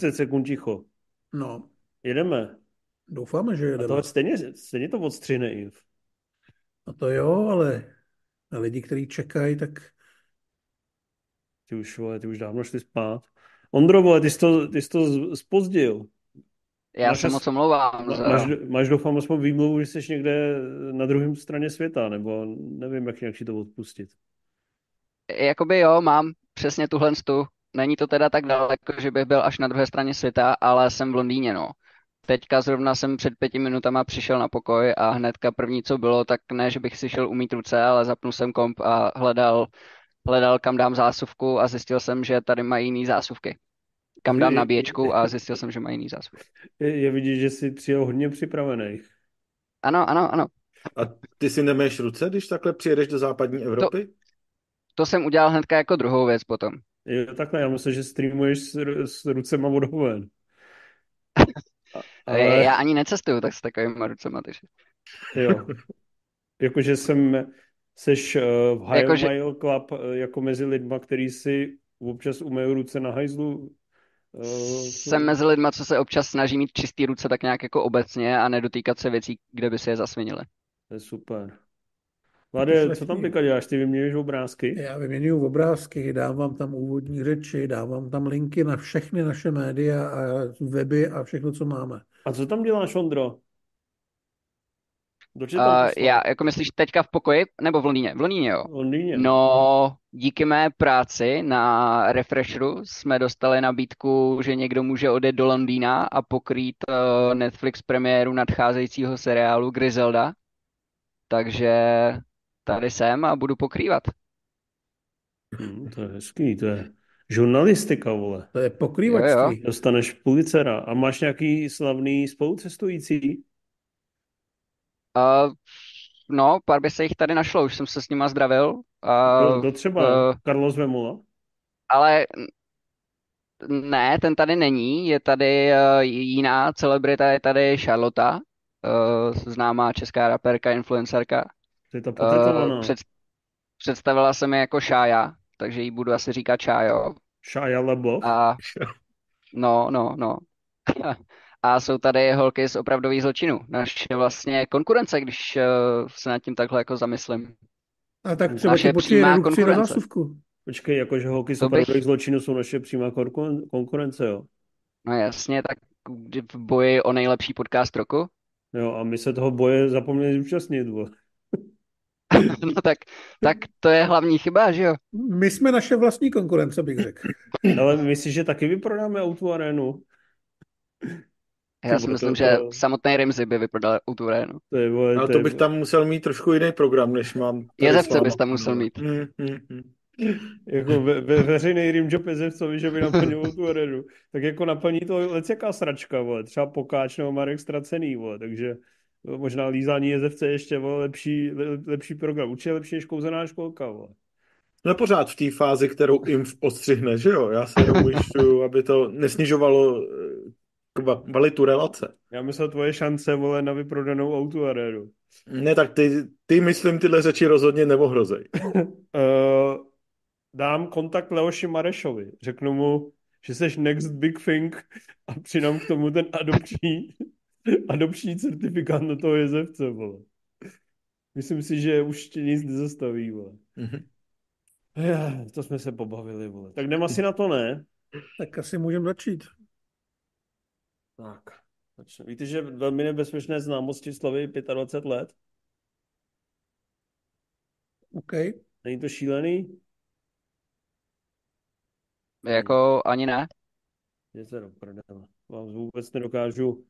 10 sekund ticho. No, Jedeme. doufáme, že A jedeme. tohle stejně, stejně to odstřihne Inf. No to jo, ale lidi, kteří čekají, tak Ty už, vole, ty už dávno šli spát. Ondro, vole, ty jsi to, ty jsi to spozdil. Já Máš se moc omlouvám. Za- Máš, máš doufám aspoň výmluvu, že jsi někde na druhém straně světa, nebo nevím, jak jinak si to odpustit. Jakoby jo, mám přesně tuhle tu. Není to teda tak daleko, že bych byl až na druhé straně světa, ale jsem v Londýně, no. Teďka zrovna jsem před pěti minutama přišel na pokoj a hnedka první, co bylo, tak ne, že bych si šel umýt ruce, ale zapnul jsem komp a hledal, hledal, kam dám zásuvku a zjistil jsem, že tady mají jiný zásuvky. Kam dám Je- nabíječku a zjistil jsem, že mají jiný zásuvky. Je, je vidět, že jsi přijel hodně připravený. Ano, ano, ano. A ty si nemeješ ruce, když takhle přijedeš do západní Evropy? To jsem udělal hnedka jako druhou věc potom. Jo, takhle, já myslím, že streamuješ s, s rucema od hoven. A- Ale... Já ani necestuju tak s takovýma rucema, takže. Jo. Jakože jsem, seš uh, v High Jakože- Mile Club uh, jako mezi lidma, který si občas umejí ruce na hajzlu. Uh, Jsem mezi lidma, co se občas snaží mít čistý ruce tak nějak jako obecně a nedotýkat se věcí, kde by si je zasvinili. To je super. Vlade, co tam teďka děláš? Ty vyměňuješ obrázky? já vyměňuji obrázky, dávám tam úvodní řeči, dávám tam linky na všechny naše média a weby a všechno, co máme. A co tam děláš, Ondro? Uh, já, jako myslíš teďka v pokoji nebo v Londýně? V Londýně, jo. v Londýně. No, díky mé práci na Refresheru jsme dostali nabídku, že někdo může odjet do Londýna a pokrýt uh, Netflix premiéru nadcházejícího seriálu Griselda. Takže tady jsem a budu pokrývat. Hm, to je hezký, to je žurnalistika, vole. To je pokrývačství. Dostaneš Pulitzera. A máš nějaký slavný spolucestující? Uh, no, pár by se jich tady našlo, už jsem se s nima zdravil. Kdo, Uh, kdo třeba? uh, Carlos Vemula? ale ne, ten tady není. Je tady uh, jiná celebrita, je tady Charlotta, uh, známá česká raperka, influencerka. To je ta Uh, potetovaná. před, představila se mi jako Šája, takže jí budu asi říkat Šájo. Shia LaBeouf? A no, no, no. A jsou tady holky z opravdových zločinů. Naše vlastně konkurence, když uh, se nad tím takhle jako zamyslím. A tak třeba Naše přímá konkurence. Počkej, jakože holky z To bych- opravdových zločinů jsou naše přímá konkurence, jo? No jasně, tak v boji o nejlepší podcast roku. Jo, a my se toho boje zapomněli zúčastnit, vole. No tak, tak to je hlavní chyba, že jo? My jsme naše vlastní konkurence, bych řekl. Ale myslíš, že taky vyprodáme auto arénu? Já si myslím, to- že samotný Rimzy by vyprodal u Turénu. To je, vole, Ale to bych tam musel mít trošku jiný program, než mám Jezevce bys tam musel mít. Hmm, hmm, hmm. jako ve, ve, veřejný rimjob Jezevcovi, že by naplnil tu arénu. Tak jako naplní to jaká sračka, vole. Třeba Pokáč nebo Marek Ztracený, vole. Takže možná lízání Jezevce je ještě vole, lepší, le, lepší program. Určitě lepší než kouzená školka, vole. No pořád v té fázi, kterou Inf odstřihne, že jo? Já se ujišťuju, aby to nesnižovalo eh, kva- kvalitu relace. Já myslel tvoje šance, vole, na vyprodanou auto arénu. Ne, tak ty, ty myslím tyhle řeči rozhodně neohrozej. Uh, dám kontakt Leoši Marešovi. Řeknu mu, že jsi next big thing a přidám k tomu ten adopční, adopční certifikát na toho jezevce, vole. Myslím si, že už tě nic nezastaví, vole. Mhm. Eh, To jsme se pobavili, vole. Tak jdem asi na to, ne? Tak asi můžeme začít. Tak. Víte, že velmi nebezpečné známosti slaví 25 let? OK. Není to šílený? Jako ani ne. Jděte do prdele. Vám vůbec nedokážu,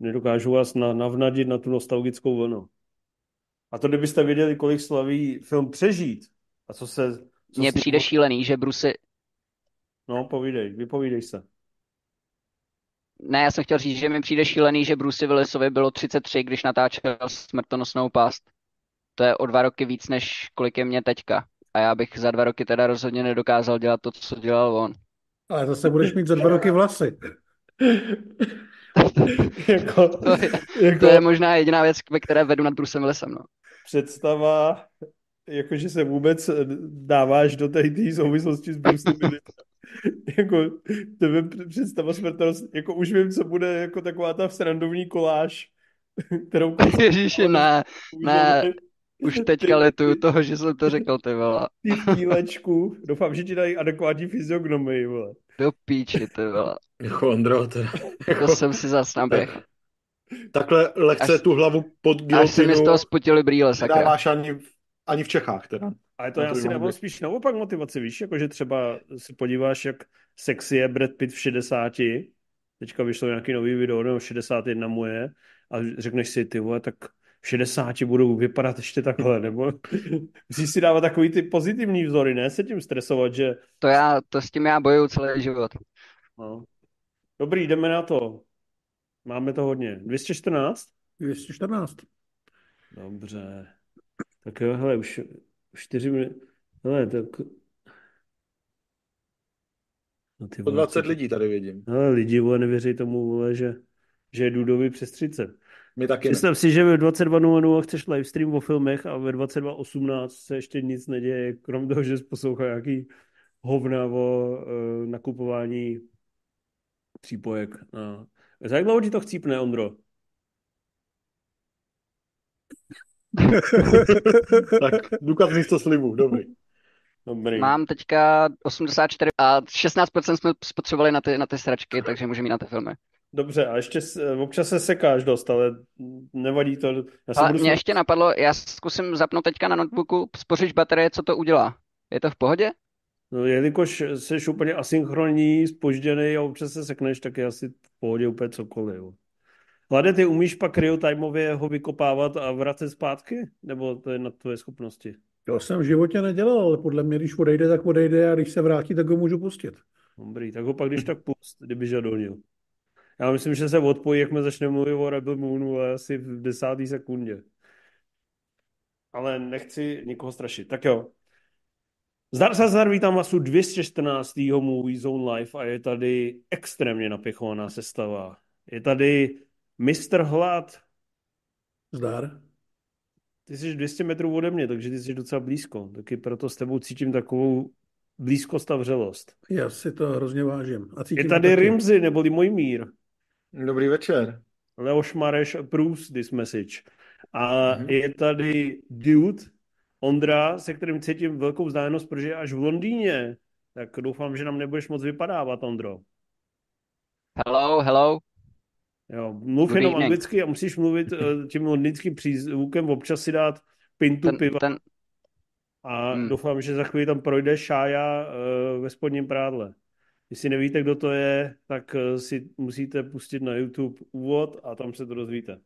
nedokážu vás na, navnadit na tu nostalgickou vlnu. A to kdybyste věděli, kolik slaví film Přežít a co se... Co Mně přijde šílený, že Bruce... No, povídej, vypovídej se. Ne, já jsem chtěl říct, že mi přijde šílený, že Bruce Willisovi bylo 33, když natáčel smrtonosnou pást. To je o dva roky víc, než kolik je mě teďka. A já bych za dva roky teda rozhodně nedokázal dělat to, co dělal on. Ale zase budeš mít za dva roky vlasy. jako, To je, jako to je možná jediná věc, ve které vedu nad Brucem Willisem, no. představa, jakože se vůbec dáváš do té souvislosti s Willisem. jako, tebe představa smrtelnost, jako už vím, co bude jako taková ta srandovní koláž, kterou Ježíši, ne, ne, už teďka letuju toho, že jsem to řekl, ty vole. Ty doufám, že ti dají adekvátní fyziognomii, vole. Do píči, ty vole. Jako Ondro, to, To jsem si zas naběh. takhle lehce Až- tu hlavu pod Až se mi z gilotinu toho spotily brýle, sakra. nedáváš ani, v- ani v Čechách teda. Ale to to si dávám být. spíš naopak motivaci, víš, jakože třeba si podíváš, jak sexy je Brad Pitt v 60, teďka vyšlo nějaký nový video, nebo 61 moje, a řekneš si, ty vole, tak v 60 budou vypadat ještě takhle, nebo musíš si dávat takový ty pozitivní vzory, ne se tím stresovat, že To já, to s tím já bojuju celý život. no. Dobrý, jdeme na to. Máme to hodně. 214? 214. Dobře. Tak jo, hele, už, už 4 minuty. Hele, tak... No ty Po vole, 20 co- lidí tady vidím. Hele, lidi, vole, nevěří tomu, vole, že, že je Dudovi přes 30. My taky ne. Představ si, že ve 22.00 chceš livestream o filmech a ve 22.18 se ještě nic neděje, krom toho, že jsi poslouchal nějaký hovna o uh, nakupování přípojek. No. Za jak dlouho ti to chcípne, Ondro? tak důkaz místo slibu, dobrý. Dobrý. Mám teďka 84 a 16% jsme spotřebovali na ty, na ty sračky, takže můžeme jít na ty filmy. Dobře, a ještě občas se sekáš dost, ale nevadí to. Já Ale budu mě ještě napadlo, já zkusím zapnout teďka na notebooku, spořič baterie, co to udělá. Je to v pohodě? No, jelikož jsi úplně asynchronní, spožděný a občas se sekneš, tak je asi v pohodě úplně cokoliv. jo. Hlade, ty umíš pak real-timeově ho vykopávat a vracet zpátky? Nebo to je na tvoje schopnosti? To jsem v životě nedělal, ale podle mě, když odejde, tak odejde a když se vrátí, tak ho můžu pustit. Dobrý, tak ho pak když tak pust, kdyby žadonil. Já myslím, že se odpojí, jak my začneme mluvit o Rebel Moonu, ale asi v desáté sekundě. Ale nechci nikoho strašit. Tak jo. Zdar se zdar, vítám vás u 214. Movie Zone Live a je tady extrémně napěchovaná sestava. Je tady Mr. Hlad. Zdar. Ty jsi 200 metrů ode mě, takže ty jsi docela blízko. Taky proto s tebou cítím takovou blízkost a vřelost. Já si to hrozně vážím. A cítím Je tady taky. Rimzy, neboli můj mír. Dobrý večer. Leoš Mareš approves this message. A Mhm. je tady Dude, Ondra, se kterým cítím velkou vzdálenost, protože je až v Londýně. Tak doufám, že nám nebudeš moc vypadávat, Ondro. Hello, hello. Jo, mluv Good jenom evening. anglicky a musíš mluvit eh, tím londýnským přízvukem, občas si dát pintu Ten, piva ten, a Hmm. doufám, že za chvíli tam projde Šája eh, ve spodním prádle. Jestli nevíte, kdo to je, tak eh, si musíte pustit na YouTube úvod a tam se to dozvíte.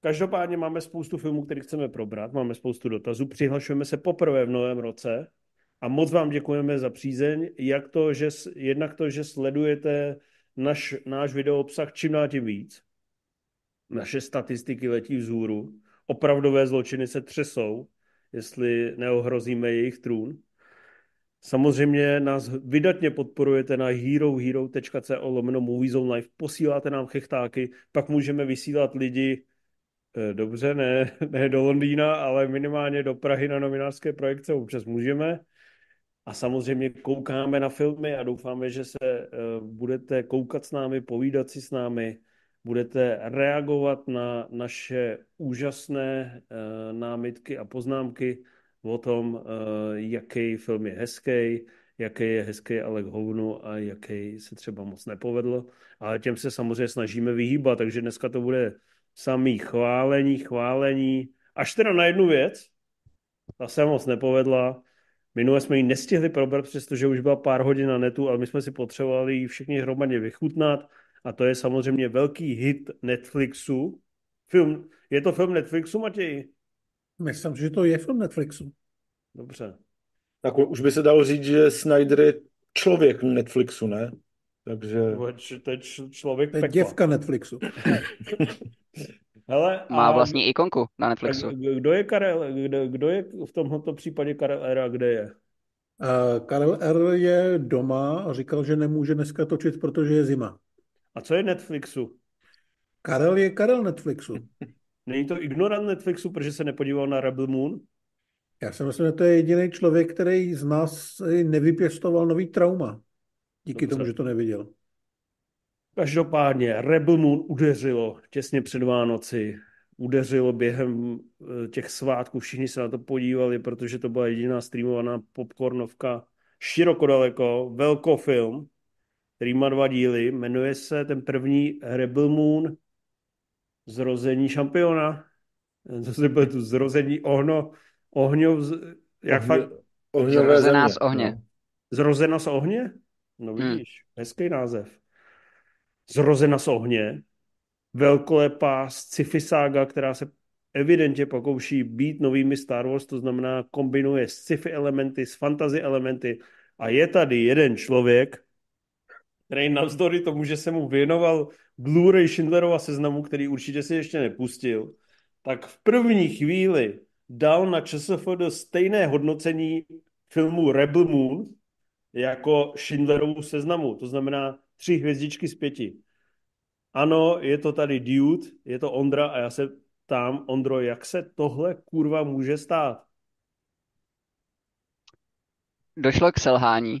Každopádně máme spoustu filmů, které chceme probrat, máme spoustu dotazů, přihlašujeme se poprvé v novém roce a moc vám děkujeme za přízeň, jak to, že, jednak to, že sledujete naš, náš video obsah čím dál tím víc. Naše statistiky letí vzhůru, opravdové zločiny se třesou, jestli neohrozíme jejich trůn. Samozřejmě nás vydatně podporujete na herohero.co lomeno Moviezone Live, posíláte nám chechtáky, pak můžeme vysílat lidi, eh, dobře, ne, ne do Londýna, ale minimálně do Prahy na novinářské projekce občas můžeme. A samozřejmě koukáme na filmy a doufáme, že se eh, budete koukat s námi, povídat si s námi, budete reagovat na naše úžasné eh, námitky a poznámky o tom, eh, jaký film je hezký, jaký je hezký ale k hovnu a jaký se třeba moc nepovedl. Ale těm se samozřejmě snažíme vyhýbat, takže dneska to bude samý chválení, chválení. Až teda na jednu věc, ta se moc nepovedla. Minule jsme ji nestihli probrat, přestože už byla pár hodin na netu, ale my jsme si potřebovali ji všichni hromadně vychutnat. A to je samozřejmě velký hit Netflixu. Film, je to film Netflixu, Matěj? Myslím, že to je film Netflixu. Dobře. Tak už by se dalo říct, že Snyder je člověk Netflixu, ne? Takže To je člověk To je děvka Netflixu. Hele, má a, vlastní ikonku na a Netflixu. kdo je Karel, kdo, kdo je v tomto případě Karel Era, kde je? A Karel R. je doma a říkal, že nemůže dneska točit, protože je zima. A co je Netflixu? Karel je Karel Netflixu. Není to ignorant Netflixu, protože se nepodíval na Rebel Moon? Já si myslím, že to je jediný člověk, který z nás nevypěstoval nový trauma. Díky Dobře. tomu, že to neviděl. Každopádně Rebel Moon udeřilo těsně před Vánoci, udeřilo během eh, těch svátků, všichni se na to podívali, protože to byla jediná streamovaná popcornovka široko daleko, velkofilm, který má dva díly, jmenuje se ten první Rebel Moon Zrození šampiona, co se bude tu Zrození ohno, ohňo, jak Ohně- fakt, Ohňové Zrozená země, z ohně. no. Zrozena z ohně? No Hmm. vidíš, hezký název. Zrozena z ohně, velkolepá sci-fi sága, která se evidentně pokouší být novými Star Wars, to znamená kombinuje sci-fi elementy s fantasy elementy a je tady jeden člověk, který navzdory tomu, že se mu věnoval Blu-ray Schindlerova seznamu, který určitě si ještě nepustil, tak v první chvíli dal na ČSFD stejné hodnocení filmu Rebel Moon jako Schindlerovu seznamu, to znamená tři hvězdičky z pěti. Ano, je to tady Dude, je to Ondra a já se ptám, Ondro, jak se tohle kurva může stát? Došlo k selhání.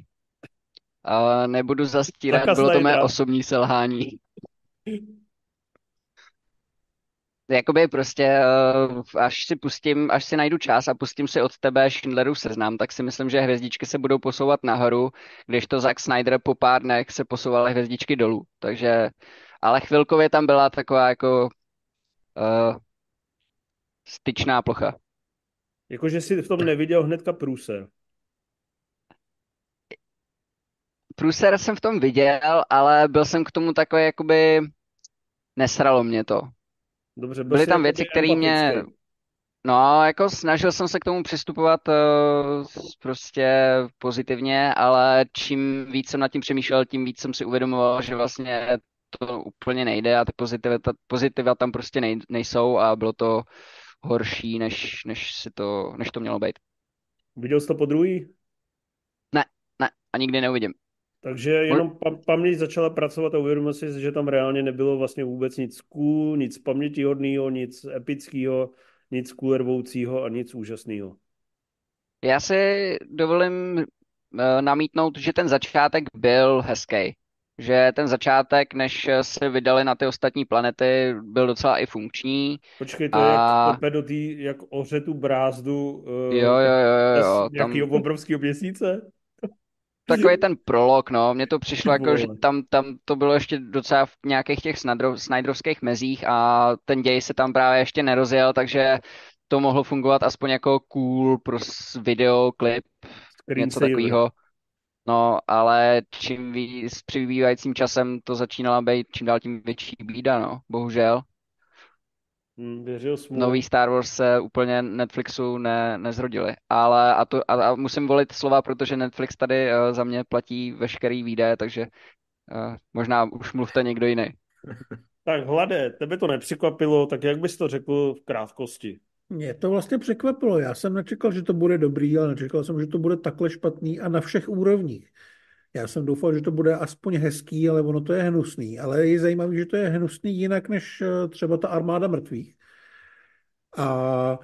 A nebudu zastírat, Zakaz bylo to mé osobní selhání. Jakoby prostě, eh, až si pustím, až si najdu čas a pustím si od tebe Schindlerův seznam, tak si myslím, že hvězdičky se budou posouvat nahoru, když to Zack Snyder po pár dnech se posouvaly hvězdičky dolů. Takže, ale chvilkově tam byla taková jako uh, styčná plocha. Jakože si v tom neviděl hnedka průser. Průser jsem v tom viděl, ale byl jsem k tomu takový, jakoby nesralo mě to. Dobře, byl Byly tam jakoby věci, které mě, no, jako snažil jsem se k tomu přistupovat uh, prostě pozitivně, ale čím víc jsem nad tím přemýšlel, tím víc jsem si uvědomoval, že vlastně to úplně nejde a ty pozitiva, pozitiva tam prostě nej, nejsou a bylo to horší, než, než, si to, než to mělo být. Viděl jsi to po druhý? Ne, ne, a nikdy neuvidím. Takže jenom pa- paměť začala pracovat a uvědomil si, že tam reálně nebylo vlastně vůbec nic cool, nic pamětihodného, nic epického, nic kulervoucího a nic úžasného. Já si dovolím uh, namítnout, že ten začátek byl hezký. Že ten začátek, než se vydali na ty ostatní planety, byl docela i funkční. Počkej, to A- jak kope do tý, jak oře tu brázdu uh, Jo, jo, jo, jo, jo. Tam, nějakého obrovského měsíce? Takový ten prolog, no, mně to přišlo jako, že tam, tam to bylo ještě docela v nějakých těch Snyderovských mezích a ten děj se tam právě ještě nerozjel, takže to mohlo fungovat aspoň jako cool pros videoklip, něco Screensaver. takového. No, ale čím víc s přibývajícím časem to začínala být čím dál tím větší bída, no, bohužel. Hm, věřil mu. Nový Star Wars se úplně Netflixu ne, nezrodili. Ale a, to, a, a musím volit slova, protože Netflix tady uh, za mě platí veškerý výdaje, takže uh, možná už mluvte někdo jiný. Tak Hlade, tebe to nepřekvapilo, tak jak bys to řekl v krátkosti? Mě to vlastně překvapilo. Já jsem nečekal, že to bude dobrý, ale nečekal jsem, že to bude takhle špatný a na všech úrovních. Já jsem doufal, že to bude aspoň hezký, ale ono to je hnusný. Ale je zajímavé, že to je hnusný jinak než eh, třeba ta armáda mrtvých. A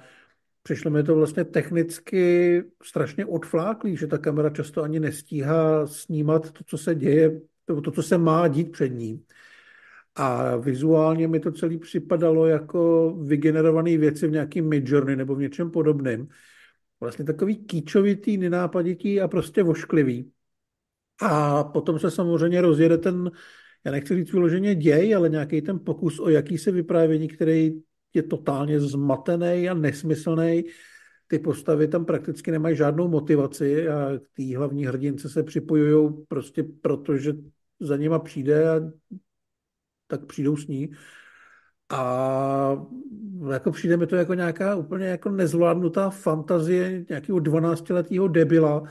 přišlo mi to vlastně technicky strašně odfláklý, že ta kamera často ani nestíhá snímat to, co se děje, to, to co se má dít před ní. A vizuálně mi to celé připadalo jako vygenerované věci v nějakým Midjourney nebo v něčem podobném. Vlastně takový kýčovitý, nenápaditý a prostě vošklivý. A potom se samozřejmě rozjede ten, já nechci říct vyloženě děj, ale nějaký ten pokus o jakýsi vyprávění, který je totálně zmatený a nesmyslný. Ty postavy tam prakticky nemají žádnou motivaci a k té hlavní hrdince se připojují prostě proto, že za nima přijde a tak přijdou s ní. A jako přijde mi to jako nějaká úplně jako nezvládnutá fantazie nějakého 12-letého debila,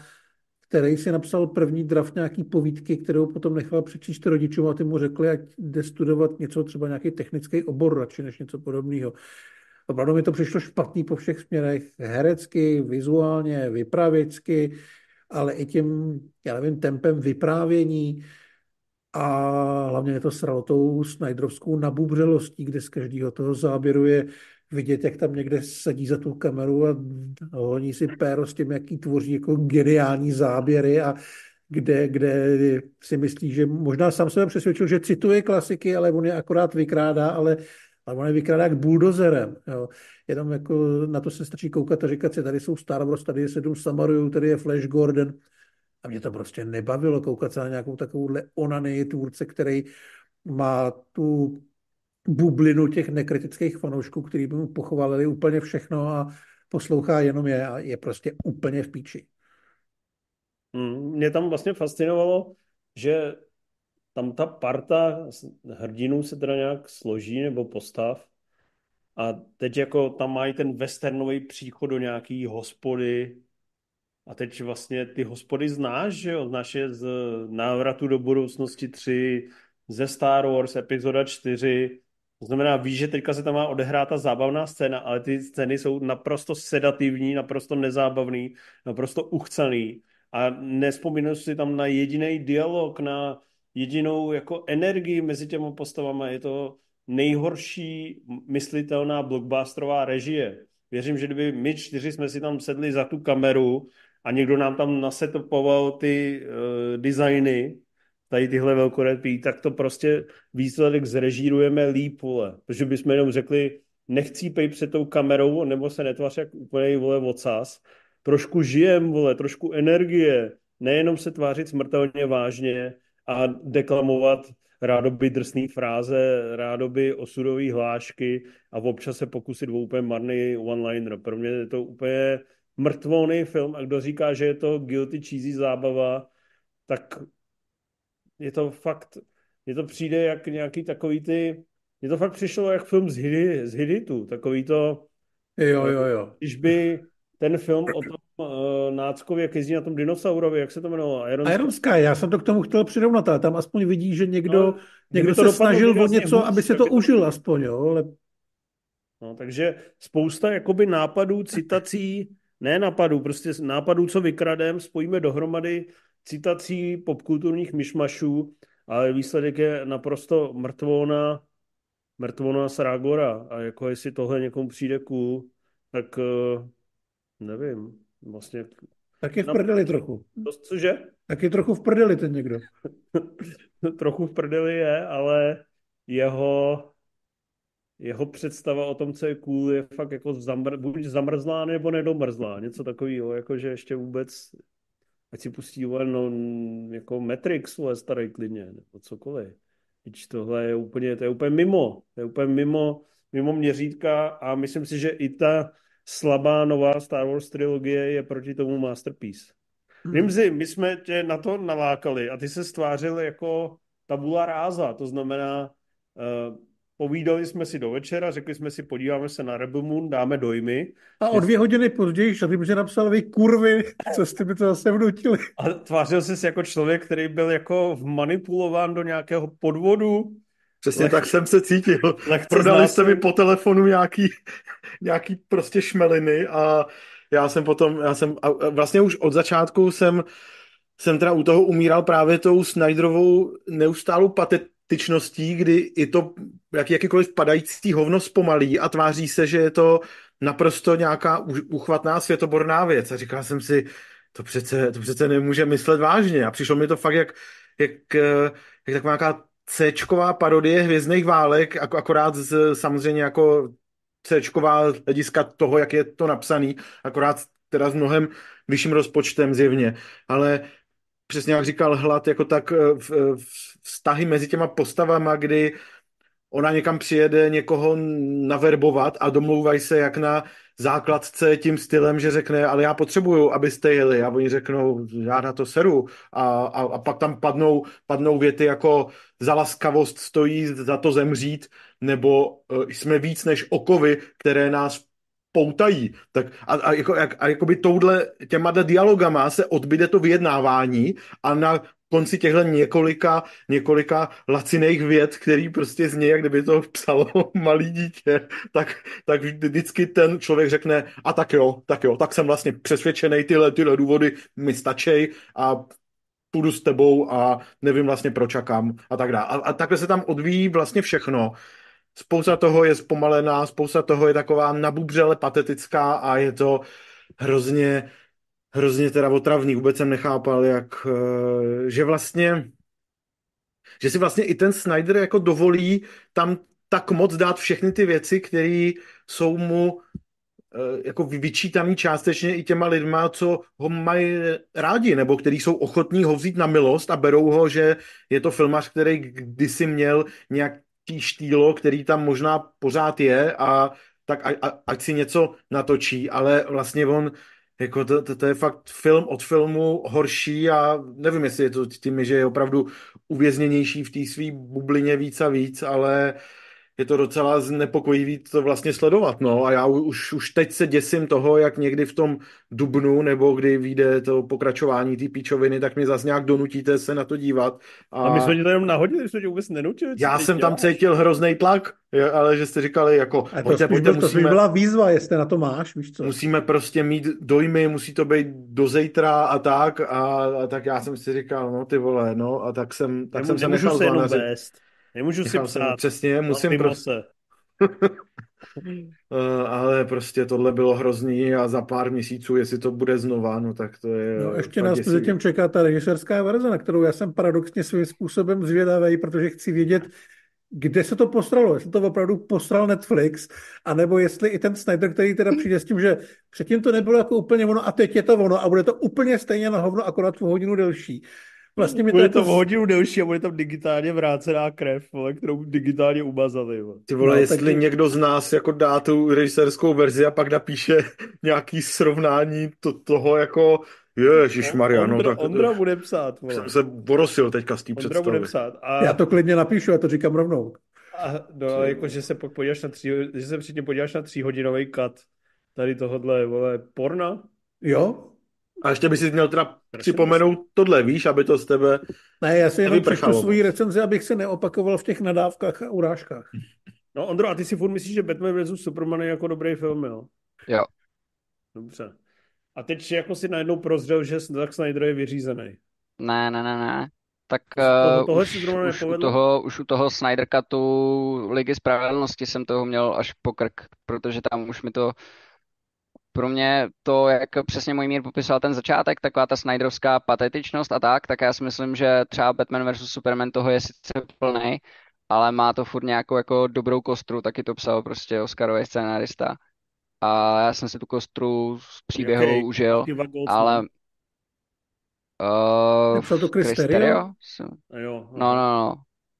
který si napsal první draft nějaký povídky, kterou potom nechal přečíst rodičům a ty mu řekli, ať jde studovat něco, třeba nějaký technický obor radši než něco podobného. Opravdu mi to přišlo špatný po všech směrech, herecky, vizuálně, vyprávěcky, ale i tím, já nevím, tempem vyprávění a hlavně je to sralo tou Snyderovskou nabubřelostí, kde z každého toho záběru je vidět, jak tam někde sedí za tu kameru a honí si péro s tím, jaký tvoří jako geniální záběry a kde, kde si myslí, že možná sám sebe přesvědčil, že cituje klasiky, ale on je akorát vykrádá, ale, ale on je vykrádá jak bulldozerem. Jo. Jenom jako na to se stačí koukat a říkat si, tady jsou Star Wars, tady je sedm Samarujů, tady je Flash Gordon. A mě to prostě nebavilo koukat se na nějakou takovouhle onany tvůrce, který má tu bublinu těch nekritických fanoušků, kteří by mu pochovali úplně všechno a poslouchá jenom je a je prostě úplně v píči. Hmm, mě tam vlastně fascinovalo, že tam ta parta hrdinů se teda nějak složí nebo postav a teď jako tam mají ten westernový příchod do nějaký hospody a teď vlastně ty hospody znáš, že jo? Znáš je z návratu do budoucnosti 3, ze Star Wars epizoda 4, to znamená, víš, že teďka se tam má odehrát ta zábavná scéna, ale ty scény jsou naprosto sedativní, naprosto nezábavný, naprosto uchcený a nespomínu si tam na jediný dialog, na jedinou jako energii mezi těmi postavami. Je to nejhorší myslitelná blockbusterová režie. Věřím, že kdyby my čtyři jsme si tam sedli za tu kameru a někdo nám tam nasetopoval ty uh, designy, tady tyhle velkorepí, tak to prostě výsledek zrežírujeme líp, vole. Protože bychom jenom řekli, nechcípej před tou kamerou, nebo se netvář jak úplně, vole, vocas. Trošku žijem, vole, trošku energie. Nejenom se tvářit smrtelně vážně a deklamovat rádoby drsný fráze, rádoby osudové hlášky a občas se pokusit o úplně marný one-liner. Pro mě je to úplně mrtvolný film a kdo říká, že je to guilty cheesy zábava, tak je to fakt, je to přijde jak nějaký takový ty, je to fakt přišlo jak film z, Hidi, z Hiditu, takový to, jo, jo, jo. když by ten film o tom uh, náckově, jak jezdí na tom dinosaurovi, jak se to jmenovalo? Iron, Iron Sky. Sky, já jsem to k tomu chtěl přirovnat, ale tam aspoň vidí, že někdo, no, někdo se snažil o něco, aby se to užil aspoň, jo, ale... No, takže spousta jakoby nápadů, citací, ne nápadů, prostě nápadů, co vykradem, spojíme dohromady citací popkulturních myšmašů, ale výsledek je naprosto mrtvona, mrtvona Srágora. A jako jestli tohle někomu přijde cool, tak uh, nevím. Vlastně... Tak je v prdeli trochu. Cože? Tak je trochu v prdeli ten někdo. trochu v prdeli je, ale jeho jeho představa o tom, co je cool, je fakt jako zamr, buď zamrzlá nebo nedomrzlá. Něco takového, jako že ještě vůbec ať si pustí no, jako Matrix, vole, starý klidně, nebo cokoliv. Teď tohle je úplně, to je úplně mimo, to je úplně mimo, mimo měřítka a myslím si, že i ta slabá nová Star Wars trilogie je proti tomu masterpiece. Hmm. Si, my jsme tě na to nalákali a ty se stvářil jako tabula ráza, to znamená, uh, Povídali jsme si do večera, řekli jsme si, podíváme se na Rebel Moon, dáme dojmy. A o dvě hodiny později šli, protože napsal vy kurvy, co jste mi to zase vnutili. A tvářil jsi jako člověk, který byl jako vmanipulován do nějakého podvodu. Přesně Leh... tak jsem se cítil. Prodali jste mi po telefonu nějaký, nějaký prostě šmeliny a já jsem potom, já jsem, a vlastně už od začátku jsem jsem teda u toho umíral právě tou Snyderovou neustálou patet, tyčností, kdy i to jak, jakýkoliv padající hovno zpomalí a tváří se, že je to naprosto nějaká uchvatná světoborná věc. A říkal jsem si, to přece, to přece nemůže myslet vážně. A přišlo mi to fakt jak, jak, jak taková nějaká c parodie Hvězdných válek, akorát z, samozřejmě jako c hlediska toho, jak je to napsaný, akorát teda s mnohem vyšším rozpočtem zjevně. Ale přesně jak říkal Hlad, jako tak eh, vztahy mezi těma postavama, kdy ona někam přijede někoho naverbovat a domlouvají se jak na základce tím stylem, že řekne, ale já potřebuju, abyste jeli. A oni řeknou, já na to seru. A, a, a pak tam padnou, padnou věty jako za laskavost stojí za to zemřít nebo uh, jsme víc než okovy, které nás poutají. Tak a, a, jako, a, a jakoby touhle těma dialogama se odbyde to vyjednávání a na konci těchto několika, několika laciných věd, který prostě zní, jak kdyby to psalo malý dítě, tak, tak vždycky ten člověk řekne, a tak jo, tak jo, tak jsem vlastně přesvědčený, tyhle, tyhle důvody mi stačí a půjdu s tebou a nevím vlastně proč a kam a tak dále. A, a takhle se tam odvíjí vlastně všechno. Spousta toho je zpomalená, spousta toho je taková nabubřele patetická a je to hrozně hrozně teda otravný. Vůbec jsem nechápal, jak, eh, že vlastně, že si vlastně i ten Snyder jako dovolí tam tak moc dát všechny ty věci, které jsou mu Eh, jako vyčítaný částečně i těma lidma, co ho mají rádi, nebo kteří jsou ochotní ho vzít na milost a berou ho, že je to filmař, který kdysi měl nějaký štýlo, který tam možná pořád je a tak a, a, ať si něco natočí, ale vlastně on jako to, to, to je fakt film od filmu horší a nevím, jestli je to tím, že je opravdu uvězněnější v té své bublině víc a víc, ale uh, je to docela znepokojivý to vlastně sledovat, no a já už, už teď se děsím toho, jak někdy v tom dubnu, nebo kdy vyjde to pokračování té píčoviny, tak mě zase nějak donutíte se na to dívat. A, a my jsme tě to jenom nahodili, jsme tě vůbec nenutili. Já jsem děláš? tam cítil hrozný tlak, ale že jste říkali jako, a to pojďte, pojďte, byl, musíme, to byla výzva, jestli na to máš, víš co? Musíme prostě mít dojmy, musí to být do zítra a tak a, a tak já jsem si říkal, no ty vole, no a tak jsem, tak jsem se nechal se jenom Nemůžu si psát. Přesně, musím prostě. uh, ale prostě tohle bylo hrozný a za pár měsíců, jestli to bude znova, no tak to je... No ještě nás mezi tím čeká ta režisérská verze, na kterou já jsem paradoxně svým způsobem zvědavý, protože chci vědět, kde se to postralo, jestli to opravdu postral Netflix, anebo jestli i ten Snyder, který teda přijde s tím, že předtím to nebylo jako úplně ono a teď je to ono a bude to úplně stejně na hovno, akorát o hodinu delší. Vlastně mi bude to, jako... hodinu delší a bude tam digitálně vrácená krev, vole, kterou digitálně umazali. Vole. Ty vole, no, jestli taky... někdo z nás jako dá tu režisérskou verzi a pak napíše nějaký srovnání to, toho jako Ježíš Maria, no tak... Ondra bude psát, vole. Jsem se borosil teďka z té představy. bude psát. A... Já to klidně napíšu, já to říkám rovnou. A, no, Co? jako, že se podíváš na tří, že se předtím podíváš na tříhodinový cut tady tohohle, vole, porna. Jo, a ještě by si měl teda připomenout tohle, víš, aby to z tebe Ne, já si jenom přečtu svoji recenzi, abych se neopakoval v těch nadávkách a urážkách. No, Ondro, a ty si furt myslíš, že Batman vs. Superman je jako dobrý film, jo? Jo. Dobře. A teď jako si najednou prozřel, že Zack Snyder je vyřízený. Ne, ne, ne, ne. Tak uh, už, už, u toho, už u toho Snyder Cutu Ligy Spravedlnosti jsem toho měl až po krk, protože tam už mi to pro mě to, jak přesně můj mír popisoval ten začátek, taková ta Snyderovská patetičnost a tak, tak já si myslím, že třeba Batman vs. Superman toho je sice plný, ale má to furt nějakou jako dobrou kostru, taky to psal prostě Oscarový scénarista. A já jsem si tu kostru z příběhu okay. užil, ale... Uh, Psal to Chris Jo, no, no, no.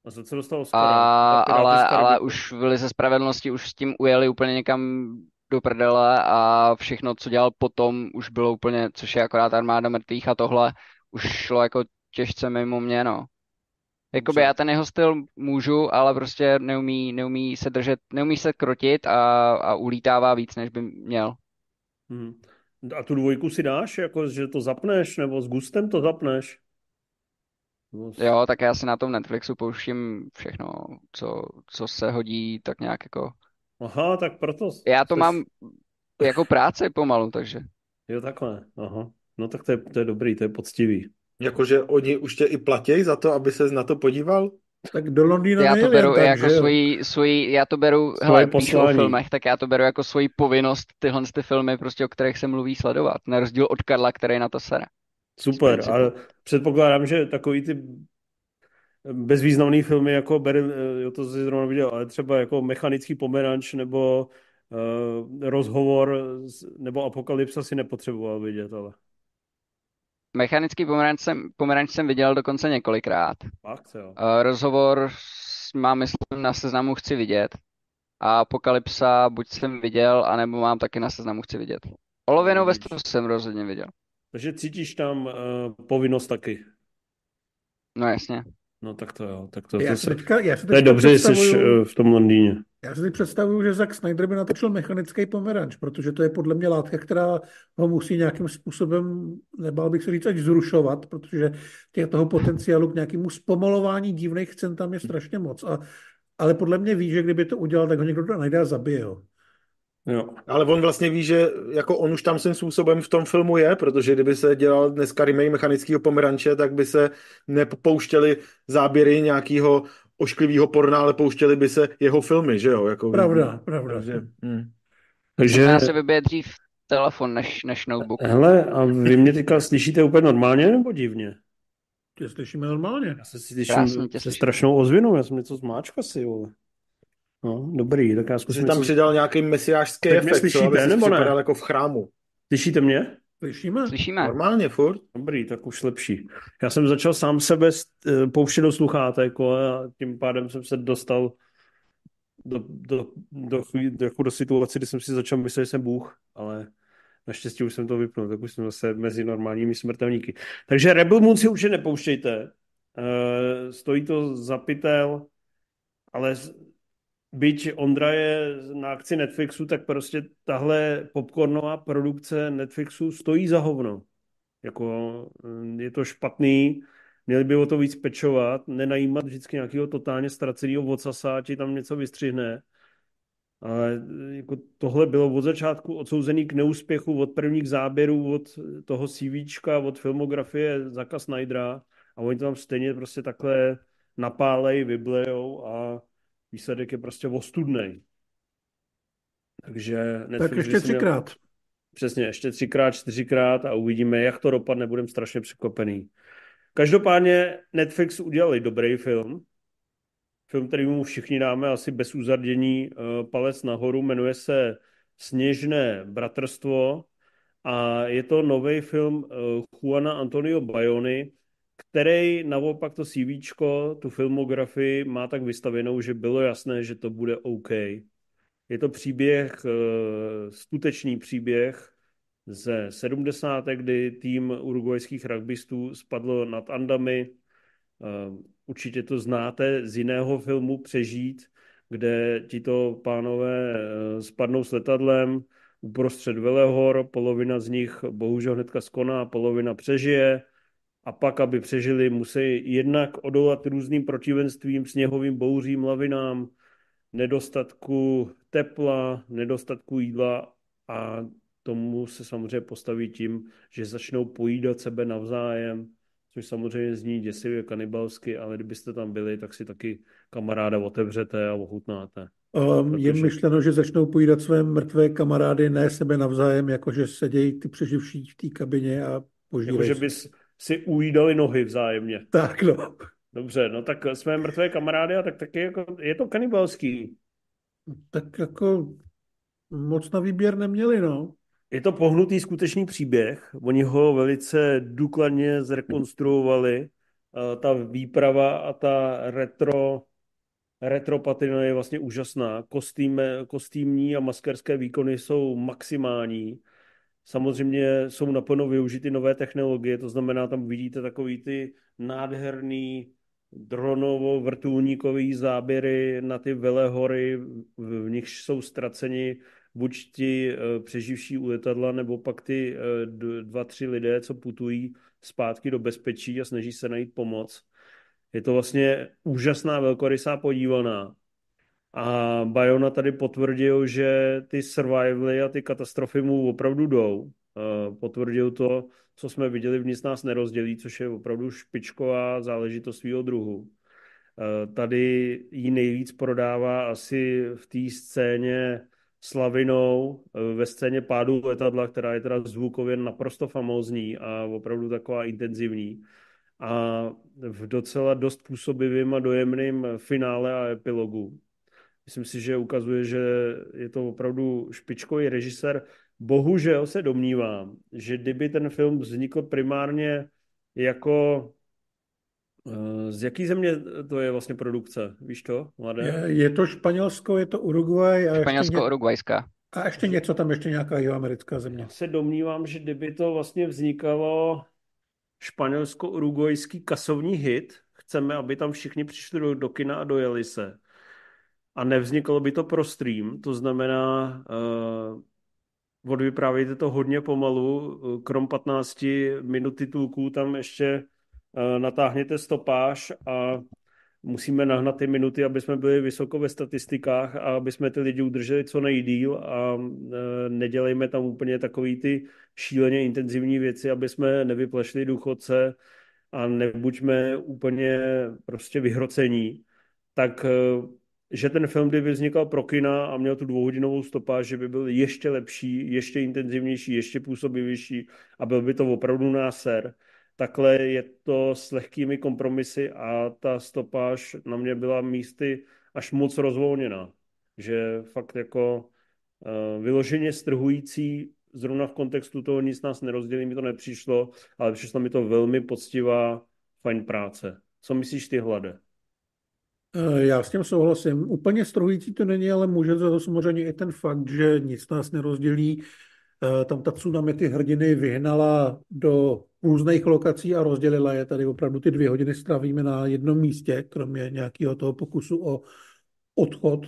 A za co dostal Oscara? A, ale, ale už v Lize spravedlnosti už s tím ujeli úplně někam do prdele a všechno, co dělal potom, už bylo úplně, což je akorát armáda mrtvých a tohle už šlo jako těžce mimo mě, no. Jakoby já ten jeho styl můžu, ale prostě neumí, neumí se držet, neumí se krotit a, a ulítává víc, než by měl. Hmm. A tu dvojku si dáš, jako že to zapneš, nebo s gustem to zapneš? Jo, tak já si na tom Netflixu pouštím všechno, co, co se hodí tak nějak jako Aha, tak proto... Já to jsi... mám jako práce pomalu, takže. Jo, takhle. Aha. No tak to je, to je dobrý, to je poctivý. Jakože oni už tě i platí za to, aby se na to podíval? Tak do Londýna Já to beru tak, jako svoji, svoji, já to beru, Svoje hele, píšu o filmech, tak já to beru jako svoji povinnost tyhle ty filmy, prostě o kterých se mluví sledovat. Na rozdíl od Karla, který na to sere. Super, ale předpokládám, že takový ty bezvýznamný filmy, jako ber, eh, jo, to jsi zrovna viděl, ale třeba jako Mechanický pomeranč nebo uh, Rozhovor nebo Apokalypsa si nepotřeboval vidět, ale... Mechanický pomeranč jsem, pomeranč jsem viděl dokonce několikrát. Fakt, jo. Uh, rozhovor mám, myslím, na seznamu chci vidět. A Apokalypsa buď jsem viděl, anebo mám taky na seznamu chci vidět. Olověnou vestu jsem rozhodně viděl. Takže cítíš tam uh, povinnost taky? No jasně. No tak to jo. Tak to, já to, se teďka, já se to je dobře, jsi eh, v tom Londýně. Já si představuju, že Zack Snyder by natočil mechanický pomeranč, protože to je podle mě látka, která ho musí nějakým způsobem, nebál bych se říct, až zrušovat, protože těch toho potenciálu k nějakému zpomalování divných scén tam je strašně moc. A, ale podle mě ví, že kdyby to udělal, tak ho někdo najde a zabije. Jo. Jo. Ale on vlastně ví, že jako on už tam svým způsobem v tom filmu je, protože kdyby se dělal dneska remake mechanického pomeranče, tak by se nepouštěli záběry nějakého ošklivého porna, ale pouštěli by se jeho filmy, že jo? Jako, pravda, pravda. Takže, hm. Takže... se vybije dřív telefon než, než notebook. Hele, a vy mě teďka slyšíte úplně normálně nebo divně? Tě slyšíme normálně. Já se slyším se slyším. strašnou ozvinou, já jsem něco zmáčk asi, vole. No, dobrý, tak já Jsi zkusím tam něco... přidal nějaký mesiářský mě efekt, co? slyšíte, aby jsi nebo ne? jako v chrámu. Slyšíte mě? Slyšíme? Slyšíme? Normálně, furt. Dobrý, tak už lepší. Já jsem začal sám sebe eh, pouštět do sluchátek a tím pádem jsem se dostal do, do, do, chví- do, do situace, kdy jsem si začal myslet, že jsem Bůh, ale naštěstí už jsem to vypnul, tak už jsem zase mezi normálními smrtelníky. Takže Rebel Moon si určitě nepouštějte. Eh, stojí to za pytel, ale byť Ondra je na akci Netflixu, tak prostě tahle popcornová produkce Netflixu stojí za hovno. Jako mm, je to špatný, měli by o to víc pečovat, nenajímat vždycky nějakého totálně ztraceného vocasa, ti tam něco vystřihne. Ale e, jako tohle bylo od začátku odsouzený k neúspěchu, od prvních záběrů, od toho CVčka, od filmografie Zaka Snydera a oni to tam stejně prostě takhle napálej, vyblejou a výsledek je prostě ostudnej. Takže Tak Netflix ještě by si měl- třikrát. Přesně, ještě třikrát, čtyřikrát a uvidíme, jak to dopadne, budeme strašně překvapený. Každopádně Netflix udělali dobrý film. Film, který mu všichni dáme asi bez uzardění eh, palec nahoru, jmenuje se Sněžné bratrstvo a je to nový film eh, Juana Antonio Bayony, který naopak to CVčko, tu filmografii má tak vystavěnou, že bylo jasné, že to bude OK. Je to příběh, eh, skutečný příběh ze 70. kdy tým urugvajských rugbystů spadl nad Andami. Eh, Určitě to znáte z jiného filmu Přežít, kde tito pánové eh, spadnou s letadlem uprostřed Velehor, polovina z nich bohužel hnedka skoná, polovina přežije a pak, aby přežili, musí jednak odolat různým protivenstvím, sněhovým bouřím, lavinám, nedostatku tepla, nedostatku jídla a tomu se samozřejmě postaví tím, že začnou pojídat sebe navzájem, což samozřejmě zní děsivě kanibalsky, ale kdybyste tam byli, tak si taky kamaráda otevřete a ochutnáte. Um, je Protože- myšleno, že začnou pojídat své mrtvé kamarády, ne sebe navzájem, jakože sedějí ty přeživší v té kabině a požírají. Jakože se. bys si ujídali nohy vzájemně. Tak no. Dobře, no tak jsme mrtvé kamarády a tak taky jako, je to kanibalský. Tak jako moc na výběr neměli, no. Je to pohnutý skutečný příběh. Oni ho velice důkladně zrekonstruovali. Ta výprava a ta retro, retro patina je vlastně úžasná. Kostým, kostýmní a maskerské výkony jsou maximální. Samozřejmě jsou naplno využity nové technologie, to znamená, tam vidíte takový ty nádherný dronovo vrtulníkový záběry na ty velehory, v nichž jsou ztraceni buď ti eh, přeživší u letadla, nebo pak ty eh, dva, tři lidé, co putují zpátky do bezpečí a snaží se najít pomoc. Je to vlastně úžasná velkorysá podívaná. A Bayona tady potvrdil, že ty survivaly a ty katastrofy mu opravdu jdou. Potvrdil to, co jsme viděli v Nic nás nerozdělí, což je opravdu špičková záležitost svého druhu. Tady ji nejvíc prodává asi v té scéně slavinou, ve scéně pádu letadla, která je teda zvukově naprosto famózní a opravdu taková intenzivní. A v docela dost působivým a dojemným finále a epilogu. Myslím si, že ukazuje, že je to opravdu špičkový režisér. Bohužel se domnívám, že kdyby ten film vznikl primárně jako eh, z jaký země to je vlastně produkce? Víš to, mladé? Je, je to Španělsko, je to Uruguay a ještě, ně, Španělsko-Urugvajská. a ještě něco tam, ještě nějaká jihoamerická země. Já se domnívám, že kdyby to vlastně vznikalo španělsko-urugvajský kasovní hit, chceme, aby tam všichni přišli do, do kina a dojeli se. A nevzniklo by to pro stream, to znamená, uh, odvyprávějte to hodně pomalu, eh, krom 15 minut titulků tam ještě uh, natáhněte stopáž a musíme nahnat ty minuty, aby jsme byli vysoko ve statistikách a aby jsme ty lidi udrželi co nejdíl a e, nedělejme tam úplně takový ty šíleně intenzivní věci, aby jsme nevyplešli důchodce a nebuďme úplně prostě vyhrocení. Tak že ten film, kdyby vznikal pro kina a měl tu dvouhodinovou stopáž, že by byl ještě lepší, ještě intenzivnější, ještě působivější a byl by to opravdu náser. Takhle je to s lehkými kompromisy a ta stopáž na mě byla místy až moc rozvolněná. Že fakt jako uh, vyloženě strhující, zrovna v kontextu toho nic nás nerozdělí, mi to nepřišlo, ale přišlo mi to velmi poctivá, fajn práce. Co myslíš ty, Hlade? Eh, já s tím souhlasím. Úplně strojící to není, ale může za to samozřejmě i ten fakt, že nic nás nerozdělí. Eh, tam ta tsunami ty hrdiny vyhnala do různých lokací a rozdělila je. Tady opravdu ty dvě hodiny strávíme na jednom místě, kromě nějakého toho pokusu o odchod.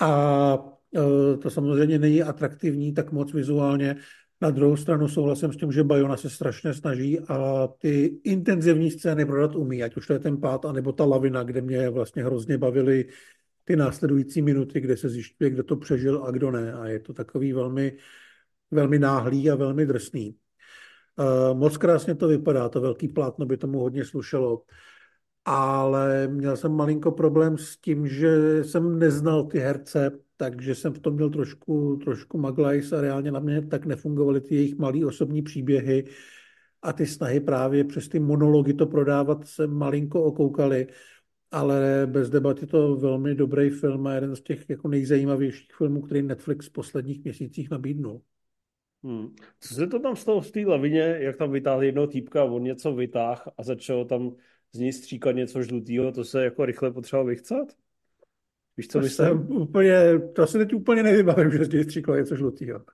A eh, to samozřejmě není atraktivní tak moc vizuálně. Na druhou stranu souhlasím s tím, že Bayona se strašně snaží a ty intenzivní scény prodat umí, ať už to je ten pád, anebo ta lavina, kde mě vlastně hrozně bavily ty následující minuty, kde se zjišťuje, kdo to přežil a kdo ne. A je to takový velmi, velmi náhlý a velmi drsný. Uh, moc krásně to vypadá, to velký plátno by tomu hodně slušelo. Ale měl jsem malinko problém s tím, že jsem neznal ty herce, takže jsem v tom měl trošku, trošku maglajs a reálně na mě tak nefungovaly ty jejich malé osobní příběhy a ty snahy právě přes ty monology to prodávat se malinko okoukaly, ale bez debat je to velmi dobrý film a jeden z těch jako nejzajímavějších filmů, který Netflix v posledních měsících nabídnul. Hmm. Co se to tam stalo v té lavině, jak tam vytáhl jednoho týpka, on něco vytáhl a začal tam z ní stříkat něco žlutého, to se jako rychle potřeboval vychcat? Víš, co to myslím? Úplně, to si teď úplně nevybavím, že z stříklo něco žlutého.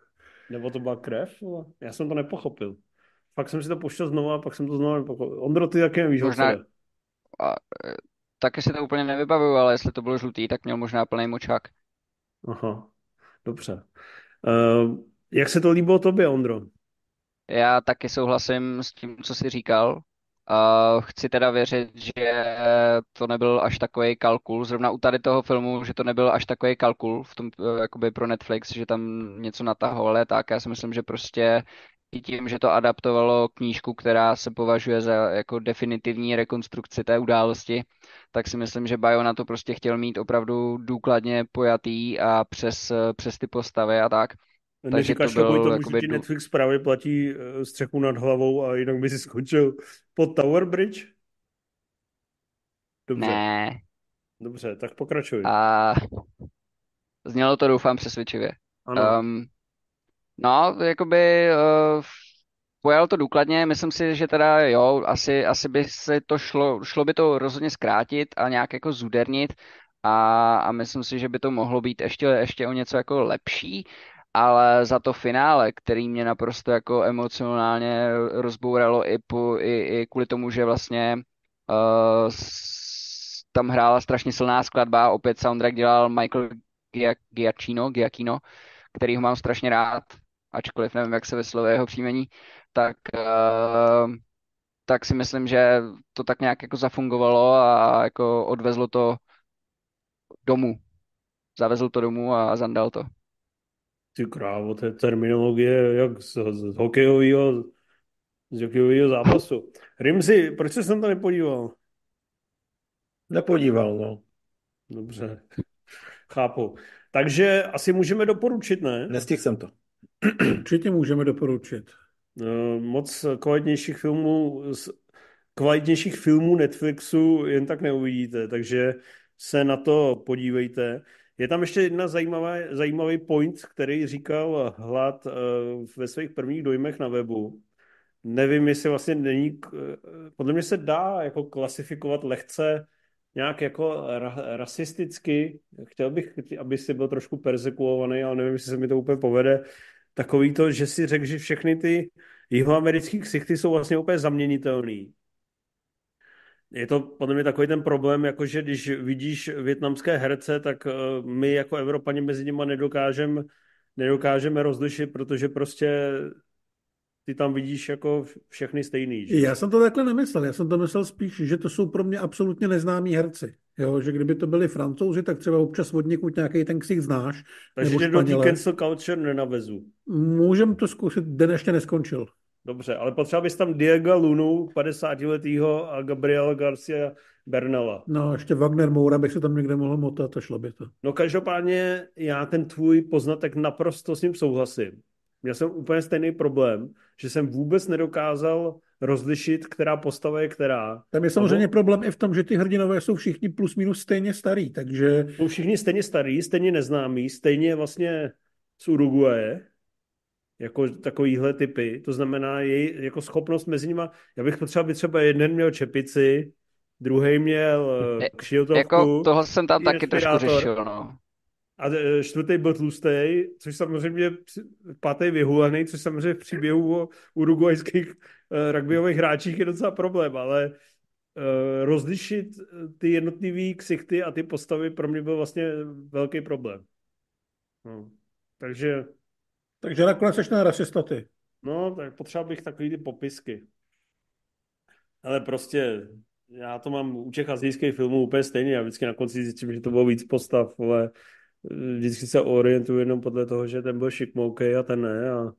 Nebo to byla krev? Já jsem to nepochopil. Pak jsem si to puštěl znovu a pak jsem to znovu nepochopil. Ondro, ty taky nevíš, možná, a, e, taky si to úplně nevybavuju, ale jestli to bylo žlutý, tak měl možná plný močák. Aha, dobře. Uh, jak se to líbilo tobě, Ondro? Já taky souhlasím s tím, co jsi říkal. Uh, chci teda věřit, že to nebyl až takový kalkul, zrovna u tady toho filmu, že to nebyl až takový kalkul v tom, uh, jakoby pro Netflix, že tam něco natahovali, tak já si myslím, že prostě i tím, že to adaptovalo knížku, která se považuje za jako definitivní rekonstrukci té události, tak si myslím, že Bayona to prostě chtěl mít opravdu důkladně pojatý a přes, přes ty postavy a tak. Neříkáš to byl, tomu, že ti Netflix právě platí eh, střechu nad hlavou a jinak by si skončil pod Tower Bridge? Dobře. Ne. Dobře, tak pokračuj. A znělo to doufám přesvědčivě. Ano. Um, no, jakoby uh, pojal to důkladně, myslím si, že teda jo, asi, asi by se to šlo, šlo by to rozhodně zkrátit a nějak jako zudernit a, a myslím si, že by to mohlo být ještě, ještě o něco jako lepší, ale za to finále, který mě naprosto jako emocionálně rozbouralo i, po, i, i kvůli tomu, že vlastně uh, tam hrála strašně silná skladba, opět soundtrack dělal Michael Giacchino, Giacchino který ho mám strašně rád, ačkoliv nevím, jak se vyslovuje jeho příjmení, tak, uh, tak si myslím, že to tak nějak jako zafungovalo a jako odvezlo to domů. Zavezl to domů a zandal to. Ty krávo, to je terminologie jak z, z hokejového z hokejového zápasu. Rimzi, proč jsi se to nepodíval? Nepodíval, no. Dobře, chápu. Takže asi můžeme doporučit, ne? Nestihl jsem to. Určitě můžeme doporučit. No, moc kvalitnějších filmů, kvalitnějších filmů Netflixu jen tak neuvidíte, takže se na to podívejte. Je tam ještě jedna zajímavá, zajímavý point, který říkal Hlad uh, ve svých prvních dojmech na webu. Nevím, jestli vlastně není, uh, podle mě se dá jako klasifikovat lehce nějak jako ra, rasisticky. Chtěl bych, aby si byl trošku persekuovaný, ale nevím, jestli se mi to úplně povede. Takový to, že si řekl, že všechny ty jihoamerické ksichty jsou vlastně úplně zaměnitelný je to podle mě takový ten problém, jakože když vidíš větnamské herce, tak eh, my jako Evropani mezi nimi nedokážeme nedokážeme rozlišit, protože prostě ty tam vidíš jako všechny stejný. Že? Já jsem to takhle nemyslel, já jsem to myslel spíš, že to jsou pro mě absolutně neznámí herci. Jo, že kdyby to byli francouzi, tak třeba občas od někud nějaký ten ksich znáš. Takže do té cancel culture nenavezu. Můžem to zkusit, den ještě neskončil. Dobře, ale potřeba bys tam Diego Lunu, 50 letýho a Gabriel Garcia Bernala. No, ještě Wagner Moura bych se tam někde mohl motat a šlo by to. No každopádně já ten tvůj poznatek naprosto s ním souhlasím. Měl jsem úplně stejný problém, že jsem vůbec nedokázal rozlišit, která postava je která. Tam je samozřejmě Abo... problém i v tom, že ty hrdinové jsou všichni plus minus stejně starý, takže... Jsou všichni stejně starý, stejně neznámí, stejně vlastně z Uruguaye, jako takovýhle typy. To znamená, její jako schopnost mezi nimi. Já bych potřeboval, aby třeba jeden měl čepici, druhý měl kšiltovku. Jako toho jsem tam taky trošku řešil, no. A e, čtvrtý byl tlustý, což samozřejmě pátý vyhulaný, což samozřejmě v příběhu o urugvajských uh, rugbyových hráčích je docela problém, ale uh, rozlišit ty jednotlivý ksichty a ty postavy pro mě byl vlastně velký problém. No. Takže... Takže nakonec seš na rasista ty. No, tak potřeboval bych takový ty popisky. Ale prostě já to mám u těch azijských filmů úplně stejně. Já vždycky na konci zjistím, že to bylo víc postav, ale vždycky se orientuju jenom podle toho, že ten byl šikmoukej a ten ne. A,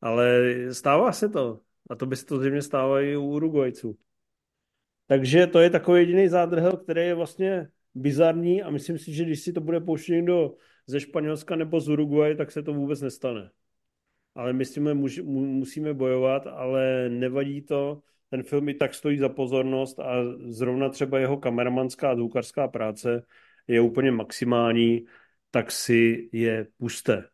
ale stává se to. A to by se to zřejmě stává i u Uruguayců. Takže to je takový jediný zádrhel, který je vlastně bizarní a myslím si, že když si to bude pouštět někdo ze Španělska nebo z Uruguay, tak se to vůbec nestane. Ale my s tím musíme bojovat, ale nevadí to. Ten film i tak stojí za pozornost a zrovna třeba jeho kameramanská a zvukařská práce je úplně maximální tak si je puste.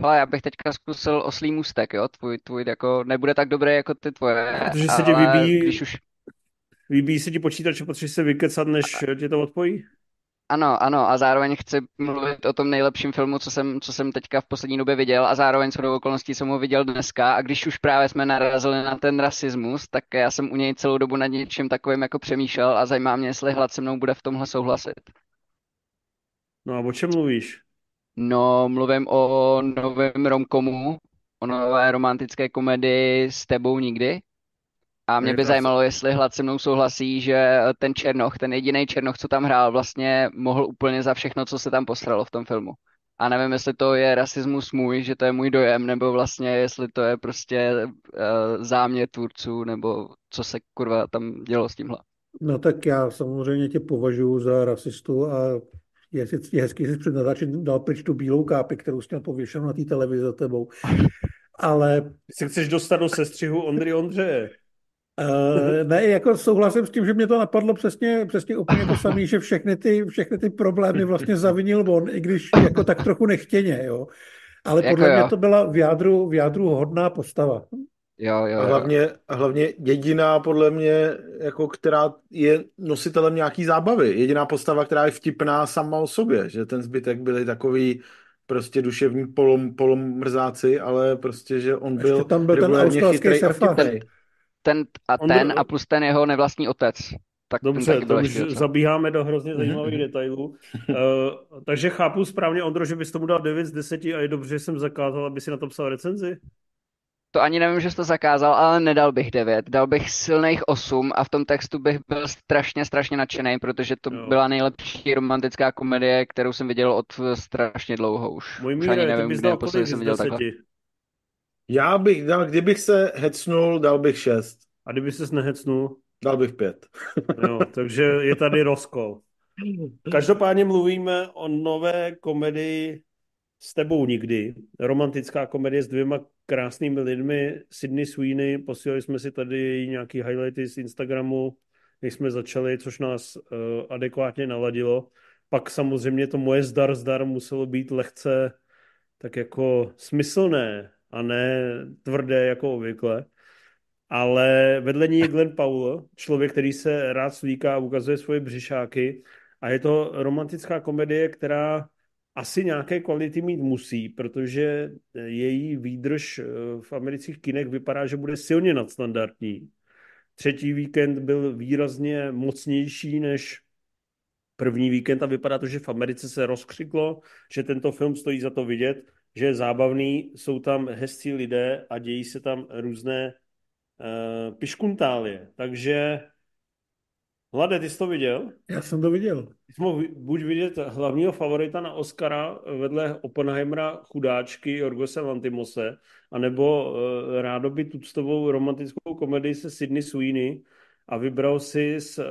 Hele, já bych teďka zkusil oslý můstek, jo, tvůj, tvůj jako nebude tak dobrý jako ty tvoje, Protože se ti vybíjí, když už... vybíjí se ti počítač a potřebuješ se vykecat, než tě to odpojí? Ano, ano, a zároveň chci mluvit o tom nejlepším filmu, co jsem, co jsem teďka v poslední době viděl a zároveň s okolností jsem ho viděl dneska a když už právě jsme narazili na ten rasismus, tak já jsem u něj celou dobu nad něčím takovým jako přemýšlel a zajímá mě, jestli Hlad se mnou bude v tomhle souhlasit. No a o čem mluvíš? No, mluvím o novém romkomu, o nové romantické komedii s tebou nikdy. A mě by zajímalo, jestli Hlad se mnou souhlasí, že ten Černoch, ten jediný Černoch, co tam hrál, vlastně mohl úplně za všechno, co se tam postralo v tom filmu. A nevím, jestli to je rasismus můj, že to je můj dojem, nebo vlastně jestli to je prostě uh, záměr tvůrců, nebo co se kurva tam dělo s tímhle. No tak já samozřejmě tě považuji za rasistu a je, je hezký, že jsi před dal pryč tu bílou kápi, kterou jsi měl pověšenou na té televizi za tebou. Ale... Se chceš dostat do sestřihu Ondry Ondřeje. Uh, ne, jako souhlasím s tím, že mě to napadlo přesně, přesně úplně to samé, že všechny ty, všechny ty problémy vlastně zavinil on, i když jako tak trochu nechtěně, jo. Ale jako podle jo. mě to byla v jádru, v jádru hodná postava. Jo, jo, a hlavně, a hlavně jediná podle mě, jako která je nositelem nějaký zábavy. Jediná postava, která je vtipná sama o sobě, že ten zbytek byli takový prostě duševní polom, polomrzáci, ale prostě, že on byl Ještě tam byl ten australský. Ten, ten a on ten byl... a plus ten jeho nevlastní otec. Tak Dobře, to už zabíháme do hrozně zajímavých detailů. uh, takže chápu správně, Ondro, že bys tomu dal 9 z 10 a je dobře, že jsem zakázal, aby si na to psal recenzi? To ani nevím, že jsi to zakázal, ale nedal bych 9. Dal bych silných 8 a v tom textu bych byl strašně, strašně nadšený, protože to jo. byla nejlepší romantická komedie, kterou jsem viděl od strašně dlouho už. Můj míre, ani nevím, kde naposledy jsem viděl takhle. Já bych dal, kdybych se hecnul, dal bych 6. A kdyby se nehecnul? Dal bych 5. jo, takže je tady rozkol. Každopádně mluvíme o nové komedii s tebou nikdy. Romantická komedie s dvěma krásnými lidmi. Sydney Sweeney, posílali jsme si tady nějaký highlighty z Instagramu, než jsme začali, což nás uh, adekvátně naladilo. Pak samozřejmě to moje zdar zdar muselo být lehce tak jako smyslné a ne tvrdé jako obvykle. Ale vedle ní je Glenn Powell, člověk, který se rád slíká a ukazuje svoje břišáky. A je to romantická komedie, která asi nějaké kvality mít musí, protože její výdrž eh, v amerických kinech vypadá, že bude silně nadstandardní. Třetí víkend byl výrazně mocnější než první víkend a vypadá to, že v Americe se rozkřiklo, že tento film stojí za to vidět, že je zábavný, jsou tam hezcí lidé a dějí se tam různé uh, piškuntálie. Takže Hlade, ty jsi to viděl? Já jsem to viděl. Ty jsi mohl buď vidět hlavního favorita na Oscara vedle Oppenheimera chudáčky Jorgose Lantimose, anebo uh, rádoby tuctovou romantickou komedii se Sydney Sweeney, a vybral si uh,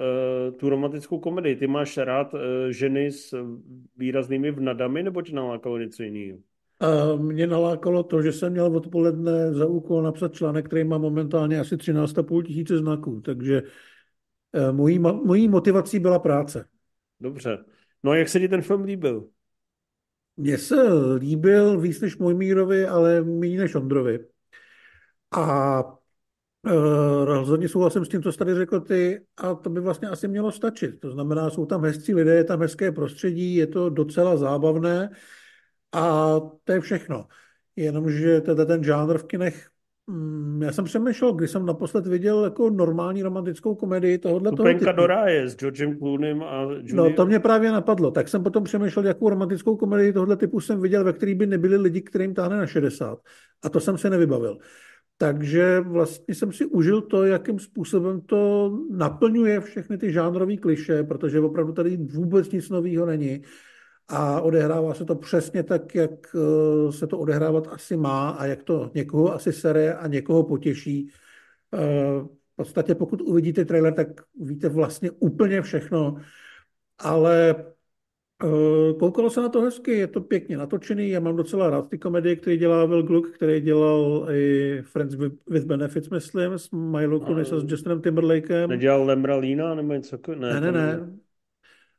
tu romantickou komedii. Ty máš rád uh, ženy s výraznými vnadami, nebo tě nalákalo něco jiného? Uh, mě nalákalo to, že jsem měl odpoledne za úkol napsat článek, který má momentálně asi 13,5 tisíce znaků, takže uh, mojí, mojí motivací byla práce. Dobře. No a jak se ti ten film líbil? Mně se líbil víc než Mojmírovi, ale méně než Ondrovi. A uh, rozhodně souhlasím s tím, co jsi tady řekl ty, a to by vlastně asi mělo stačit. To znamená, jsou tam hezcí lidé, je tam hezké prostředí, je to docela zábavné a to je všechno. Jenomže teda ten žánr v kinech Mm, já jsem přemýšlel, když jsem naposled viděl jako normální romantickou komedii tohohle toho typu. do ráje s Georgem Clooneym a Julie. No, to mě právě napadlo. Tak jsem potom přemýšlel, jakou romantickou komedii tohohle typu jsem viděl, ve který by nebyli lidi, kterým táhne na 60. A to jsem se nevybavil. Takže vlastně jsem si užil to, jakým způsobem to naplňuje všechny ty žánrové kliše, protože opravdu tady vůbec nic nového není a odehrává se to přesně tak, jak eh, se to odehrávat asi má a jak to někoho asi sere a někoho potěší. Eh, v podstatě pokud uvidíte trailer, tak víte vlastně úplně všechno, ale eh, koukalo se na to hezky, je to pěkně natočený, já mám docela rád ty komedie, které dělá Will Gluck, který dělal i Friends with Benefits, myslím, s Milo Kunis a s Justinem Timberlakem. Nedělal Lemralina nebo něco? Ne, ne, ne.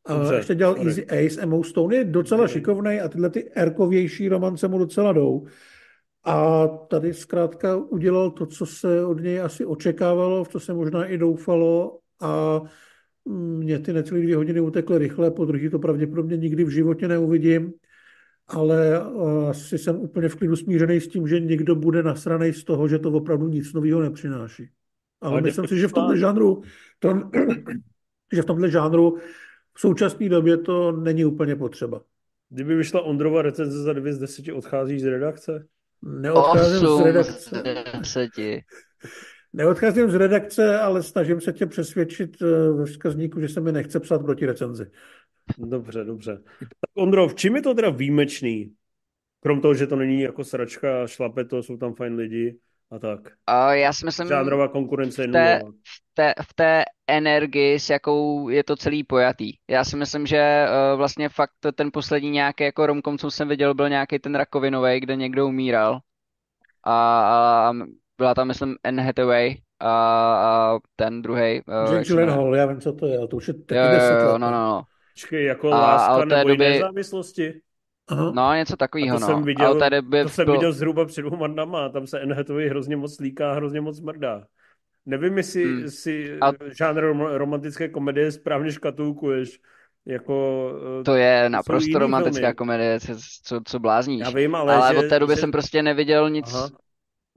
Dobře, ještě dělal sorry. Easy Ace, Emma Stone je docela šikovný a tyhle ty erkovější romance mu docela jdou. A tady zkrátka udělal to, co se od něj asi očekávalo, v co se možná i doufalo a mě ty necelé dvě hodiny utekly rychle, po druhý to pravděpodobně nikdy v životě neuvidím, ale asi jsem úplně v klidu smířený s tím, že někdo bude nasranej z toho, že to opravdu nic nového nepřináší. Ale, ale myslím si, že v tomhle žánru to, že v tomhle žánru v současné době to není úplně potřeba. Kdyby vyšla Ondrova recenze za 9 z 10, odcházíš z redakce? Neodcházím z redakce. 10. Neodcházím z redakce, ale snažím se tě přesvědčit eh, ve vzkazníku, že se mi nechce psát proti recenzi. Dobře, dobře. Tak Ondro, v čím je to teda výjimečný? Krom toho, že to není jako sračka, šlape to, jsou tam fajn lidi a tak. A já si myslím, Žánrová konkurence je té, v, té, v té energii, s jakou je to celý pojatý. Já si myslím, že uh, vlastně fakt ten poslední nějaký jako romkom, co jsem viděl, byl nějaký ten rakovinový, kde někdo umíral. A, a byla tam, myslím, Anne Hathaway a, a ten druhý. Uh, Jake Gyllenhaal, já vím, co to je, to už je taky jo, deset let. No, no, no. Počkej, jako a, láska a nebo doby... nezávislosti? Aha. No, něco takového, no. Jsem viděl, ale tady by to jsem byl... viděl zhruba před dvěma dnama, tam se Hathaway hrozně moc líká, hrozně moc mrdá. Nevím, jestli hmm. si a... žánr romantické komedie správně škatulkuješ. Jako, to je naprosto romantická filmy. komedie, co, co blázníš. Já vím, ale, ale že, od té doby že... jsem prostě neviděl nic, Aha.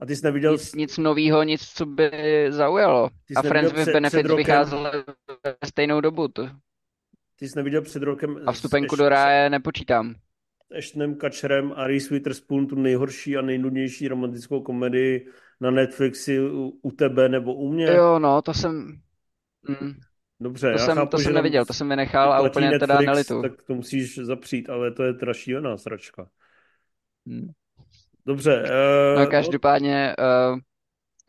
A ty jsi neviděl... Nic, nic nového, nic, co by zaujalo. A Friends with Benefits ve stejnou dobu. To... Ty jsi neviděl před rokem... A vstupenku do ráje nepočítám. Ashtonem Kačerem a Reese Witherspoon tu nejhorší a nejnudnější romantickou komedii na Netflixi u, u tebe nebo u mě. Jo, no, to jsem... Mm. Dobře, to já jsem, chápu, to jsem neviděl, to jsem vynechal a úplně Netflix, teda nelitu. Tak to musíš zapřít, ale to je trašílená sračka. Hmm. Dobře. Uh, no každopádně uh,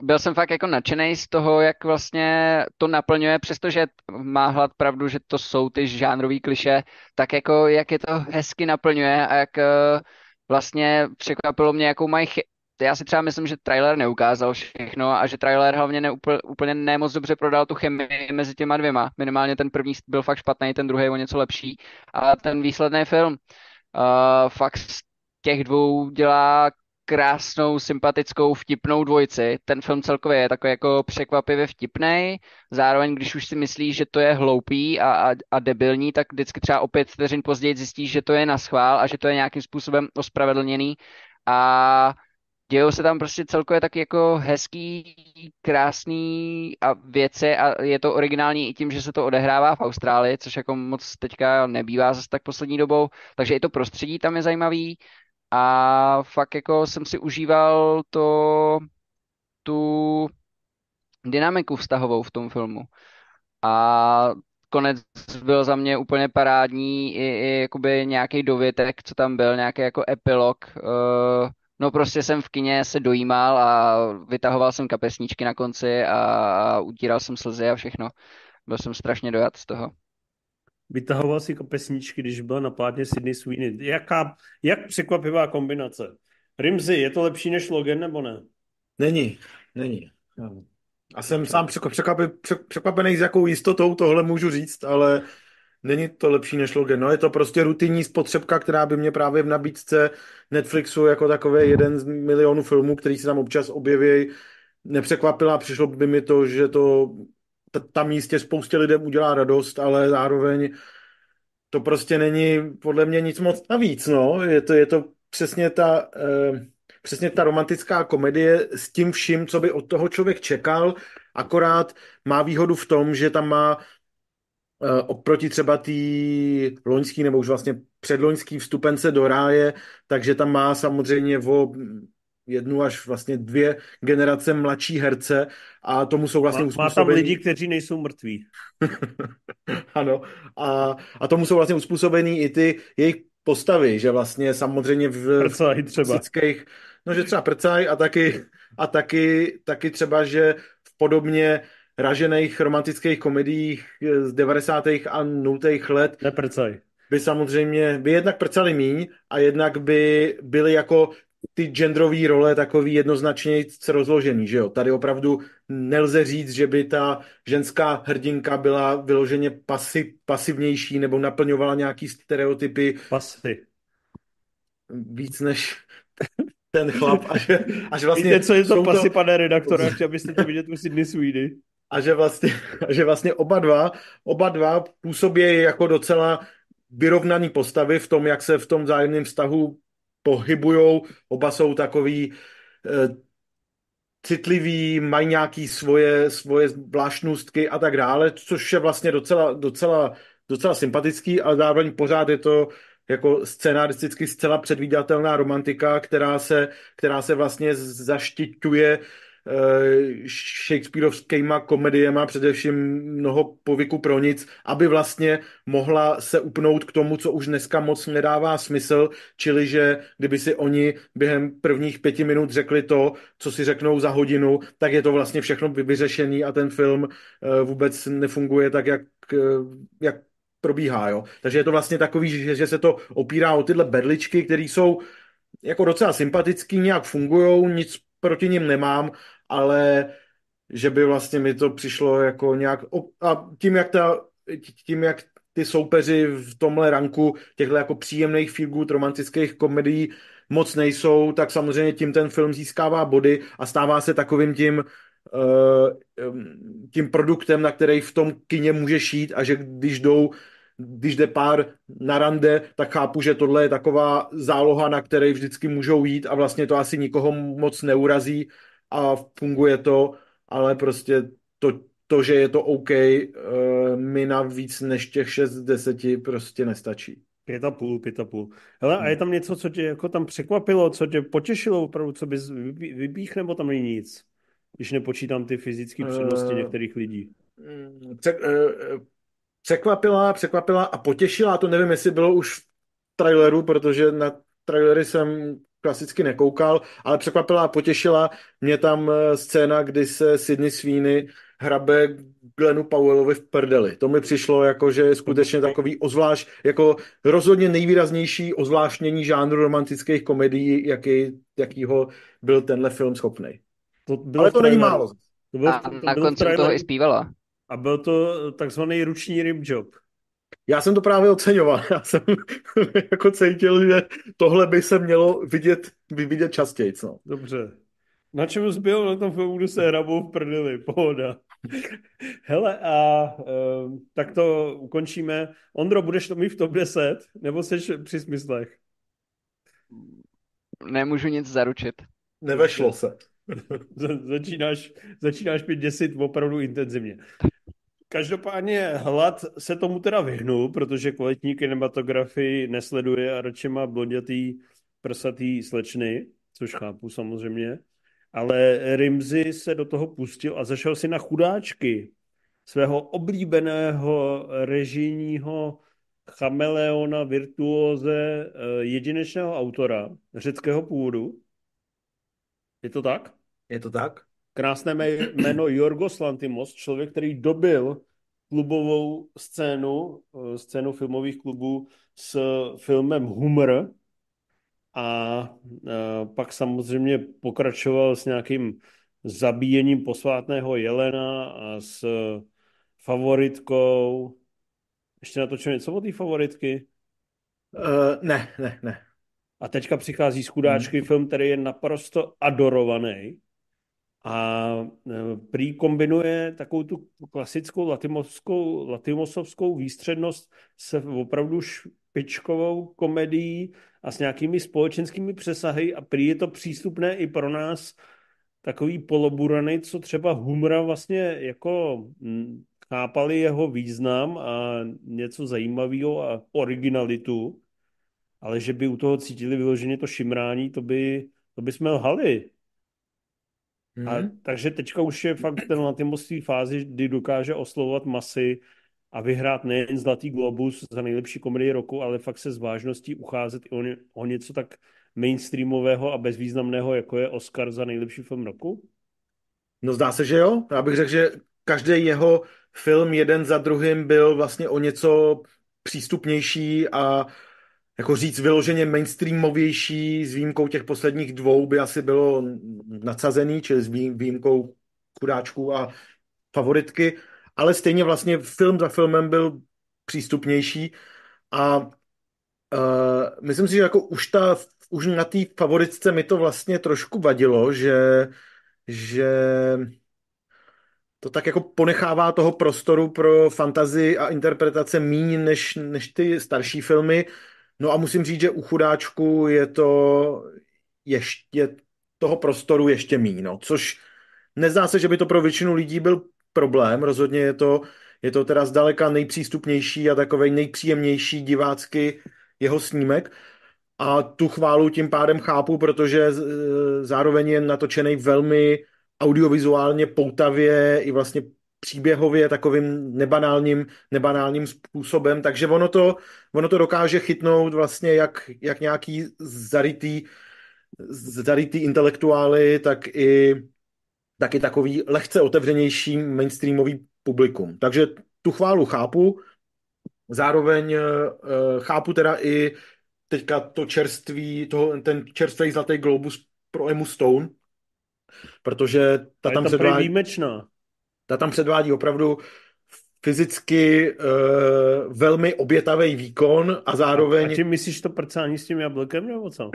byl jsem fakt jako nadšený z toho, jak vlastně to naplňuje, přestože má hlad pravdu, že to jsou ty žánrový kliše, tak jako jak je to hezky naplňuje a jak uh, vlastně překvapilo mě, jakou mají chy- já si třeba myslím, že trailer neukázal všechno a že trailer hlavně neúplně, úplně nemoc dobře prodal tu chemii mezi těma dvěma. Minimálně ten první byl fakt špatný, ten druhý o něco lepší. A ten výsledný film uh, fakt z těch dvou dělá krásnou, sympatickou, vtipnou dvojici. Ten film celkově je takový jako překvapivě vtipný. Zároveň, když už si myslíš, že to je hloupý a, a, a debilní, tak vždycky třeba o pět vteřin později zjistíš, že to je na schvál a že to je nějakým způsobem ospravedlněný. A dějou se tam prostě celkově taky jako hezký, krásný a věci a je to originální i tím, že se to odehrává v Austrálii, což jako moc teďka nebývá zase tak poslední dobou, takže i to prostředí tam je zajímavý a fakt jako jsem si užíval to, tu dynamiku vztahovou v tom filmu. A konec byl za mě úplně parádní, i, i jakoby nějaký dovětek, co tam byl, nějaký jako epilog, uh, No prostě jsem v kině se dojímal a vytahoval jsem kapesníčky na konci a utíral jsem slzy a všechno. Byl jsem strašně dojat z toho. Vytahoval si kapesníčky, když byl na plátně Sydney Sweeney. Jaká, jak překvapivá kombinace. Rimzy, je to lepší než Logan, nebo ne? Není, není. A jsem sám překvapený, s jakou jistotou tohle můžu říct, ale není to lepší než Logan. No je to prostě rutinní spotřebka, která by mě právě v nabídce Netflixu jako takový jeden z milionů filmů, který se tam občas objeví, nepřekvapila. Přišlo by mi to, že to tam jistě spoustě lidem udělá radost, ale zároveň to prostě není podle mě nic moc navíc. No. Je, to, je to přesně ta... Eh, přesně ta romantická komedie s tím vším, co by od toho člověk čekal, akorát má výhodu v tom, že tam má uh, oproti třeba té loňský nebo už vlastně předloňský vstupence do ráje, takže tam má samozřejmě o jednu až vlastně dvě generace mladší herce a tomu jsou vlastně má, má tam lidi, kteří nejsou mrtví. ano. A, a tomu jsou vlastně uspůsobený i ty jejich postavy, že vlastně samozřejmě v Prcaj třeba. Klasických, no že třeba prcaj a taky, a taky, taky třeba, že v podobně ražených romantických komediích z 90. a 0. let Neprcaj. by samozřejmě, by jednak prcali míň a jednak by byly jako ty genderové role takový jednoznačně rozložený, že jo. Tady opravdu nelze říct, že by ta ženská hrdinka byla vyloženě pasi, pasivnější nebo naplňovala nějaký stereotypy. Pasy. Víc než ten chlap. A že, a že vlastně Víte, co je to pasy, to... pane redaktore, chtěl byste to vidět u Sydney Sweeney. A že vlastně, a že vlastně oba dva, oba dva působí jako docela vyrovnaný postavy v tom, jak se v tom vzájemném vztahu pohybujou, oba jsou takový eh, citlivý, mají nějaký svoje, svoje zvláštnostky a tak dále, což je vlastně docela, docela, docela sympatický, ale zároveň pořád je to jako scénaristicky zcela předvídatelná romantika, která se, která se vlastně zaštiťuje Shakespeareovskýma komediema, především mnoho povyku pro nic, aby vlastně mohla se upnout k tomu, co už dneska moc nedává smysl, čili že kdyby si oni během prvních pěti minut řekli to, co si řeknou za hodinu, tak je to vlastně všechno vyřešený a ten film eh, vůbec nefunguje tak, jak, eh, jak probíhá. Jo? Takže je to vlastně takový, že, že se to opírá o tyhle berličky, které jsou jako docela sympatický, nějak fungují, nic proti ním nemám, ale že by vlastně mi to přišlo jako nějak... A tím, jak, ta, tím, jak ty soupeři v tomhle ranku těchto jako příjemných good romantických komedií moc nejsou, tak samozřejmě tím ten film získává body a stává se takovým tím eh, tím produktem, na který v tom kině může šít a že když jdou když jde pár na rande, tak chápu, že tohle je taková záloha, na které vždycky můžou jít a vlastně to asi nikoho moc neurazí a funguje to, ale prostě to, to že je to OK, uh, mi na víc než těch 6 z 10 prostě nestačí. Pět a půl, pět a půl. Hele, a je tam něco, co tě jako tam překvapilo, co tě potěšilo opravdu, co bys vybích, nebo tam není nic? Když nepočítám ty fyzické přednosti uh, některých lidí. Přek, uh, překvapila, překvapila a potěšila, to nevím, jestli bylo už v traileru, protože na trailery jsem klasicky nekoukal, ale překvapila a potěšila mě tam eh, scéna, kdy se Sydney Sweeney hrabe Glenu Powellovi v prdeli. To mi přišlo jako, že je skutečně takový ozvlášť, jako rozhodně nejvýraznější ozvláštnění žánru romantických komedií, jaký, jakýho byl tenhle film schopný. To Ale to není málo. To bylo, a to na konci toho i zpívala. A byl to takzvaný ruční ribjob. Já jsem to právě oceňoval. Já jsem jako cítil, že tohle by se mělo vidět, vidět častěji. No. Dobře. Na čem zbyl na tom filmu, se hrabou v prdeli, pohoda. Hele, a uh, tak to ukončíme. Ondro, budeš to mít v top 10? Nebo jsi při smyslech? Nemůžu nic zaručit. Nevešlo se. začínáš, začínáš pít děsit opravdu intenzivně. Každopádně Hlad se tomu teda vyhnul, protože kvalitní kinematografii nesleduje a radši má blondětý prsatý slečny, což chápu samozřejmě. Ale Rimzy se do toho pustil a zašel si na chudáčky svého oblíbeného režijního chameleona, virtuóze, eh, jedinečného autora řeckého původu. Je to tak? Je to tak? Krásné jméno Jorgos Lantimos, člověk, který dobil klubovou scénu, eh, scénu filmových klubů s filmem Humor a eh, pak samozřejmě pokračoval s nějakým zabíjením posvátného jelena a s favoritkou. Ještě natočil něco o té favoritky? Uh, ne, ne, ne. A teďka přichází z chudáčky hmm. film, který je naprosto adorovaný a e, prý kombinuje takovou tu klasickou latimosovskou, latimosovskou výstřednost se opravdu špičkovou komedií a s nějakými společenskými přesahy a prý je to přístupné i pro nás takový poloburany, co třeba humra vlastně jako chápali jeho význam a něco zajímavého a originalitu, ale že by u toho cítili vyloženě to šimrání, to by, to by jsme lhali. Hmm. A, mhm. takže teďka už je fakt ten na té fázi, kdy dokáže oslovovat masy a vyhrát nejen Zlatý globus za nejlepší komedii roku, ale fakt se s vážností ucházet i o, ně, o něco tak mainstreamového a bezvýznamného, jako je Oscar za nejlepší film roku? No zdá se, že jo. Já bych řekl, že každý jeho film jeden za druhým byl vlastně o něco přístupnější a jako říct vyloženě mainstreamovější, s výjimkou těch posledních dvou by asi bylo nadsazený, čili s výjimkou chudáčků a favoritky, ale stejně vlastně film za filmem byl přístupnější a uh, myslím si, že jako už, ta, už na té favoritce mi to vlastně trošku vadilo, že, že to tak jako ponechává toho prostoru pro fantazii a interpretace míň než, než ty starší filmy. No a musím říct, že u chudáčku je to ještě toho prostoru ještě míň, no, což nezdá se, že by to pro většinu lidí byl problém, rozhodně je to, je to teda zdaleka nejpřístupnější a takový nejpříjemnější divácky jeho snímek. A tu chválu tím pádem chápu, protože zároveň je natočený velmi audiovizuálně poutavě i vlastně příběhově takovým nebanálním, nebanálním způsobem, takže ono to, ono to dokáže chytnout vlastně jak, jak nějaký zarytý, zarytý intelektuály, tak i, tak i takový lehce otevřenější mainstreamový publikum. Takže tu chválu chápu, zároveň uh, chápu teda i teďka to čerství, toho, ten čerstvý zlatý globus pro Emu Stone, protože ta tam, tam předvádí, výjimečná. Ta tam předvádí opravdu fyzicky uh, velmi obětavý výkon a zároveň... A, ty myslíš to prcání s tím jablkem nebo co?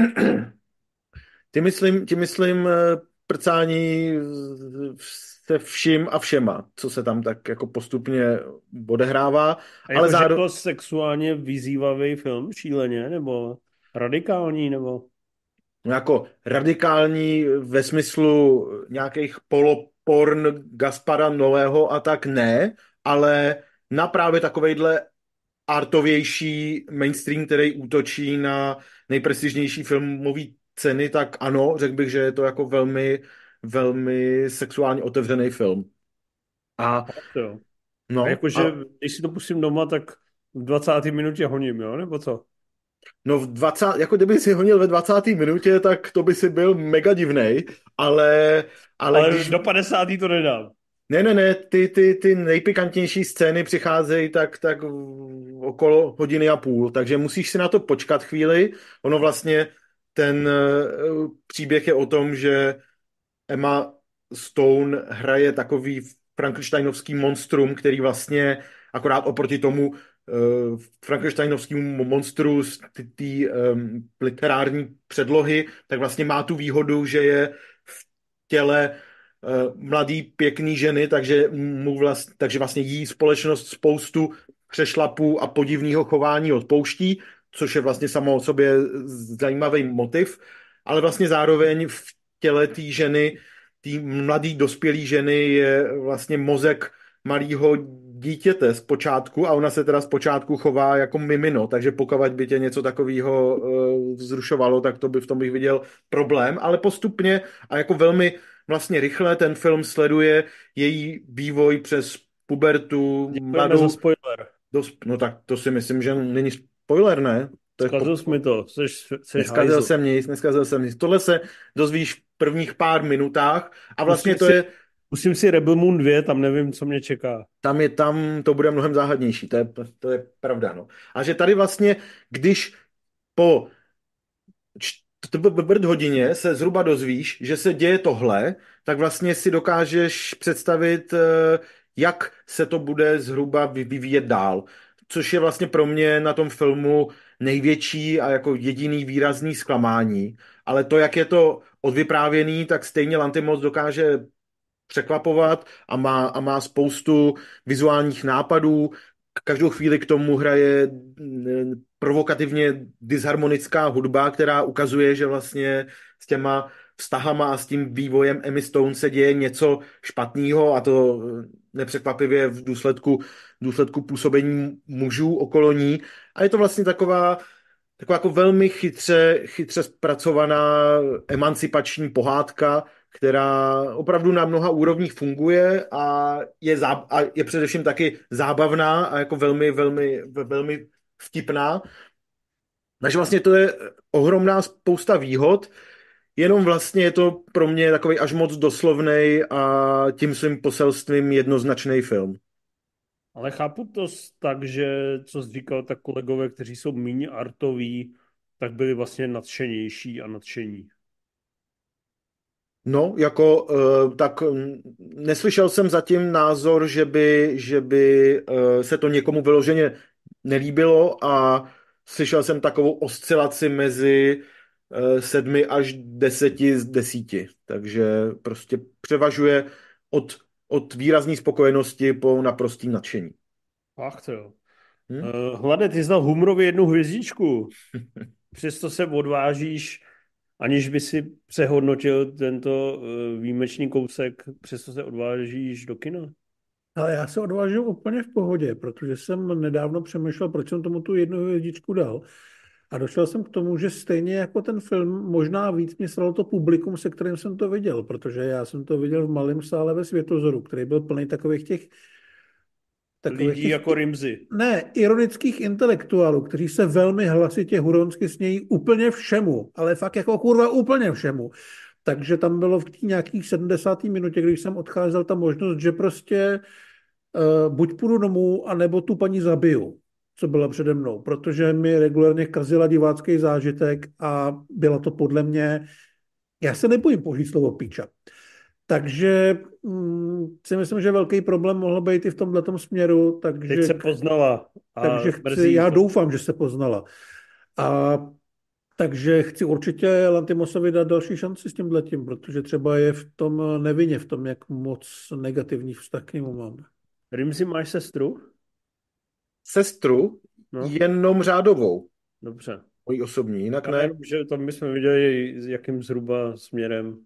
ty myslím, ty myslím eh, prcání se vším a všema, co se tam tak jako postupně odehrává. A ale jako, zároveň... sexuálně vyzývavý film, šíleně, nebo radikální, nebo... No jako radikální ve smyslu nějakých poloporn Gaspara Nového a tak ne, ale na právě takovejhle artovější mainstream, který útočí na nejprestižnější filmový ceny, tak ano, řekl bych, že je to jako velmi, velmi sexuálně otevřený film. A, no, a jakože, a... když si to pustím doma, tak v 20. minutě honím, jo, nebo co? No v 20, jako kdyby si honil ve 20. minutě, tak to by si byl mega divnej, ale... Ale, ale když... do 50. to nedám. Ne, ne, ne, ty, ty, ty nejpikantnější scény přicházejí tak, tak okolo hodiny a půl, takže musíš si na to počkat chvíli. Ono vlastně, ten uh, příběh je o tom, že Emma Stone hraje takový Frankensteinovský monstrum, který vlastně akorát oproti tomu uh, Frankensteinovskému monstru z té um, literární předlohy, tak vlastně má tu výhodu, že je v těle uh, mladý, pěkný ženy, takže, mu vlast, takže vlastně jí společnost spoustu přešlapů a podivného chování odpouští, což je vlastně samo o sobě zajímavý motiv, ale vlastně zároveň v těle té ženy, té mladé dospělé ženy je vlastně mozek malého dítěte z počátku a ona se teda z počátku chová jako mimino, takže pokud by tě něco takového uh, vzrušovalo, tak to by v tom bych viděl problém, ale postupně a jako velmi vlastně rychle ten film sleduje její vývoj přes pubertu, mladou... za spoiler. Dos, no tak to si myslím, že není spoiler, ne? To Zkazil jsi mi to, seš, seš Neskazil jsem nic, neskazil jsem nic. Tohle se dozvíš v prvních pár minutách a vlastně Musím to si- je, Musím si Rebel Moon 2, tam nevím, co mě čeká. tam je, tam to bude mnohem záhadnější, to je, to je pravda, no. A že tady vlastně, když po čtvrt hodině se zhruba dozvíš, že se děje tohle, tak vlastně si dokážeš představit, eh, jak se to bude zhruba vy- vyvíjet dál. Což je vlastně pro mě na tom filmu největší a jako jediný výrazný zklamání. Ale to, jak je to odvyprávěný, tak stejně Lantimos dokáže překvapovat a má, a má spoustu vizuálních nápadů. Každou chvíli k tomu hraje mm, provokativně disharmonická hudba, která ukazuje, že vlastně s těma vztahama a s tím vývojem Emmy Stone se děje něco špatného a to eh, nepřekvapivě v důsledku, v důsledku působení mužů okolo ní. A je to vlastně taková taková jako velmi chytře, chytře zpracovaná emancipační pohádka, která opravdu na mnoha úrovních funguje a je, zá, a je především taky zábavná a jako velmi, velmi, velmi vtipná. Takže vlastně to je ohromná spousta výhod, jenom vlastně je to pro mě takový až moc doslovnej a tím svým poselstvím jednoznačný film. Ale chápu to tak, že co jsi říkal, tak kolegové, kteří jsou méně artoví, tak byli vlastně nadšenější a nadšení. No, jako, uh, tak mm, neslyšel jsem zatím názor, že by, že by uh, se to někomu vyloženě nelíbilo a slyšel jsem takovou oscilaci mezi uh, sedmi až deseti z desíti. Takže prostě převažuje od, od výrazné spokojenosti po naprostý nadšení. Ach to jo. Hm? Hlade, ty dal Humrovi jednu hvězdičku. Přesto se odvážíš, aniž by si přehodnotil tento uh, výjimečný kousek, přesto se odvážíš do kina. Ale já se odvážím úplně v pohodě, protože jsem nedávno přemýšlel, proč jsem tomu tu jednu hvězdičku dal. A došel jsem k tomu, že stejně jako ten film, možná víc mě sralo to publikum, se kterým jsem to viděl, protože já jsem to viděl v malém sále ve Světozoru, který byl plný takových těch... Takových Lidí těch, jako Rimzy. Ne, ironických intelektuálů, kteří se velmi hlasitě huronsky smějí úplně všemu, ale fakt jako kurva úplně všemu. Takže tam bylo v té nějakých 70. minutě, když jsem odcházel, ta možnost, že prostě uh, buď půjdu domů, anebo tu paní zabiju, co byla přede mnou, protože mi regulárně kazila divácký zážitek a byla to podle mě, já se nebojím použít slovo píča. Takže mm, si myslím, že velký problém mohl být i v tomhle směru, takže, Teď se poznala. A takže chci, já to. doufám, že se poznala. A takže chci určitě Lantimosovi dát další šanci s tímhletím, protože třeba je v tom nevinně, v tom, jak moc negativní vztah k němu mám. Rimzy, máš sestru? Sestru No, jenom řádovou, dobře. mojí osobní, jinak Já ne. jenom, že tam bychom viděli, s jakým zhruba směrem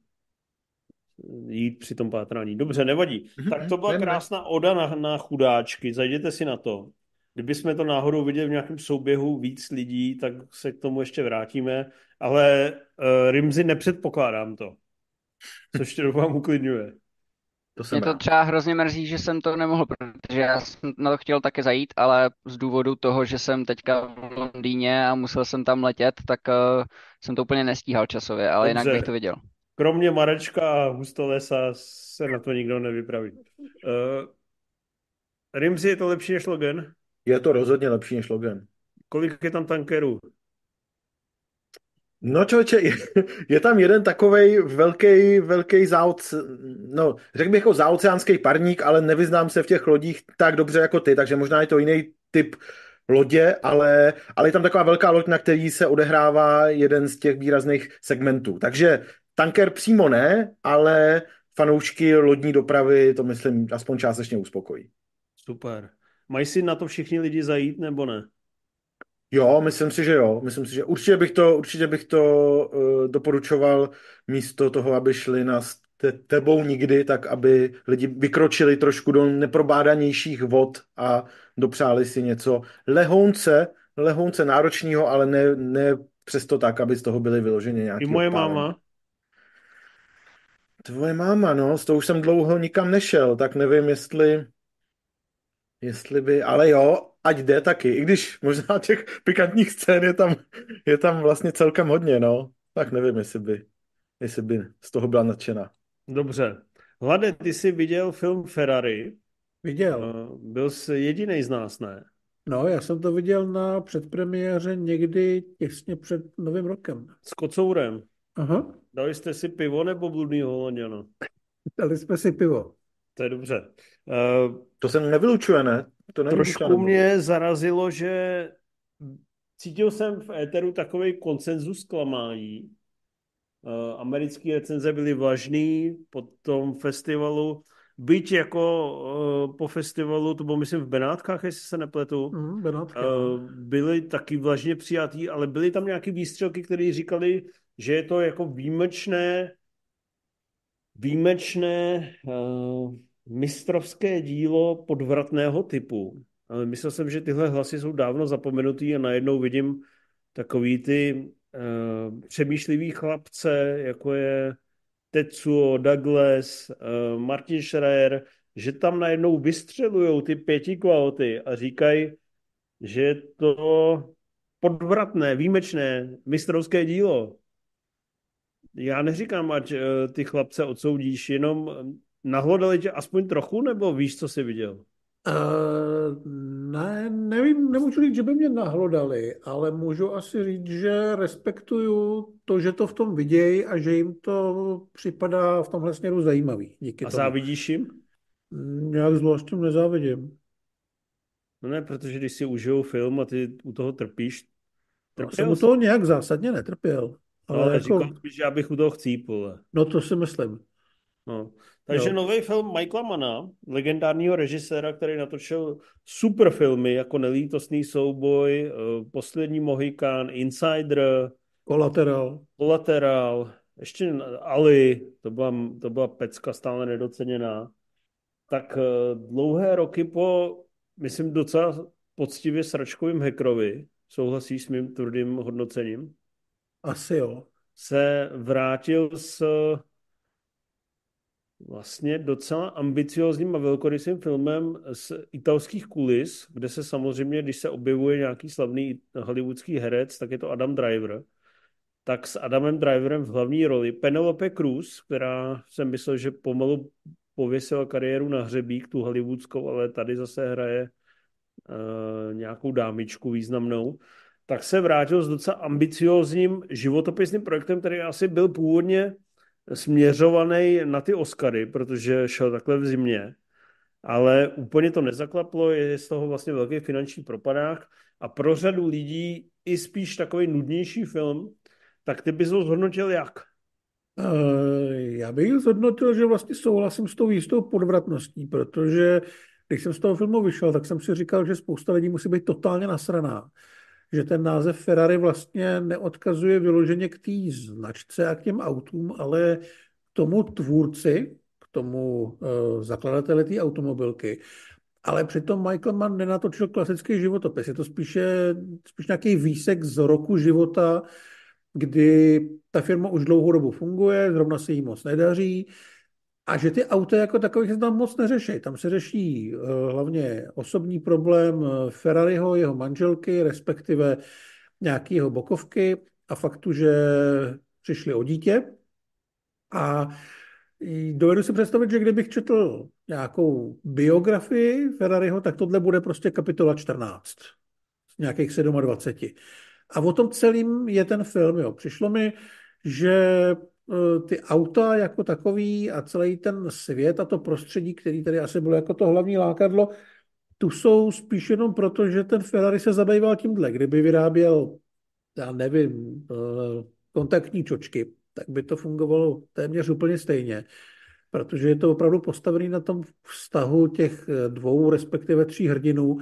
jít při tom pátrání. Dobře, nevadí. Mhm, Tak to byla krásná oda na, na chudáčky, zajděte si na to. Kdybychom to náhodou viděli v nějakém souběhu víc lidí, tak se k tomu ještě vrátíme, ale uh, Rimzy nepředpokládám to, což tě doufám uklidňuje. To jsem Mě to třeba hrozně mrzí, že jsem to nemohl, protože já jsem na to chtěl taky zajít, ale z důvodu toho, že jsem teďka v Londýně a musel jsem tam letět, tak uh, jsem to úplně nestíhal časově, ale jinak Dobře. bych to viděl. Kromě Marečka a Hustolesa se na to nikdo nevypraví. Uh, Rimzy je to lepší než Logan? Je to rozhodně lepší než Logan. Kolik je tam tankerů? No člověče, je, je tam jeden takovej velký, velký záoc, no řekl bych jako záoceánský parník, ale nevyznám se v těch lodích tak dobře jako ty, takže možná je to jiný typ lodě, ale, ale je tam taková velká loď, na který se odehrává jeden z těch výrazných segmentů. Takže tanker přímo ne, ale fanoušky lodní dopravy to myslím aspoň částečně uspokojí. Super. Mají si na to všichni lidi zajít, nebo ne? Jo, myslím si, že jo. Myslím si, že určitě bych to, určitě bych to uh, doporučoval místo toho, aby šli na te, tebou nikdy, tak aby lidi vykročili trošku do neprobádanějších vod a dopřáli si něco lehonce, lehonce náročného, ale ne, ne přesto tak, aby z toho byly vyloženě nějaký I moje odpálení. máma. Tvoje máma, no, s tou už jsem dlouho nikam nešel, tak nevím, jestli... Jestli by, ale jo, ať jde taky, i když možná těch pikantních scén je tam, je tam vlastně celkem hodně, no. Tak nevím, jestli by, jestli by z toho byla nadšená. Dobře. Hlade, ty jsi viděl film Ferrari. Viděl. Uh, Byl jsi jediný z nás, ne? No, já jsem to viděl na předpremiéře někdy těsně před novým rokem. S kocourem. Aha, Dali jste si pivo nebo bludný Holanděna? dali jsme si pivo. To je dobře. Uh, To se nevylučuje, ne? To není trošku mě zarazilo, že cítil jsem v éteru takový konsenzus zklamání. Uh, americký recenze byly vlažný po tom festivalu. Byť jako uh, po festivalu, to bylo myslím v Benátkách, jestli se nepletu, Mm, Benátka. Uh, byli taky vlažně přijatý, ale byly tam nějaké výstřelky, které říkali, že je to jako výjimečné, výjimečné uh, mistrovské dílo podvratného typu. Ale myslel jsem, že tyhle hlasy jsou dávno zapomenutý a najednou vidím takový ty uh, přemýšlivý chlapce, jako je Tetsuo, Douglas, uh, Martin Schreier, že tam najednou vystřelujou ty pěti kvaloty a říkají, že je to podvratné, výjimečné, mistrovské dílo. Já neříkám, ať uh, ty chlapce odsoudíš, jenom nahlodali tě aspoň trochu, nebo víš, co jsi viděl? Uh, ne, nevím, nemůžu říct, že by mě nahlodali, ale můžu asi říct, že respektuju to, že to v tom vidějí a že jim to připadá v tomhle směru zajímavý. Díky A tomu. závidíš jim? Nějak zvlášť tím nezávidím. No ne, protože když si užijou film a ty u toho trpíš, Já trpěl jsem u toho nějak zásadně netrpěl. No, Ale ale jako, říkal spíš, že já bych u toho chcípl. no to si myslím. No. Takže Jo. nový film Michaela Mana, legendárního režiséra, který natočil super filmy jako Nelítostný souboj, eh, Poslední Mohikán, Insider, Kolateral. Collateral, ještě Ali, to byla, to byla pecka stále nedoceněná. Tak eh, dlouhé roky po, myslím, docela poctivě sračkovým Hekrovi, souhlasíš s mým tvrdým hodnocením, Asi jo. se vrátil s vlastně docela ambiciozním a velkorysým filmem z italských kulis, kde se samozřejmě, když se objevuje nějaký slavný hollywoodský herec, tak je to Adam Driver. Tak s Adamem Driverem v hlavní roli Penelope Cruz, která jsem myslel, že pomalu pověsila kariéru na hřebík, tu hollywoodskou, ale tady zase hraje uh, nějakou dámičku významnou, tak se vrátil s docela ambiciózním životopisným projektem, který asi byl původně směřovaný na ty Oscary, protože šel takhle v zimě, ale úplně to nezaklaplo, je z toho vlastně velký finanční propadák a pro řadu lidí i spíš takový nudnější film, tak ty bys ho zhodnotil jak? Uh, já bych zhodnotil, že vlastně souhlasím s tou jistou podvratností, protože když jsem z toho filmu vyšel, tak jsem si říkal, že spousta lidí musí být totálně nasraná. Že ten název Ferrari vlastně neodkazuje vyloženě k té značce a k těm autům, ale k tomu tvůrci, k tomu uh, zakladateli té automobilky. Ale přitom Michael Mann nenatočil klasický životopis. Je to spíše, spíš nějaký výsek z roku života, kdy ta firma už dlouhou dobu funguje, zrovna se jí moc nedaří a že ty auta jako takových se tam moc neřeší. Tam se řeší uh, hlavně osobní problém Ferrariho, jeho manželky, respektive nějaký jeho bokovky a faktu, že přišli o dítě. A dovedu si představit, že kdybych četl nějakou biografii Ferrariho, tak tohle bude prostě kapitola 14 z nějakých 27. A o tom celým je ten film. Jo. Přišlo mi, že ty auta jako takový a celý ten svět a to prostředí, který tady asi bylo jako to hlavní lákadlo, tu jsou spíš jenom proto, že ten Ferrari se zabýval tímhle. Kdyby vyráběl, já nevím, kontaktní čočky, tak by to fungovalo téměř úplně stejně. Protože je to opravdu postavený na tom vztahu těch dvou, respektive tří hrdinů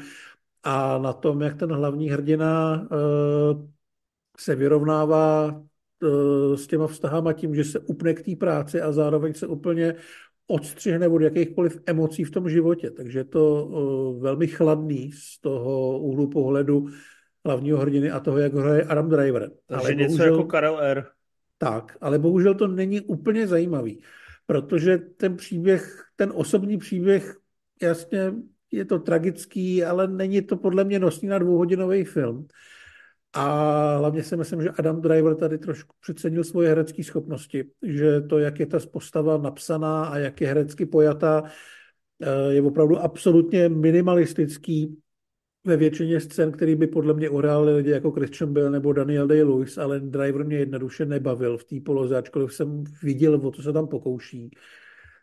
a na tom, jak ten hlavní hrdina se vyrovnává s těma vztahama tím, že se upne k té práci a zároveň se úplně odstřihne od jakýchkoliv emocí v tom životě. Takže je to velmi chladný z toho úhlu pohledu hlavního hrdiny a toho, jak hraje Adam Driver. Takže ale něco bohužel, jako Karel R. Tak, ale bohužel to není úplně zajímavý, protože ten příběh, ten osobní příběh jasně je to tragický, ale není to podle mě nosný na dvouhodinový film. A hlavně si myslím, že Adam Driver tady trošku přecenil svoje herecké schopnosti, že to, jak je ta postava napsaná a jak je herecky pojatá, eh, je opravdu absolutně minimalistický ve většině scén, který by podle mě uhráli lidi jako Christian Bale nebo Daniel Day-Lewis, ale Driver mě jednoduše nebavil v té poloze, ačkoliv jsem viděl, o co se tam pokouší.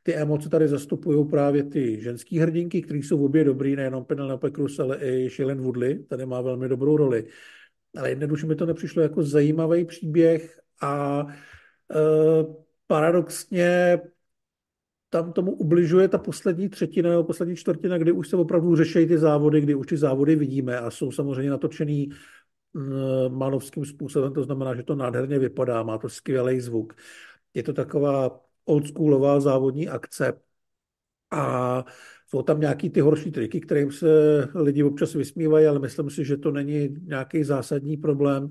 Ty emoce tady zastupují právě ty ženský hrdinky, které jsou obě dobrý, nejenom Penelope Cruz, ale i Shailene Woodley, tady má velmi dobrou roli. Ale jednoduše mi to nepřišlo jako zajímavý příběh a e, paradoxně tam tomu ubližuje ta poslední třetina nebo poslední čtvrtina, kdy už se opravdu řeší ty závody, kdy už ty závody vidíme a jsou samozřejmě natočený manovským způsobem, to znamená, že to nádherně vypadá, má to skvělý zvuk. Je to taková oldschoolová závodní akce a jsou tam nějaký ty horší triky, kterým se lidi občas vysmívají, ale myslím si, že to není nějaký zásadní problém.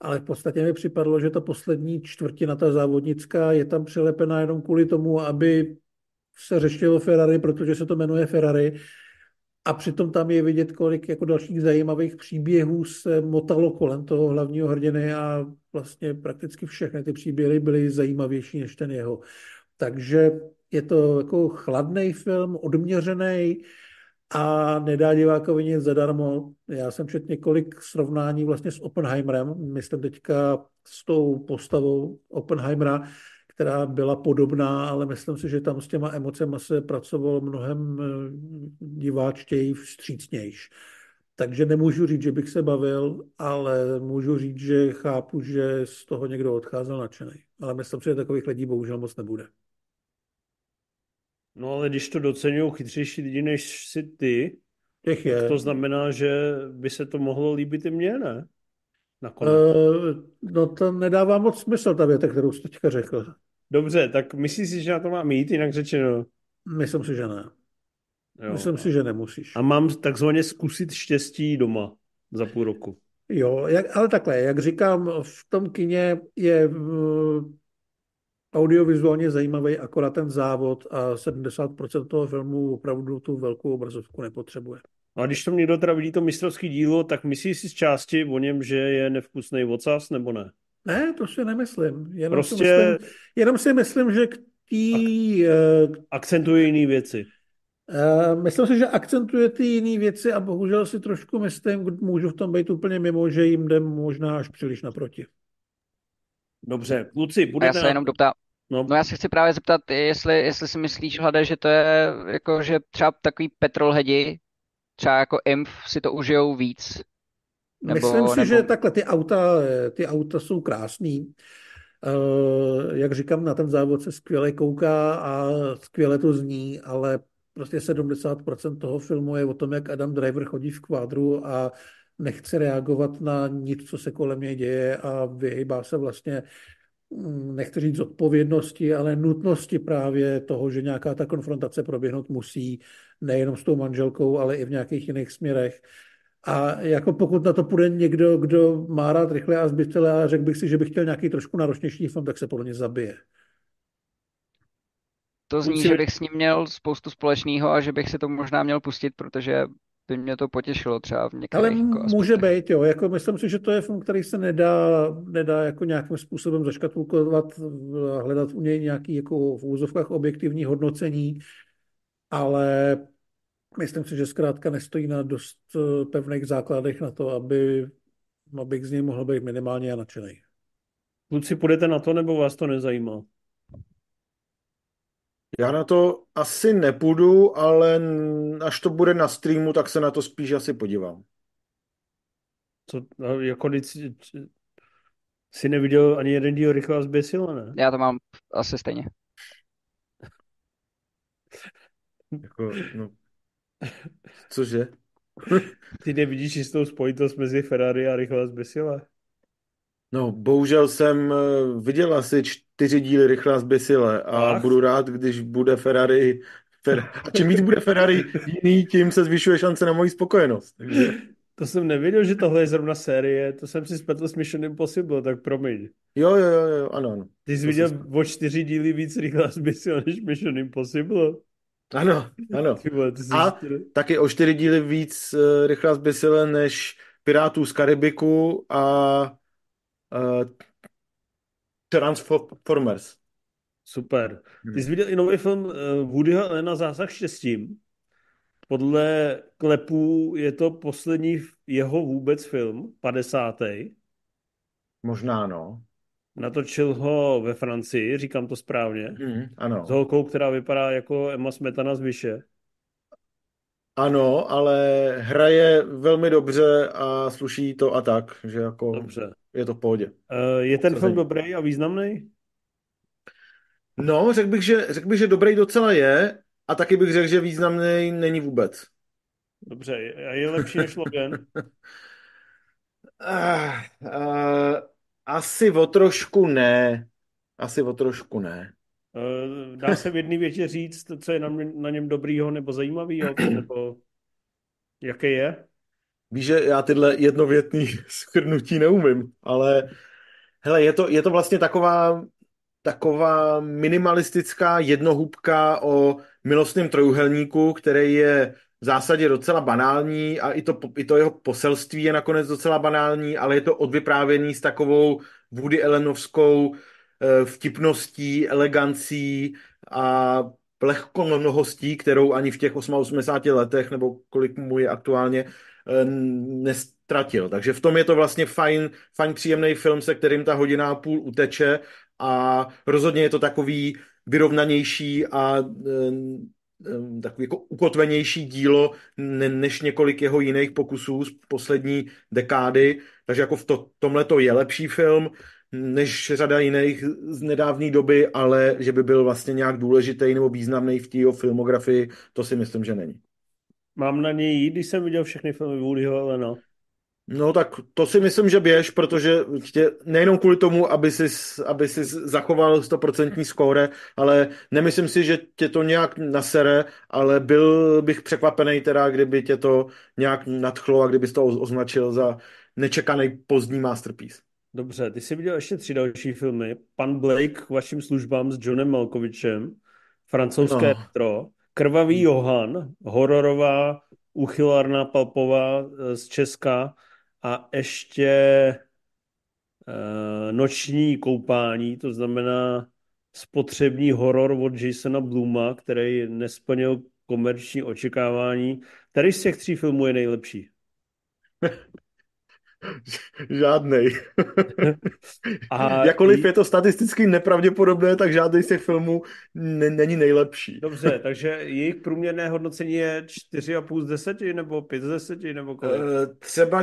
Ale v podstatě mi připadlo, že ta poslední čtvrtina, ta závodnická, je tam přilepená jenom kvůli tomu, aby se řešilo Ferrari, protože se to jmenuje Ferrari. A přitom tam je vidět, kolik jako dalších zajímavých příběhů se motalo kolem toho hlavního hrdiny a vlastně prakticky všechny ty příběhy byly zajímavější než ten jeho. Takže je to jako chladný film, odměřený a nedá divákovi nic zadarmo. Já jsem četl několik srovnání vlastně s Oppenheimerem, myslím teďka s tou postavou Oppenheimera, která byla podobná, ale myslím si, že tam s těma emocemi se pracovalo mnohem eh, diváčtěji, vstřícnějš. Takže nemůžu říct, že bych se bavil, ale můžu říct, že chápu, že z toho někdo odcházel nadšený. Ale myslím si, že takových lidí bohužel moc nebude. No ale když to docenují chytřejší lidi než si ty, Těch je. to znamená, že by se to mohlo líbit i mně, ne? Nakonec. Uh, no to nedává moc smysl ta věta, kterou jsi teďka řekl. Dobře, tak myslíš si, že na to mám mít, jinak řečeno? Myslím si, že ne. Jo. Myslím si, že nemusíš. A mám takzvaně zkusit štěstí doma za půl roku. Jo, jak, ale takhle, jak říkám, v tom kině je uh, audiovizuálně zajímavý akorát ten závod a 70% toho filmu opravdu tu velkou obrazovku nepotřebuje. A když to někdo teda vidí to mistrovský dílo, tak myslíš si z části o něm, že je nevkusný ocas, nebo ne? Ne, to si nemyslím. Jenom, prostě... si, myslím, jenom si myslím, že k tý... Ak- uh, akcentuje jiné věci. Uh, myslím si, že akcentuje ty jiné věci a bohužel si trošku myslím, můžu v tom být úplně mimo, že jim jde možná až příliš naproti. Dobře, kluci, budete... A já se jenom doptám, No. no já se chci právě zeptat, jestli, jestli si myslíš, Hlade, že to je jako, že třeba takový petrolhedi, třeba jako IMF si to užijou víc? Nebo, Myslím si, nebo... že takhle ty auta, ty auta jsou krásný. Uh, jak říkám, na ten závod se skvěle kouká a skvěle to zní, ale prostě 70% toho filmu je o tom, jak Adam Driver chodí v kvádru a nechce reagovat na nic, co se kolem něj děje a vyhýbá se vlastně Mm, nechci říct odpovědnosti, ale nutnosti právě toho, že nějaká ta konfrontace proběhnout musí, nejenom s tou manželkou, ale i v nějakých jiných směrech. A jako pokud na to půjde někdo, kdo má rád rychle a zbytele a řekl bych si, že bych chtěl nějaký trošku náročnější film, tak se podle mě zabije. To zní, že bych s ním měl spoustu společného a že bych si to možná měl pustit, protože by mě to potěšilo třeba v některých Ale jako může být, jo. Jako myslím si, že to je film, který se nedá, nedá jako nějakým způsobem zaškatulkovat, hledat u něj nějaký jako v úzovkách objektivní hodnocení, ale myslím si, že zkrátka nestojí na dost eh, pevných základech na to, aby, abych z něj mohl být minimálně nadšený. Kluci, půjdete na to, nebo vás to nezajímá? Já na to asi nepůjdu, ale až to bude na streamu, tak se na to spíš asi podívám. Co, jako když jsi neviděl ani jeden díl rychle zběsila, ne? Já to mám asi stejně. jako, no. Cože? Ty nevidíš jistou spojitost mezi Ferrari a rychle zběsila? No, bohužel jsem eh, viděl asi čtyři díly Rychlá zběsile a Ach. budu rád, když bude Ferrari Fer... A čím víc bude Ferrari jiný, tím se zvyšuje šance na moji spokojenost. Takže... To jsem nevěděl, že tohle je zrovna série, to jsem si spletl s Mission Impossible, tak promiň. Jo, jo, jo, ano, ano. Ty jsi to viděl o čtyři díly víc rychlá zbysil než Mission Impossible? Ano, ano. Ty vole, ty jsi A čtyři- taky o čtyři díly víc uh, rychlá zbysile než Pirátů z Karibiku a uh, Transformers. Super. Hmm. Ty jsi viděl i nový film uh, Woodyho Allena Zásah štěstím. Podle klepů je to poslední jeho vůbec film, 50. Možná, no. Natočil ho ve Francii, říkám to správně. Hmm, ano. S holkou, která vypadá jako Emma Smetana z Vyše. Ano, ale hraje velmi dobře a sluší to a tak, že jako Dobře. Je to v pohodě. Uh, je ten Co film dobrý a významný? No, řekl bych, že, řekl bych, že dobrý docela je a taky bych řekl, že významný není vůbec. Dobře, je, je lepší než Logan. Uh, uh, asi o trošku ne. Asi o trošku ne. Uh, dá se v jedné větě říct, co je na, na něm dobrýho nebo zajímavýho, nebo jaký je? Víš, že já tyhle jednovětný schrnutí neumím, ale hele, je to, je to vlastně taková, taková minimalistická jednohubka o milostném trojuhelníku, který je v zásadě docela banální a i to, i to jeho poselství je nakonec docela banální, ale je to odvyprávěný s takovou Woody Allenovskou eh, vtipností, elegancí a lehkomnohostí, kterou ani v těch 88 letech, nebo kolik mu je aktuálně, nestratil. Takže v tom je to vlastně fajn, fajn příjemný film, se kterým ta hodina a půl uteče a rozhodně je to takový vyrovnanější a eh, takový jako ukotvenější dílo ne, než několik jeho jiných pokusů z poslední dekády. Takže jako v to, tomhle to je lepší film než řada jiných z nedávné doby, ale že by byl vlastně nějak důležitý nebo významný v té filmografii, to si myslím, že není. Mám na něj jít, když jsem viděl všechny filmy Woodyho Allena. No tak to si myslím, že běž, protože tě, nejenom kvůli tomu, aby si, aby si zachoval 100% skóre, ale nemyslím si, že tě to nějak nasere, ale byl bych překvapený teda, kdyby tě to nějak nadchlo a kdyby to označil za nečekaný pozdní masterpiece. Dobře, ty jsi viděl ještě tři další filmy. Pan Blake k vašim službám s Johnem Malkovičem, francouzské No. Krvavý Johan, hororová uchylárna palpová eh, z Česka a ještě eh, Noční koupání, to znamená spotřební horor od Jasona Bluma, který nesplnil komerční očekávání. Který z těch tří filmů je nejlepší? Žádnej. A Jakkoliv je to statisticky nepravděpodobné, tak žádný z těch filmů ne- není nejlepší. Dobře, takže jejich průměrné hodnocení je 4,5 z 10 nebo 5 z 10 nebo kolik? Eh, Třeba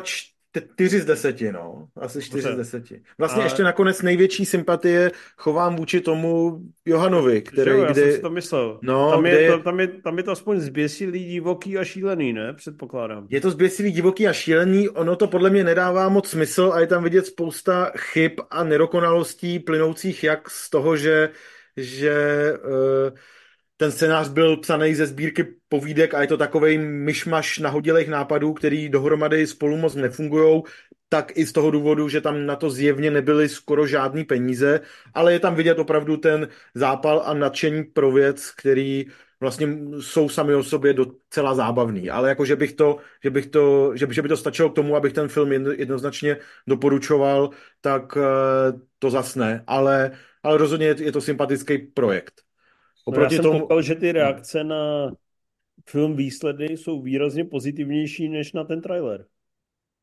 čtyři z deseti, no. Asi čtyři Dobře. z deseti. Vlastně A- ještě nakonec největší sympatie chovám vůči tomu Johanovi, který jo, já jsem kdy... si to myslel. No, tam, je to, tam, je, tam je to aspoň zběsilý, divoký a šílený, ne? Předpokládám. Je to zběsilý, divoký a šílený, ono to podle mě nedává moc smysl a je tam vidět spousta chyb a nedokonalostí plynoucích jak z toho, že, že eh, ten scénář byl psaný ze sbírky povídek a je to takovej myšmaš nahodilých nápadů, který dohromady spolu moc nefungujou, tak i z toho důvodu, že tam na to zjevně nebyly skoro žádný peníze, ale je tam vidět opravdu ten zápal a nadšení pro věc, který vlastně jsou sami o sobě docela zábavný, ale jako, že bych to, že bych to, že by, že by to stačilo k tomu, abych ten film jedno, jednoznačně doporučoval, tak eh, to zas ne, ale, ale rozhodně je to sympatický projekt. No, já Oproti jsem tomu, koukal, že ty reakce na film výsledny jsou výrazně pozitivnější než na ten trailer.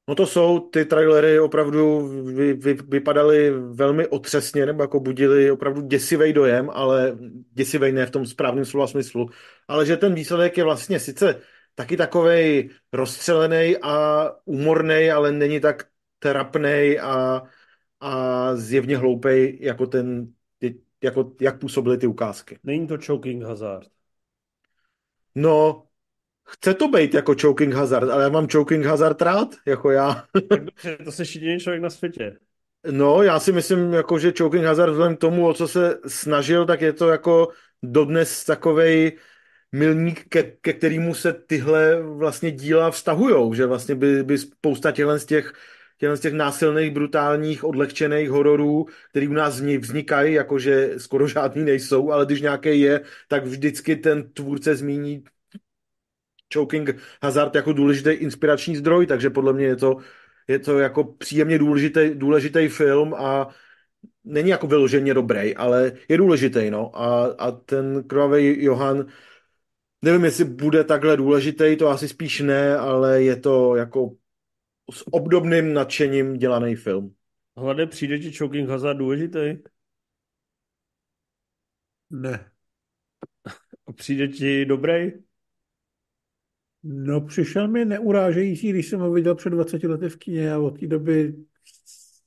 no to jsou, ty trailery opravdu vy, vy, vypadaly velmi otřesně, nebo jako budili opravdu děsivý dojem, ale děsivý ne v tom správném slova smyslu, ale že ten výsledek je vlastně sice taky takovej rozstřelený a úmorný, ale není tak trapnej a, a zjevně hloupej, jako ten, jako, jak působily ty ukázky. Není to choking hazard. No, chce to být jako choking hazard, ale já mám choking hazard rád, jako já. Tak dobře, to se jediný člověk na světě. No, já si myslím, jako, že choking hazard vzhledem k tomu, o co se snažil, tak je to jako dodnes takovej milník, ke, ke kterému se tyhle vlastně díla vztahujou, že vlastně by, by spousta těchhle z těch těch, z těch násilných, brutálních, odlehčených hororů, který u nás vznikají, jakože skoro žádný nejsou, ale když nějaký je, tak vždycky ten tvůrce zmíní Choking Hazard jako důležitý inspirační zdroj, takže podle mě je to, je to jako příjemně důležitý, důležitý film a není jako vyloženě dobrý, ale je důležitý, no. A, a ten krvavý Johan, nevím, jestli bude takhle důležitý, to asi spíš ne, ale je to jako s obdobným nadšením dělaný film. Hlade, přijde ti Choking Hazard důležitý? Ne. A přijde ti dobrý? No, přišel mi neurážející, když jsem ho viděl před 20 lety v kině a od té doby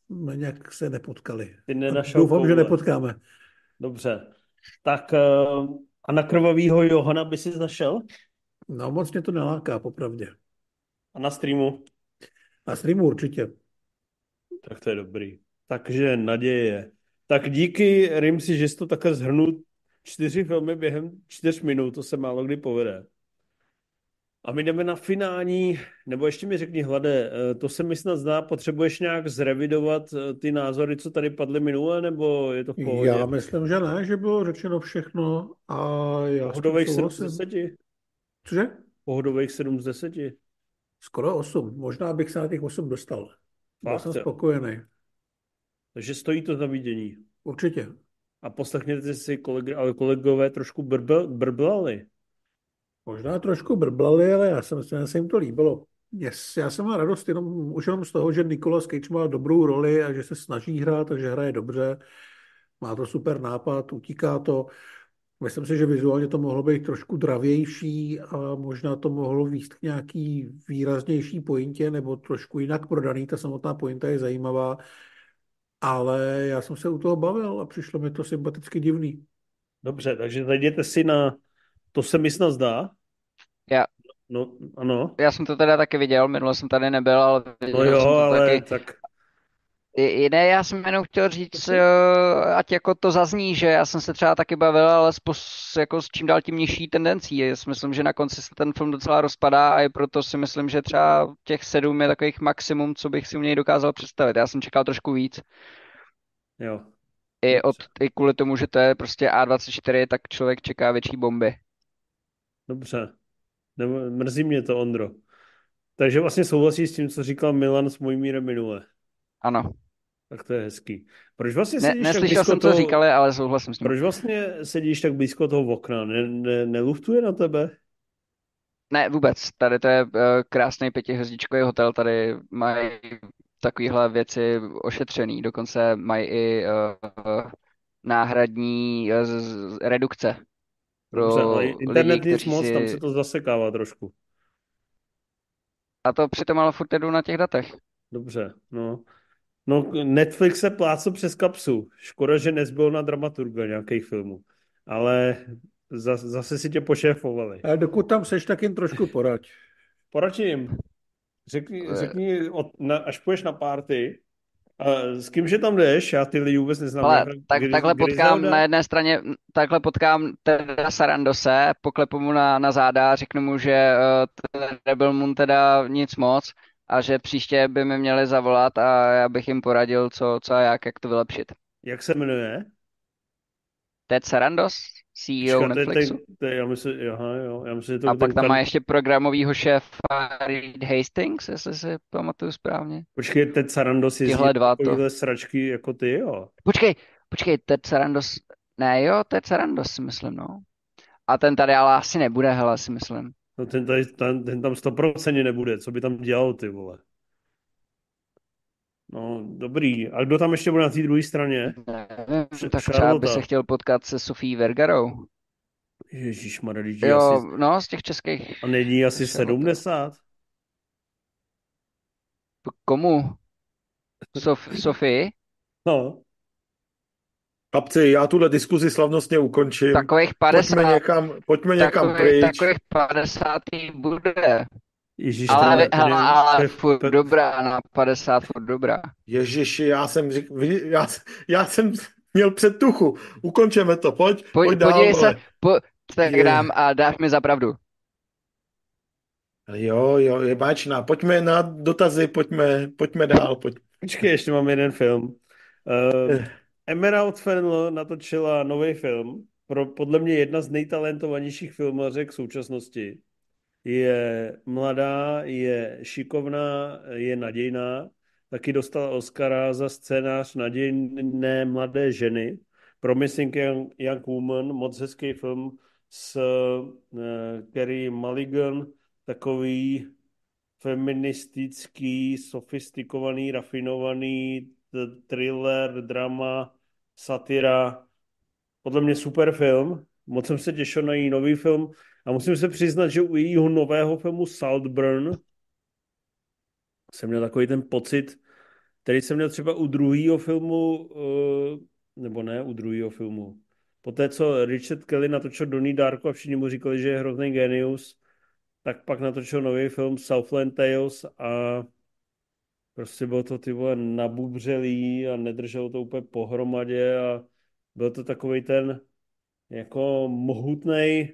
jsme nějak se nepotkali. Ty nenašel Doufám, že nepotkáme. Dobře. Tak eh, a na krvavýho Johana by si našel? No, moc mě to neláká, popravdě. A na streamu? Na streamu určitě. Tak to je dobrý. Takže naděje. Tak díky, Rimsi, že jsi to takhle zhrnul čtyři filmy během čtyř minut, to se málo kdy povede. A my jdeme na finální, nebo ještě mi řekni, Hlade, eh, to se mi snad zdá, potřebuješ nějak zrevidovat eh, ty názory, co tady padly minule, nebo je to v pohodě? Já myslím, že ne, že bylo řečeno všechno a já Pohodových 7 z souhlasím. 10? Cože? Pohodových 7 z 10? Skoro 8. Možná bych se na těch 8 dostal. Byl Fakt, jsem spokojený. Takže stojí to za vidění. Určitě. A poslechněte si, koleg, ale kolegové trošku brbl, brblali. Možná trošku brblali, ale já jsem myslím, že se jim to líbilo. Yes, já jsem měl radost jenom, už jenom z toho, že Nicolas Cage má dobrou roli a že se snaží hrát a že hraje dobře. Má to super nápad, utíká to. Myslím si, že vizuálně to mohlo být trošku dravější a možná to mohlo výst k nějaký výraznější pointě nebo trošku jinak prodaný. Ta samotná pointa je zajímavá, ale já jsem se u toho bavil a přišlo mi to sympaticky divný. Dobře, takže zajděte si na To se mi snad zdá. Já, No, ano. já jsem to teda taky viděl, minule jsem tady nebyl, ale viděl No jsem jo, to ale taky. tak ne, já jsem jenom chtěl říct, eh, ať jako to zazní, že já jsem se třeba taky bavil, ale s, jako s čím dál tím nižší tendencí. Já si myslím, že na konci se ten film docela rozpadá a i proto si myslím, že třeba těch sedm je takových maximum, co bych si u něj dokázal představit. Já jsem čekal trošku víc. jo. I, od, i kvůli tomu, že to je prostě A24, tak člověk čeká větší bomby. Dobře. Nebo, mrzí mě to, Ondro. Takže vlastně souhlasí s tím, co říkal Milan s Mojmírem minule. Ano. Tak to je hezký. Proč vlastně Ne, sedíš tak neslyšel blízko jsem, co toho... říkali, ale souhlasím s tím. Proč vlastně sedíš tak blízko toho okna? Ne, ne, neluftuje na tebe? Ne, vůbec. Tady to je eh, krásný pětihvězdičkový hotel, tady mají takovéhle věci ošetřený, dokonce mají i eh, náhradní eh, z- z- redukce pro Dobře, ale lidi, internet nic kteří moc, tam se si... to zasekává trošku. A to přitom ale furt jedu na těch datech. Dobře, no. No, Netflix se plácel přes kapsu. Škoda, že nezbyl na dramaturga nějakých filmů. Ale za, zase si tě pošéfovali. Ale dokud tam seš, tak jen trošku poraď. Poradši jim. Řekni, Eh. řekni od, na, až půjdeš na party, a s kým že tam jdeš? Já ty lidi vůbec neznám. Ale tak, Gry- takhle potkám Griselda? na jedné straně, takhle potkám teda Sarandose, poklepu mu na, na záda, řeknu mu, že eh, ten Rebel Moon teda nic moc a že příště by mi měli zavolat a já bych jim poradil, co, co a jak, jak to vylepšit. Jak se jmenuje? Ted Sarandos, CEO je Netflixu. ten- je- já myslím, aha, jo, já myslím, že to A pak tam má ještě programovýho šéfa Reed Hastings, jestli si pamatuju správně. Počkej, Ted Sarandos Tyhle dva to. sračky jako ty, jo. Počkej, počkej, Ted Sarandos, ne jo, Ted Sarandos si myslím, no. A ten tady ale asi nebude, hele, si myslím. No ten, tady, ten, ten tam 100% nebude, co by tam dělal, ty vole. No, dobrý. A kdo tam ještě bude na té druhé straně? Nevím, Š- tak třeba by se chtěl potkat se Sofí Vergarou. Ježíš Jo, asi, no, z těch českých. a není asi Charlotte. 70? Komu? Sof, Sofii? No, Chlapci, já tuhle diskuzi slavnostně ukončím. Takových Pojďme 50. někam, pojďme někam Takových, pryč. takových 50 bude. Ježíš, Ale, tohle- hele, tady- ale furt to- dobrá, na 50 furt dobrá. Ježiši, já jsem, řík, já, já jsem měl předtuchu. Ukončeme to, pojď, pojď, Pojď, dál. podívej se, po, tak Je. dám a dáš mi za pravdu. Jo, jo, je báčná. Pojďme na dotazy, pojďme, pojďme dál. Pojď. Počkej, ještě mám jeden film. Uh, Eh. Emerald Fennell natočila nový film, pro podle mě jedna z nejtalentovanějších filmařek současnosti. Je mladá, je šikovná, je nadějná. Taky dostala Oscara za scénář nadějné mladé ženy. Promising Young, Young Woman, moc hezký film s uh, Carey Mulligan, takový feministický, sofistikovaný, rafinovaný thriller, drama, satira. Podle mě super film. Moc jsem se těšil na její nový film a musím se přiznat, že u jejího nového filmu Saltburn jsem měl takový ten pocit, který jsem měl třeba u druhého filmu, eh, nebo ne u druhého filmu. Poté, co Richard Kelly natočil Donnie Darko a všichni mu říkali, že je hrozný genius, tak pak natočil nový film Southland Tales a prostě bylo to ty vole nabubřelý a nedrželo to úplně pohromadě a byl to takový ten jako mohutný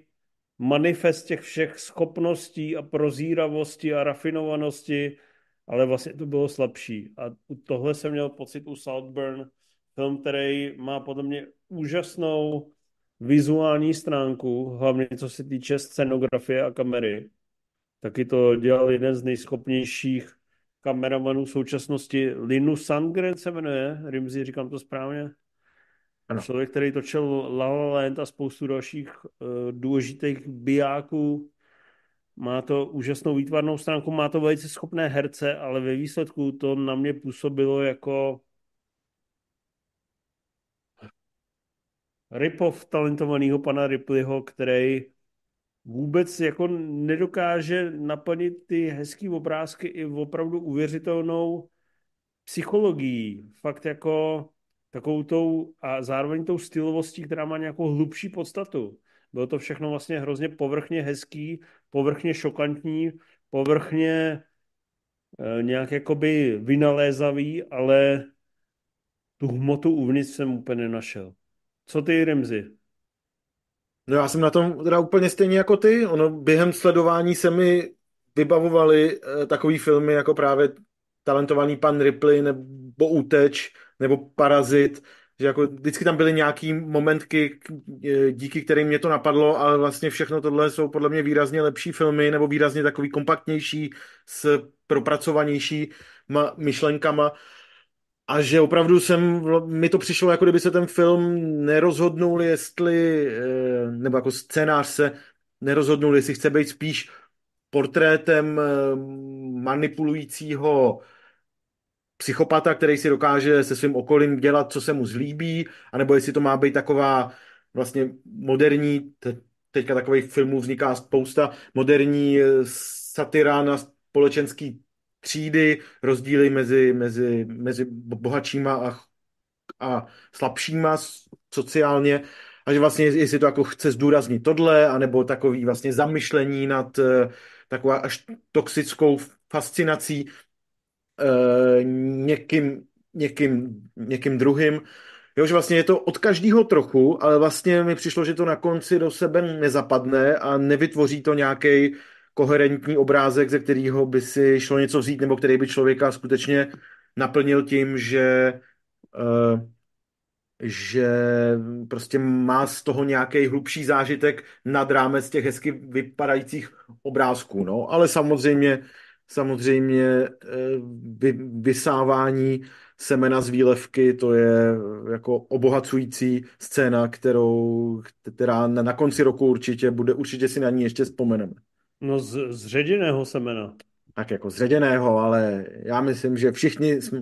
manifest těch všech schopností a prozíravosti a rafinovanosti, ale vlastně to bylo slabší. A tohle jsem měl pocit u Saltburn, film, který má podle mě úžasnou vizuální stránku, hlavně co se týče scenografie a kamery. Taky to dělal jeden z nejschopnějších kameramanů současnosti. Linu Sandgren se jmenuje, Rimzi, říkám to správně? Ano. Člověk, který točil La La Land a spoustu dalších uh, důležitých bijáků. Má to úžasnou výtvarnou stránku, má to velice schopné herce, ale ve výsledku to na mě působilo jako rip-off talentovaného pana Ripleyho, který vůbec jako nedokáže naplnit ty hezký obrázky i opravdu uvěřitelnou psychologií. Fakt jako takovou tou a zároveň tou stylovostí, která má nějakou hlubší podstatu. Bylo to všechno vlastně hrozně povrchně hezký, povrchně šokantní, povrchně e, nějak jakoby vynalézavý, ale tu hmotu uvnitř jsem úplně nenašel. Co ty, Remzi? No já jsem na tom teda úplně stejně jako ty. Ono během sledování se mi vybavovaly e, takové filmy jako právě talentovaný pan Ripley nebo Úteč nebo Parazit, že jako vždycky tam byly nějaký momentky, e, díky kterým mě to napadlo, ale vlastně všechno tohle jsou podle mě výrazně lepší filmy nebo výrazně takový kompaktnější s propracovanější myšlenkama a že opravdu jsem, mi to přišlo, jako kdyby se ten film nerozhodnul, jestli, e, nebo jako scénář se nerozhodnul, jestli chce být spíš portrétem manipulujícího psychopata, který si dokáže se svým okolím dělat, co se mu zlíbí, anebo jestli to má být taková vlastně moderní, te, teďka takových filmů vzniká spousta, moderní satira na společenský třídy, rozdíly mezi, mezi, mezi bohatšíma a, a slabšíma sociálně, a že vlastně jestli to jako chce zdůraznit tohle, anebo takový vlastně zamyšlení nad taková až toxickou fascinací e, někým, někým, někým druhým. Jo, že vlastně je to od každého trochu, ale vlastně mi přišlo, že to na konci do sebe nezapadne a nevytvoří to nějaký koherentní obrázek, ze kterého by si šlo něco vzít, nebo který by člověka skutečně naplnil tím, že uh, že prostě má z toho nějaký hlubší zážitek nad rámec těch hezky vypadajících obrázků. No. Ale samozřejmě, samozřejmě vy, vysávání semena z výlevky, to je jako obohacující scéna, kterou, která na, na konci roku určitě bude, určitě si na ní ještě vzpomeneme. No z, z ředěného semena. Tak jako zředěného, ale já myslím, že všichni jsme,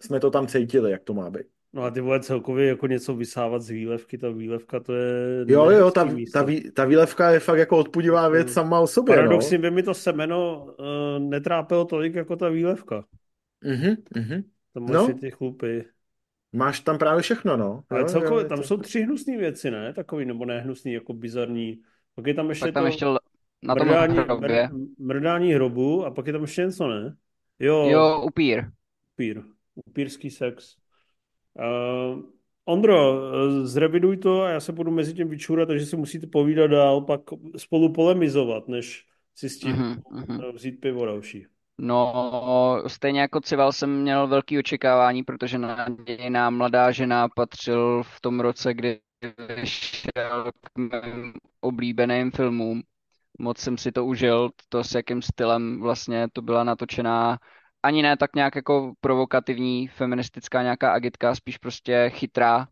jsme to tam cítili, jak to má být. No a ty vole celkově jako něco vysávat z výlevky, ta výlevka to je... Jo, jo, ta, ta, vý, ta výlevka je fakt jako odpudivá věc hmm. sama o sobě, Paradoxně no. by mi to semeno uh, netrápilo tolik jako ta výlevka. Mhm, mhm. To máš no. ty chlupy. Máš tam právě všechno, no. Ale jo, celkově, jo, tam to... jsou tři hnusné věci, ne? Takový, nebo ne hnusný, jako bizarní. Pak je tam ještě pak tam to... ještě na tom mrdání, hrobě. Mr, mrdání hrobu a pak je tam ještě něco, ne? Jo, jo upír. Upír. Upírský sex. Uh, Ondro, zreviduj to a já se budu mezi tím vyčůrat, takže si musíte povídat dál, pak spolu polemizovat, než si s tím mm-hmm. vzít pivo další. No, stejně jako Cival jsem měl velký očekávání, protože nadějná mladá žena patřil v tom roce, kdy vyšel k mým oblíbeným filmům. Moc jsem si to užil, to s jakým stylem vlastně to byla natočená ani ne tak nějak jako provokativní feministická nějaká agitka, spíš prostě chytrá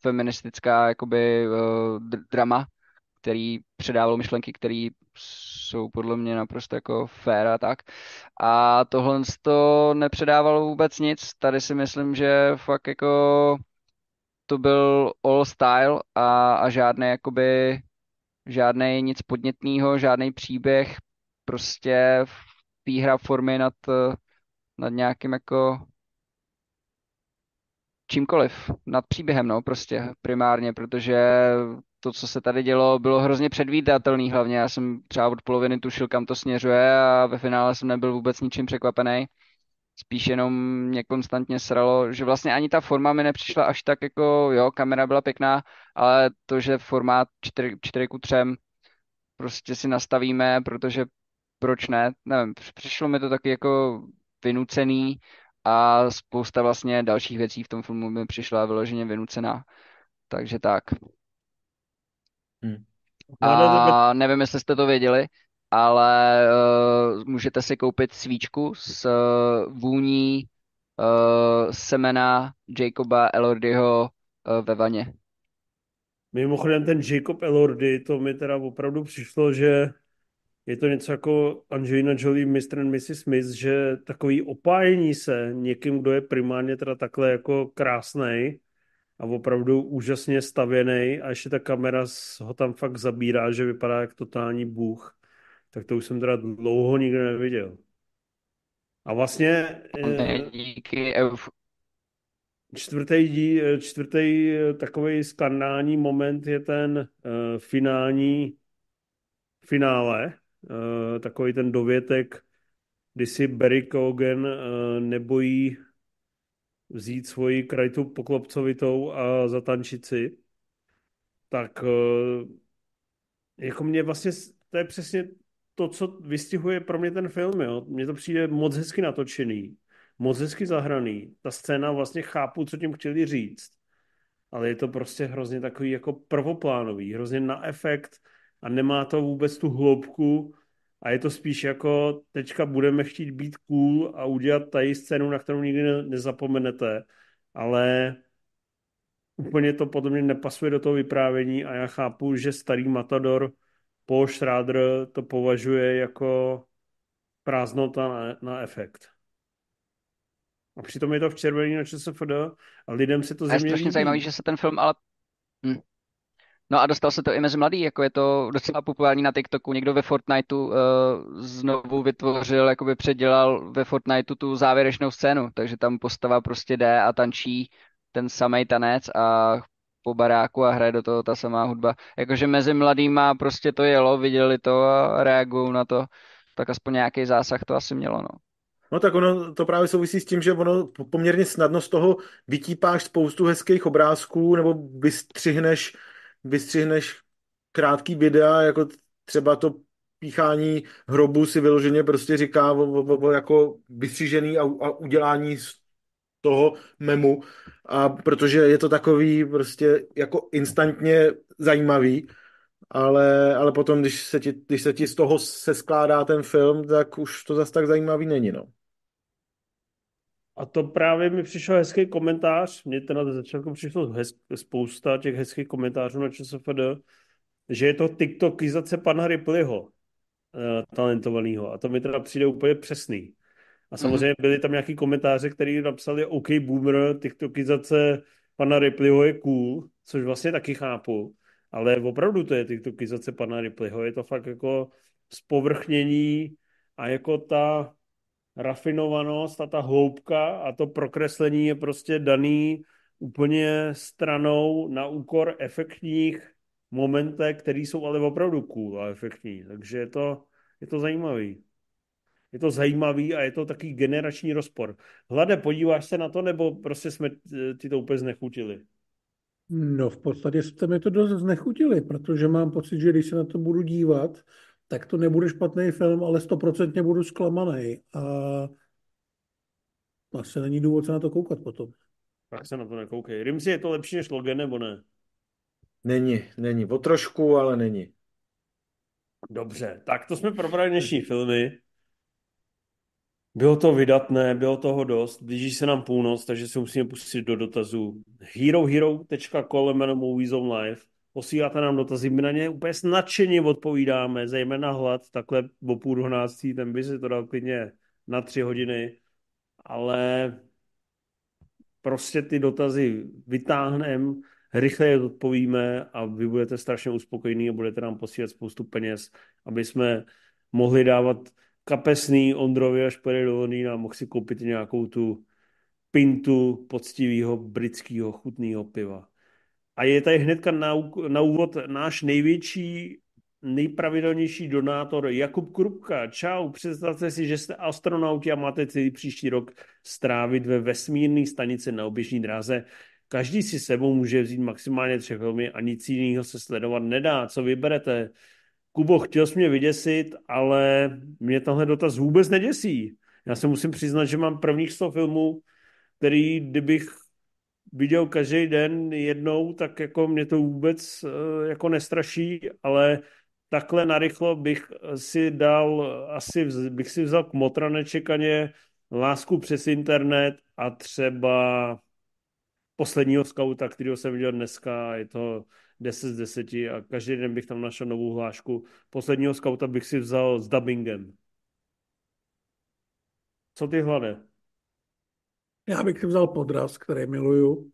feministická jakoby uh, drama, který předával myšlenky, které jsou podle mě naprosto jako fair a tak. A tohle to nepředávalo vůbec nic. Tady si myslím, že fakt jako to byl all style a, a žádný jakoby žádný nic podnětného, žádný příběh, prostě výhra formy nad, nad nějakým jako čímkoliv, nad příběhem, no, prostě primárně, protože to, co se tady dělo, bylo hrozně předvídatelný hlavně. Já jsem třeba od poloviny tušil, kam to směřuje a ve finále jsem nebyl vůbec ničím překvapený. Spíš jenom mě konstantně sralo, že vlastně ani ta forma mi nepřišla až tak jako, jo, kamera byla pěkná, ale to, že formát 4, 4 ku 3 prostě si nastavíme, protože proč ne, nevím, přišlo mi to taky jako vynucený a spousta vlastně dalších věcí v tom filmu mi přišla vyloženě vynucená. Takže tak. Hmm. A nevím, jestli jste to věděli, ale uh, můžete si koupit svíčku s uh, vůní uh, semena Jacoba Elordyho uh, ve vaně. Mimochodem ten Jacob Elordy, to mi teda opravdu přišlo, že je to něco jako Angelina Jolie, Mr. and Mrs. Smith, že takový opájení se někým, kdo je primárně teda takhle jako krásný a opravdu úžasně stavěný a ještě ta kamera ho tam fakt zabírá, že vypadá jak totální bůh, tak to už jsem teda dlouho nikdy neviděl. A vlastně... Eh, díky Čtvrtý, čtvrtý eh, takový skandální moment je ten uh, finální finále, uh, takový ten dovětek, kdy si Barry Cogan uh, nebojí vzít svoji krajtu poklopcovitou a zatančit si, tak uh, jako mě vlastně, to je přesně to, co vystihuje pro mě ten film, jo. Mně to přijde moc hezky natočený, moc hezky zahraný. Ta scéna vlastně chápu, co tím chtěli říct, ale je to prostě hrozně takový jako prvoplánový, hrozně na efekt a nemá to vůbec tu hloubku a je to spíš jako teďka budeme chtít být cool a udělat tady scénu, na kterou nikdy nezapomenete, ale úplně to podle mě nepasuje do toho vyprávění a já chápu, že starý Matador Paul Schrader to považuje jako prázdnota na, na efekt. A přitom je to v červený na ČSFD a lidem se to země Je strašně zajímavý, že se ten film ale... Hm. No a dostal se to i mezi mladý, jako je to docela populární na TikToku. Někdo ve Fortniteu uh, znovu vytvořil, jakoby předělal ve Fortniteu tu závěrečnou scénu, takže tam postava prostě jde a tančí ten samý tanec a po baráku a hraje do toho ta samá hudba. Jakože mezi mladýma prostě to jelo, viděli to a reagují na to, tak aspoň nějaký zásah to asi mělo, no. No tak ono to právě souvisí s tím, že ono poměrně snadno z toho vytípáš spoustu hezkých obrázků nebo vystřihneš, vystřihneš krátký videa, jako třeba to píchání hrobu si vyloženě prostě říká o, o, o jako vystřížený a, a udělání z toho memu, a protože je to takový prostě jako instantně zajímavý, ale, ale potom, když se, ti, když se ti z toho se skládá ten film, tak už to zase tak zajímavý není, no. A to právě mi přišel hezký komentář, mně teda na začátku přišlo hez, spousta těch hezkých komentářů na ČSFD, že je to TikTokizace pana Ripleyho, eh, talentovaného. A to mi teda přijde úplně přesný. A samozřejmě byly tam nějaký komentáře, který napsali OK boomer, TikTokizace pana Ripleyho je cool, což vlastně taky chápu, ale opravdu to je TikTokizace pana Ripleyho, je to fakt jako spovrchnění a jako ta rafinovanost a ta hloubka a to prokreslení je prostě daný úplně stranou na úkor efektních momentech, které jsou ale opravdu cool a efektní. Takže je to, je to zajímavý je to zajímavý a je to takový generační rozpor. Hlade, podíváš se na to, nebo prostě jsme eh, ti to úplně znechutili? No v podstatě jste mi to dost znechutili, protože mám pocit, že když se na to budu dívat, tak to nebude špatný film, ale stoprocentně budu zklamaný. A asi není důvod se na to koukat potom. Tak se na to nekoukej. Rimsi, je to lepší než Logan, nebo ne? Není, není. O trošku, ale není. Dobře, tak to jsme probrali dnešní filmy. Bylo to vydatné, bylo toho dost, blíží se nám půlnoc, takže se musíme pustit do dotazů. herohero.com Movies on Live. Posíláte nám dotazy, my na ně úplně nadšeně odpovídáme, zejména hlad, takhle o půl dvanáctý, ten by si to dal klidně na tři hodiny, ale prostě ty dotazy vytáhneme, rychle je odpovíme a vy budete strašně uspokojení a budete nám posílat spoustu peněz, aby jsme mohli dávat kapesný Ondrovi, až pojede do Londýna mohl si koupit nějakou tu pintu poctivého britského chutného piva. A je tady hnedka na, na úvod náš největší, nejpravidelnější donátor Jakub Krupka. Čau, představte si, že jste astronauti a máte celý příští rok strávit ve vesmírné stanici na oběžní dráze. Každý si sebou může vzít maximálně tři filmy a nic jiného se sledovat nedá. Co vyberete? Kubo, chtěl jsi mě vyděsit, ale mě tenhle dotaz vůbec neděsí. Já se musím přiznat, že mám prvních 100 filmů, který kdybych viděl každý den jednou, tak jako mě to vůbec eh, jako nestraší, ale takhle narychlo bych si dal, asi bych si vzal k Motra nečekaně, Lásku přes internet a třeba posledního skauta, kterého jsem viděl dneska, je to 10 z 10 a každý den bych tam našel novou hlášku. Posledního skauta bych si vzal s dubbingem. Co ty hlade? Já bych si vzal podraz, který miluju.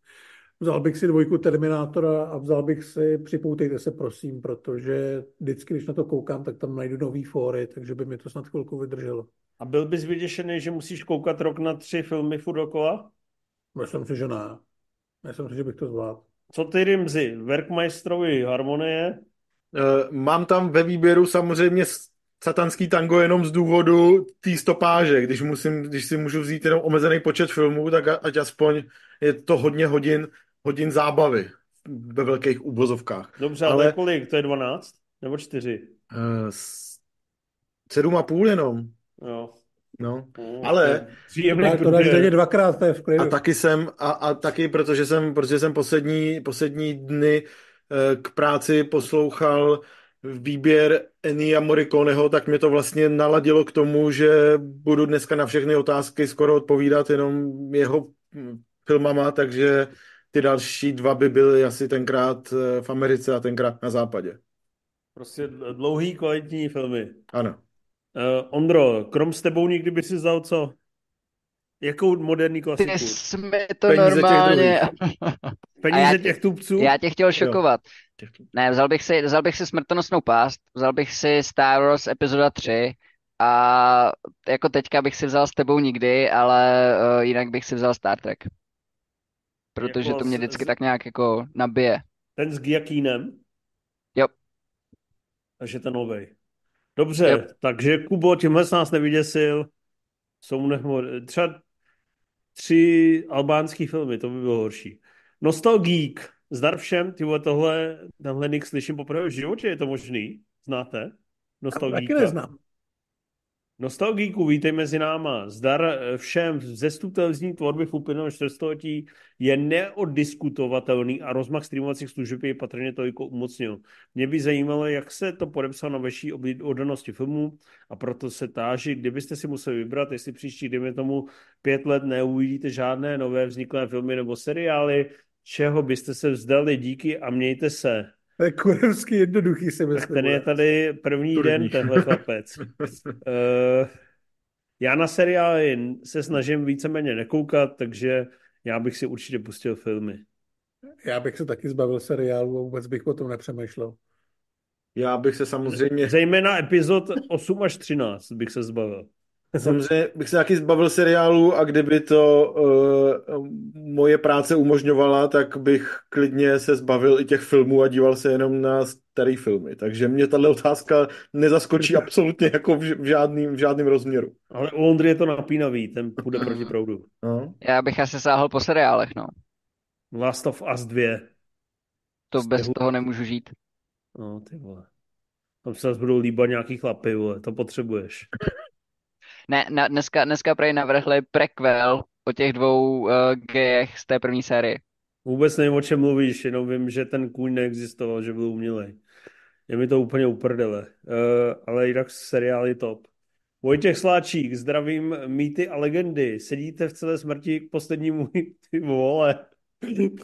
Vzal bych si dvojku Terminátora a vzal bych si, připoutejte se prosím, protože vždycky, když na to koukám, tak tam najdu nový fóry, takže by mi to snad chvilku vydrželo. A byl bys vyděšený, že musíš koukat rok na tři filmy furt dokola? Myslím si, že ne. Myslím si, že bych to zvládl. Co ty Rimzy? Werkmeisterovi harmonie? Uh, mám tam ve výběru samozřejmě satanský tango jenom z důvodu té stopáže. Když, musím, když si můžu vzít jenom omezený počet filmů, tak ať aspoň je to hodně hodin, hodin zábavy ve velkých úvozovkách. Dobře, ale, ale kolik? To je 12? Nebo 4? Uh, sedm a půl jenom. Jo. No, mm, ale... Příjemný to dáš denně dvakrát, to je v klidu. A taky jsem, a, a taky, protože jsem, protože jsem poslední, poslední dny eh, k práci poslouchal výběr Enia Morriconeho, tak mě to vlastně naladilo k tomu, že budu dneska na všechny otázky skoro odpovídat jenom jeho filmama, takže ty další dva by byly asi tenkrát eh, v Americe a tenkrát na západě. Prostě dlouhý, kvalitní filmy. Ano. Uh, Ondro, krom s tebou nikdy by si vzal co? Jakou moderní klasiku? Ty jsme to Peníze normálně... Těch Peníze tě, těch tupců? Já tě chtěl šokovat. Jo. Ne, vzal bych, si, vzal bych si smrtonosnou pást, vzal bych si Star Wars epizoda 3 a jako teďka bych si vzal s tebou nikdy, ale uh, jinak bych si vzal Star Trek. Protože jako to mě vždycky z... tak nějak jako nabije. Ten s Giakínem? Jo. Takže ten novej. Dobře, yep. takže Kubo, tímhle se nás nevyděsil. Jsou nechmo... třeba tři albánský filmy, to by bylo horší. Nostalgík, zdar všem, ty tohle, tenhle nick slyším poprvé v životě, je to možný? Znáte? Nostalgíka. Taky neznám. Nostalgíku, vítej mezi náma. Zdar eh, všem. Zestup televizní tvorby v uplynulém čtvrtstoletí je neoddiskutovatelný a rozmach streamovacích služeb je patrně toliko umocnil. Mě by zajímalo, jak se to podepsalo na vaší oddanosti filmu a proto se táží, kdybyste si museli vybrat, jestli příští, dejme tomu, pět let neuvidíte žádné nové vzniklé filmy nebo seriály, čeho byste se vzdali díky a mějte se. To je kurevsky jednoduchý, si myslím. ten je tady první Turný. den, tenhle chlapec. uh, já na seriály se snažím víceméně nekoukat, takže já bych si určitě pustil filmy. Já bych se taky zbavil seriálu a vůbec bych o tom nepřemýšlel. Já bych se samozřejmě... Zejména epizod 8 až 13 bych se zbavil. Samozřejmě bych se taky zbavil seriálu a kdyby to uh, moje práce umožňovala, tak bych klidně se zbavil i těch filmů a díval se jenom na staré filmy. Takže mě tahle otázka nezaskočí absolutně jako v, v, žádným, v žádným rozměru. Ale u Ondry je to napínavý, ten půjde proti proudu. No. Já bych asi sáhl po seriálech, no. Last of Us 2. To bez toho nemůžu žít. No, ty vole. Tam se zase budou líbat nějaký chlapy, vole. To potřebuješ. Ne, na, dneska, dneska prej navrhli prequel o těch dvou uh, gejech z té první série. Vůbec nevím, o čem mluvíš, jenom vím, že ten kůň neexistoval, že byl umělej. Je mi to úplně uprdele. Uh, ale jinak seriál je top. Vojtěch Sláčík, zdravím mýty a legendy. Sedíte v celé smrti k poslednímu, ty vole.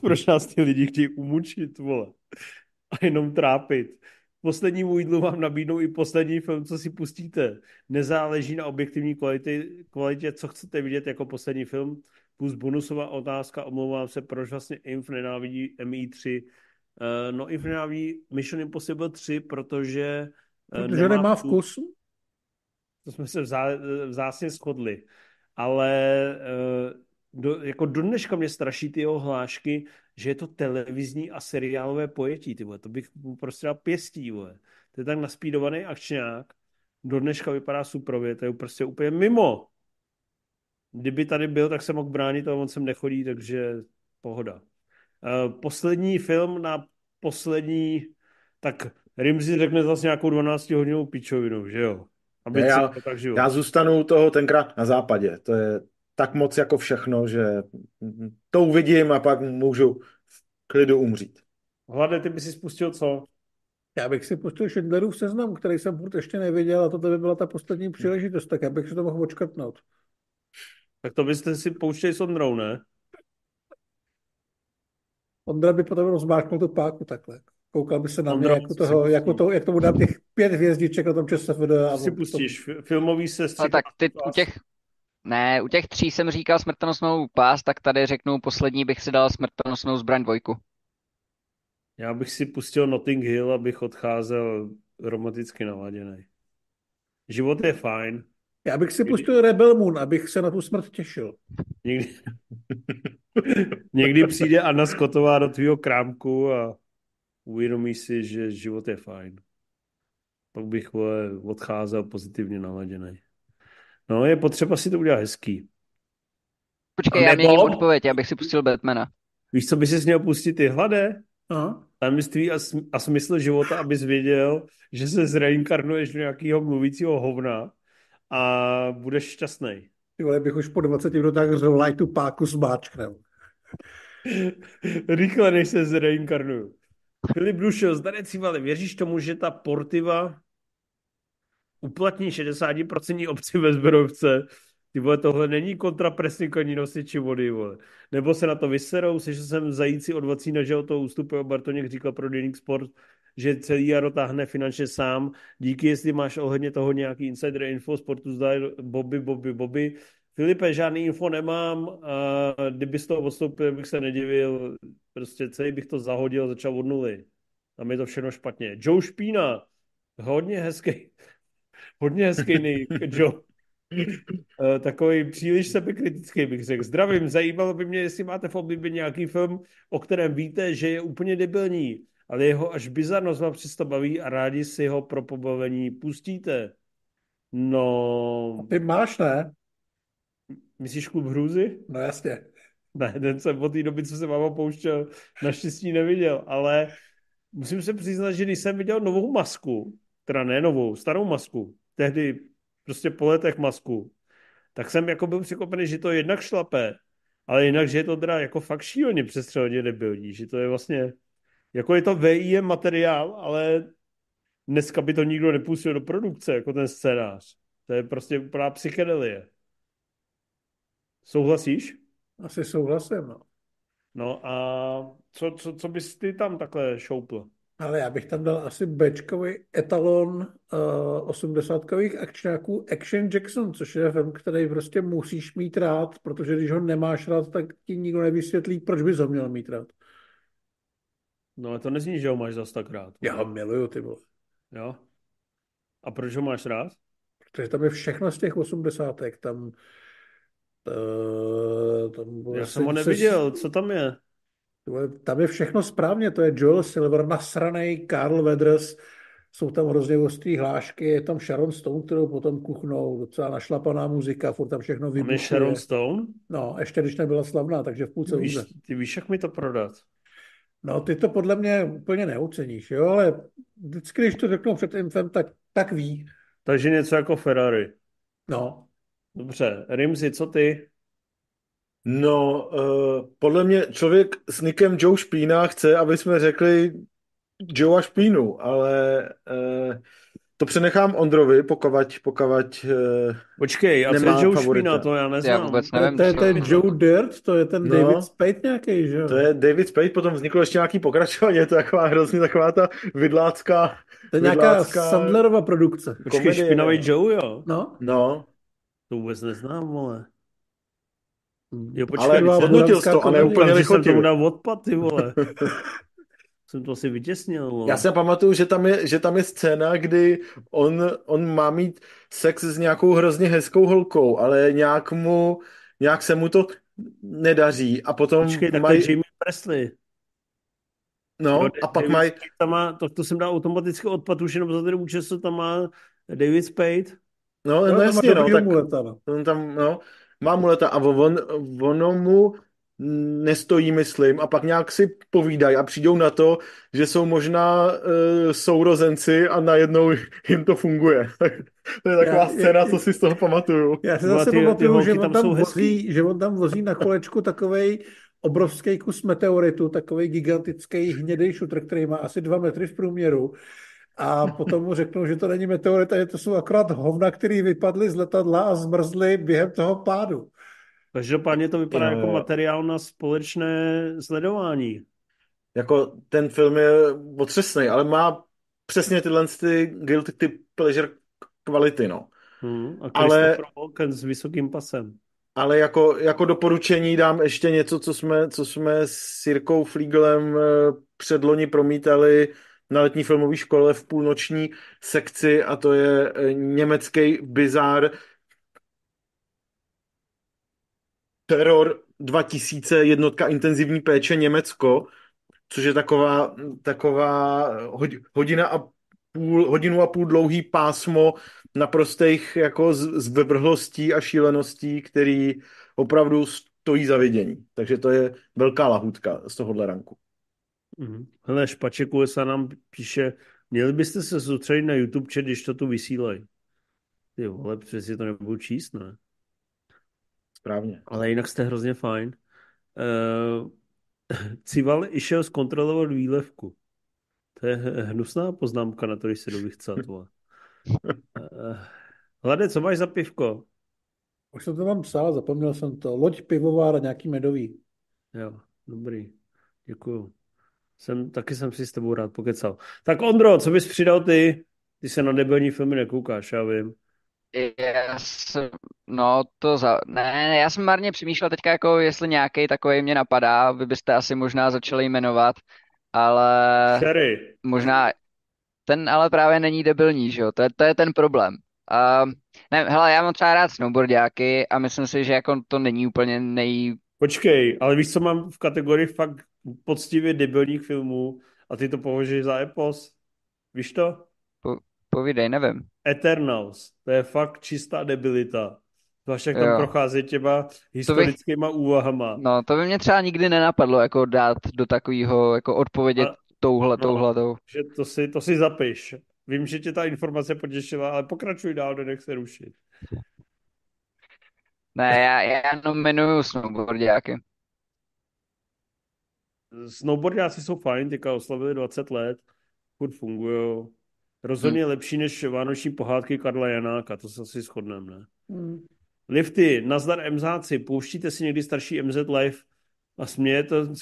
Proč nás ty lidi chtějí umučit, vole. A jenom trápit. Poslední jídlu vám nabídnou i poslední film, co si pustíte. Nezáleží na objektivní kvalitě, kvalitě co chcete vidět jako poslední film. Plus bonusová otázka, omlouvám se, proč vlastně Inf nenávidí MI3. Uh, eh, no Inf nenávidí Mission Impossible 3, protože... Uh, protože nemá, nemá vkus. To jsme se vzá, vzácně shodli. Ale uh, do, jako do dneška mě straší ty jeho hlášky, že je to televizní a seriálové pojetí, ty vole. To bych prostě dal pěstí, vole. To je tak naspídovaný akčňák. Do dneška vypadá suprově, to je prostě úplně mimo. Kdyby tady byl, tak se mohl bránit, ale on sem nechodí, takže pohoda. Uh, poslední film na poslední, tak Rimzi řekne zase nějakou 12 hodinovou pičovinu, že jo? Aby ne, já, tak já zůstanu toho tenkrát na západě. To je tak moc jako všechno, že to uvidím a pak můžu v klidu umřít. Hlade, ty by si spustil co? Já bych si pustil Schindlerův seznam, který jsem furt ještě neviděl a to by byla ta poslední příležitost, tak já bych si to mohl očkrtnout. Tak to byste si pouštěli s Ondrou, ne? Ondra by potom rozmáčknul tu páku takhle. Koukal by se na Ondra, mě, jako toho, jako to, jak tomu dám těch pět hvězdiček na tom čase. A si pustíš to... filmový sestřih. No tak ty u těch, ne, u těch tří jsem říkal smrtonosnou pás, tak tady řeknu poslední bych si dal smrtonosnou zbraň dvojku. Já bych si pustil Notting Hill, abych odcházel romanticky naladěný. Život je fajn. Já bych si pustil Rebel Moon, abych se na tu smrt těšil. Někdy, Někdy přijde Anna Skotová do tvýho krámku a uvědomí si, že život je fajn. Pak bych vole, odcházel pozitivně naladěný. No, je potřeba si to udělat hezký. Počkej, nebo... já měním odpověď, já bych si pustil Batmana. Víš, co by si měl pustit ty hlade? Aha. Tajemství a, sm- a smysl života, abys věděl, že se zreinkarnuješ do nějakého mluvícího hovna a budeš šťastný. Ty vole, bych už po 20 minutách řval tu páku s máčknem. Rychle, než se zreinkarnuju. Filip Dušo, zdarec věříš tomu, že ta portiva uplatní 60% obci ve Zbrojovce, ty vole, tohle není kontrapresnik ani nosiči vody, vole. Nebo se na to vyserou, že jsem zajíci od Vacína, že o to ústupuje Bartoněk říkal pro Deník Sport, že celý jaro táhne finančně sám. Díky, jestli máš ohledně toho nějaký insider info, sportu zdá Bobby, Bobby, Bobby. Filipe, žádný info nemám a kdyby z toho odstoupil, bych se nedivil. Prostě celý bych to zahodil, začal od nuly. Tam je to všechno špatně. Joe Špína, hodně hezký, hodně hezký Nick, Joe. Uh, takový příliš sebekritický bych řekl. Zdravím, zajímalo by mě, jestli máte v oblibě nějaký film, o kterém víte, že je úplně debilní, ale jeho až bizarnost vám přesto baví a rádi si ho pro pobavení pustíte. No... A ty máš, ne? Myslíš klub hrůzy? No jasně. Ne, ten jsem od té doby, co jsem vám pouštěl, naštěstí neviděl, ale musím se přiznat, že když jsem viděl novou masku, teda ne novou, starou masku, tehdy prostě po letech masku, tak jsem jako byl překvapený, že to jednak šlape, ale jinak, že je to teda jako fakt šíleně přestřeleně debilní, že to je vlastně, jako je to VIM materiál, ale dneska by to nikdo nepustil do produkce, jako ten scénář. To je prostě úplná psychedelie. Souhlasíš? Asi souhlasím, no. No a co, co, co bys ty tam takhle šoupl? Ale já bych tam dal asi Bčkový etalon uh, osmdesátkových akčňáků Action Jackson, což je film, který prostě musíš mít rád, protože když ho nemáš rád, tak ti nikdo nevysvětlí, proč bys ho měl mít rád. No ale to nezní, že ho máš zase tak rád. Já ho miluju, ty vole. Jo? A proč ho máš rád? Protože tam je všechno z těch osmdesátek. Tam Uh, tam Já jsem ho neviděl, co tam je? Tam je všechno správně, to je Joel Silver nasranej, Carl Weathers, jsou tam hrozně ostrý hlášky, je tam Sharon Stone, kterou potom kuchnou, docela našlapaná muzika, furt tam všechno vybuchuje. je Sharon Stone? No, ještě když nebyla slavná, takže v půlce víš, Ty víš, jak mi to prodat? No, ty to podle mě úplně neuceníš, jo, ale vždycky, když to řeknou před infem, tak, tak ví. Takže něco jako Ferrari. No. Dobře, Rimzi, co ty? No, uh, podle mě člověk s nikem Joe Špína chce, aby jsme řekli Joe a Špínu, ale uh, to přenechám Ondrovi, pokavať, pokavať uh, Počkej, a co je Joe favorita. Špína, to já neznám. Já vůbec nevím. To je, to je Joe Dirt, to je ten no, David Spade nějaký, že jo? To je David Spade, potom vzniklo ještě nějaký pokračování, je to taková hrozně taková ta vidlácká... To je nějaká Sandlerova produkce. Počkej, komedie, špinavý Joe, jo? No. No. To vůbec neznám, vole. Jo, počkej, ale hodnotil to a ne úplně lichotil. jsem tomu dal odpad, ty vole. jsem to asi vytěsnil. Vole. Já si pamatuju, že tam je, že tam je scéna, kdy on, on má mít sex s nějakou hrozně hezkou holkou, ale nějak mu, nějak se mu to nedaří a potom Počkej, tak maj... Jamie Presley. No, jo, a pak mají... Tam má, to, to jsem dal automaticky odpad už jenom za ten účest, co tam má David Spade. No, no, no jasně, no, tak, no. On tam, no, má muleta a on, ono mu nestojí, myslím, a pak nějak si povídají a přijdou na to, že jsou možná uh, sourozenci a najednou jim to funguje. to je taková já, scéna, já, co si z toho pamatuju. Já si zase pamatuju, že on, tam vozí, že on tam vozí na kolečku takovej obrovský kus meteoritu, takový gigantický hnědý šutr, který má asi dva metry v průměru a potom mu řeknou, že to není meteorit a že to jsou akorát hovna, který vypadly z letadla a zmrzly během toho pádu. Každopádně to vypadá jo. jako materiál na společné sledování. Jako ten film je otřesný, ale má přesně tyhle ty guilty pleasure kvality, no. Hmm, a ale Walken s vysokým pasem. Ale jako, jako doporučení dám ještě něco, co jsme, co jsme s Jirkou Fliegelem eh, předloni promítali na letní filmové škole v půlnoční sekci a to je eh, německý bizár Terror 2000, jednotka intenzivní péče Německo, což je taková, taková hodina a půl, hodinu a půl dlouhý pásmo naprostých jako zbevrhlostí a šíleností, který opravdu stojí za vidění. Takže to je velká lahutka z tohohle ranku. Mm. Hele, Špaček USA nám píše, měli byste se soustředit na YouTube chat, když to tu vysílají. Ty vole, přesně to nebudu číst, ne? Správně. Ale jinak jste hrozně fajn. Uh, Cival išel zkontrolovat výlevku. To je hnusná poznámka, na to, když se jdu vychcat, vole. Uh, Hlade, co máš za pivko? Už jsem to vám psal, zapomněl jsem to. Loď pivovar a nějaký medový. Jo, dobrý. Děkuju. Jsem, taky jsem si s tebou rád pokecal. Tak Ondro, co bys přidal ty? Ty se na debilní filmy nekoukáš, já vím. Já jsem, no to za, ne, ne, já jsem marně přemýšlel teďka jako, jestli nějaký takový mě napadá, vy byste asi možná začali jmenovat, ale Sherry. možná, ten ale právě není debilní, že jo, to je, to je ten problém. Uh, ne, hele, já mám třeba rád snowboardiáky a myslím si, že jako to není úplně nej... Počkej, ale víš, co mám v kategorii fakt poctivě debilních filmů a ty to považuješ za epos? Víš to? Po, povídej, nevím. Eternals, to je fakt čistá debilita. Zvlášť jak tam jo. prochází těma historickýma bych, úvahama. No, to by mě třeba nikdy nenapadlo, jako dát do takového, jako odpovědět a, touhle, no, touhle. Že to si, to si zapiš. Vím, že tě ta informace potěšila, ale pokračuj dál, nech se rušit. Ne, já, já nominuju snowboardiáky. Snowboardiáci jsou fajn, teďka oslavili 20 let, furt fungují. Rozhodně hmm. lepší než vánoční pohádky Karla Janáka, to se asi shodneme, ne? Hmm. Lifty, nazdar MZáci, pouštíte si někdy starší MZ Live a směje to...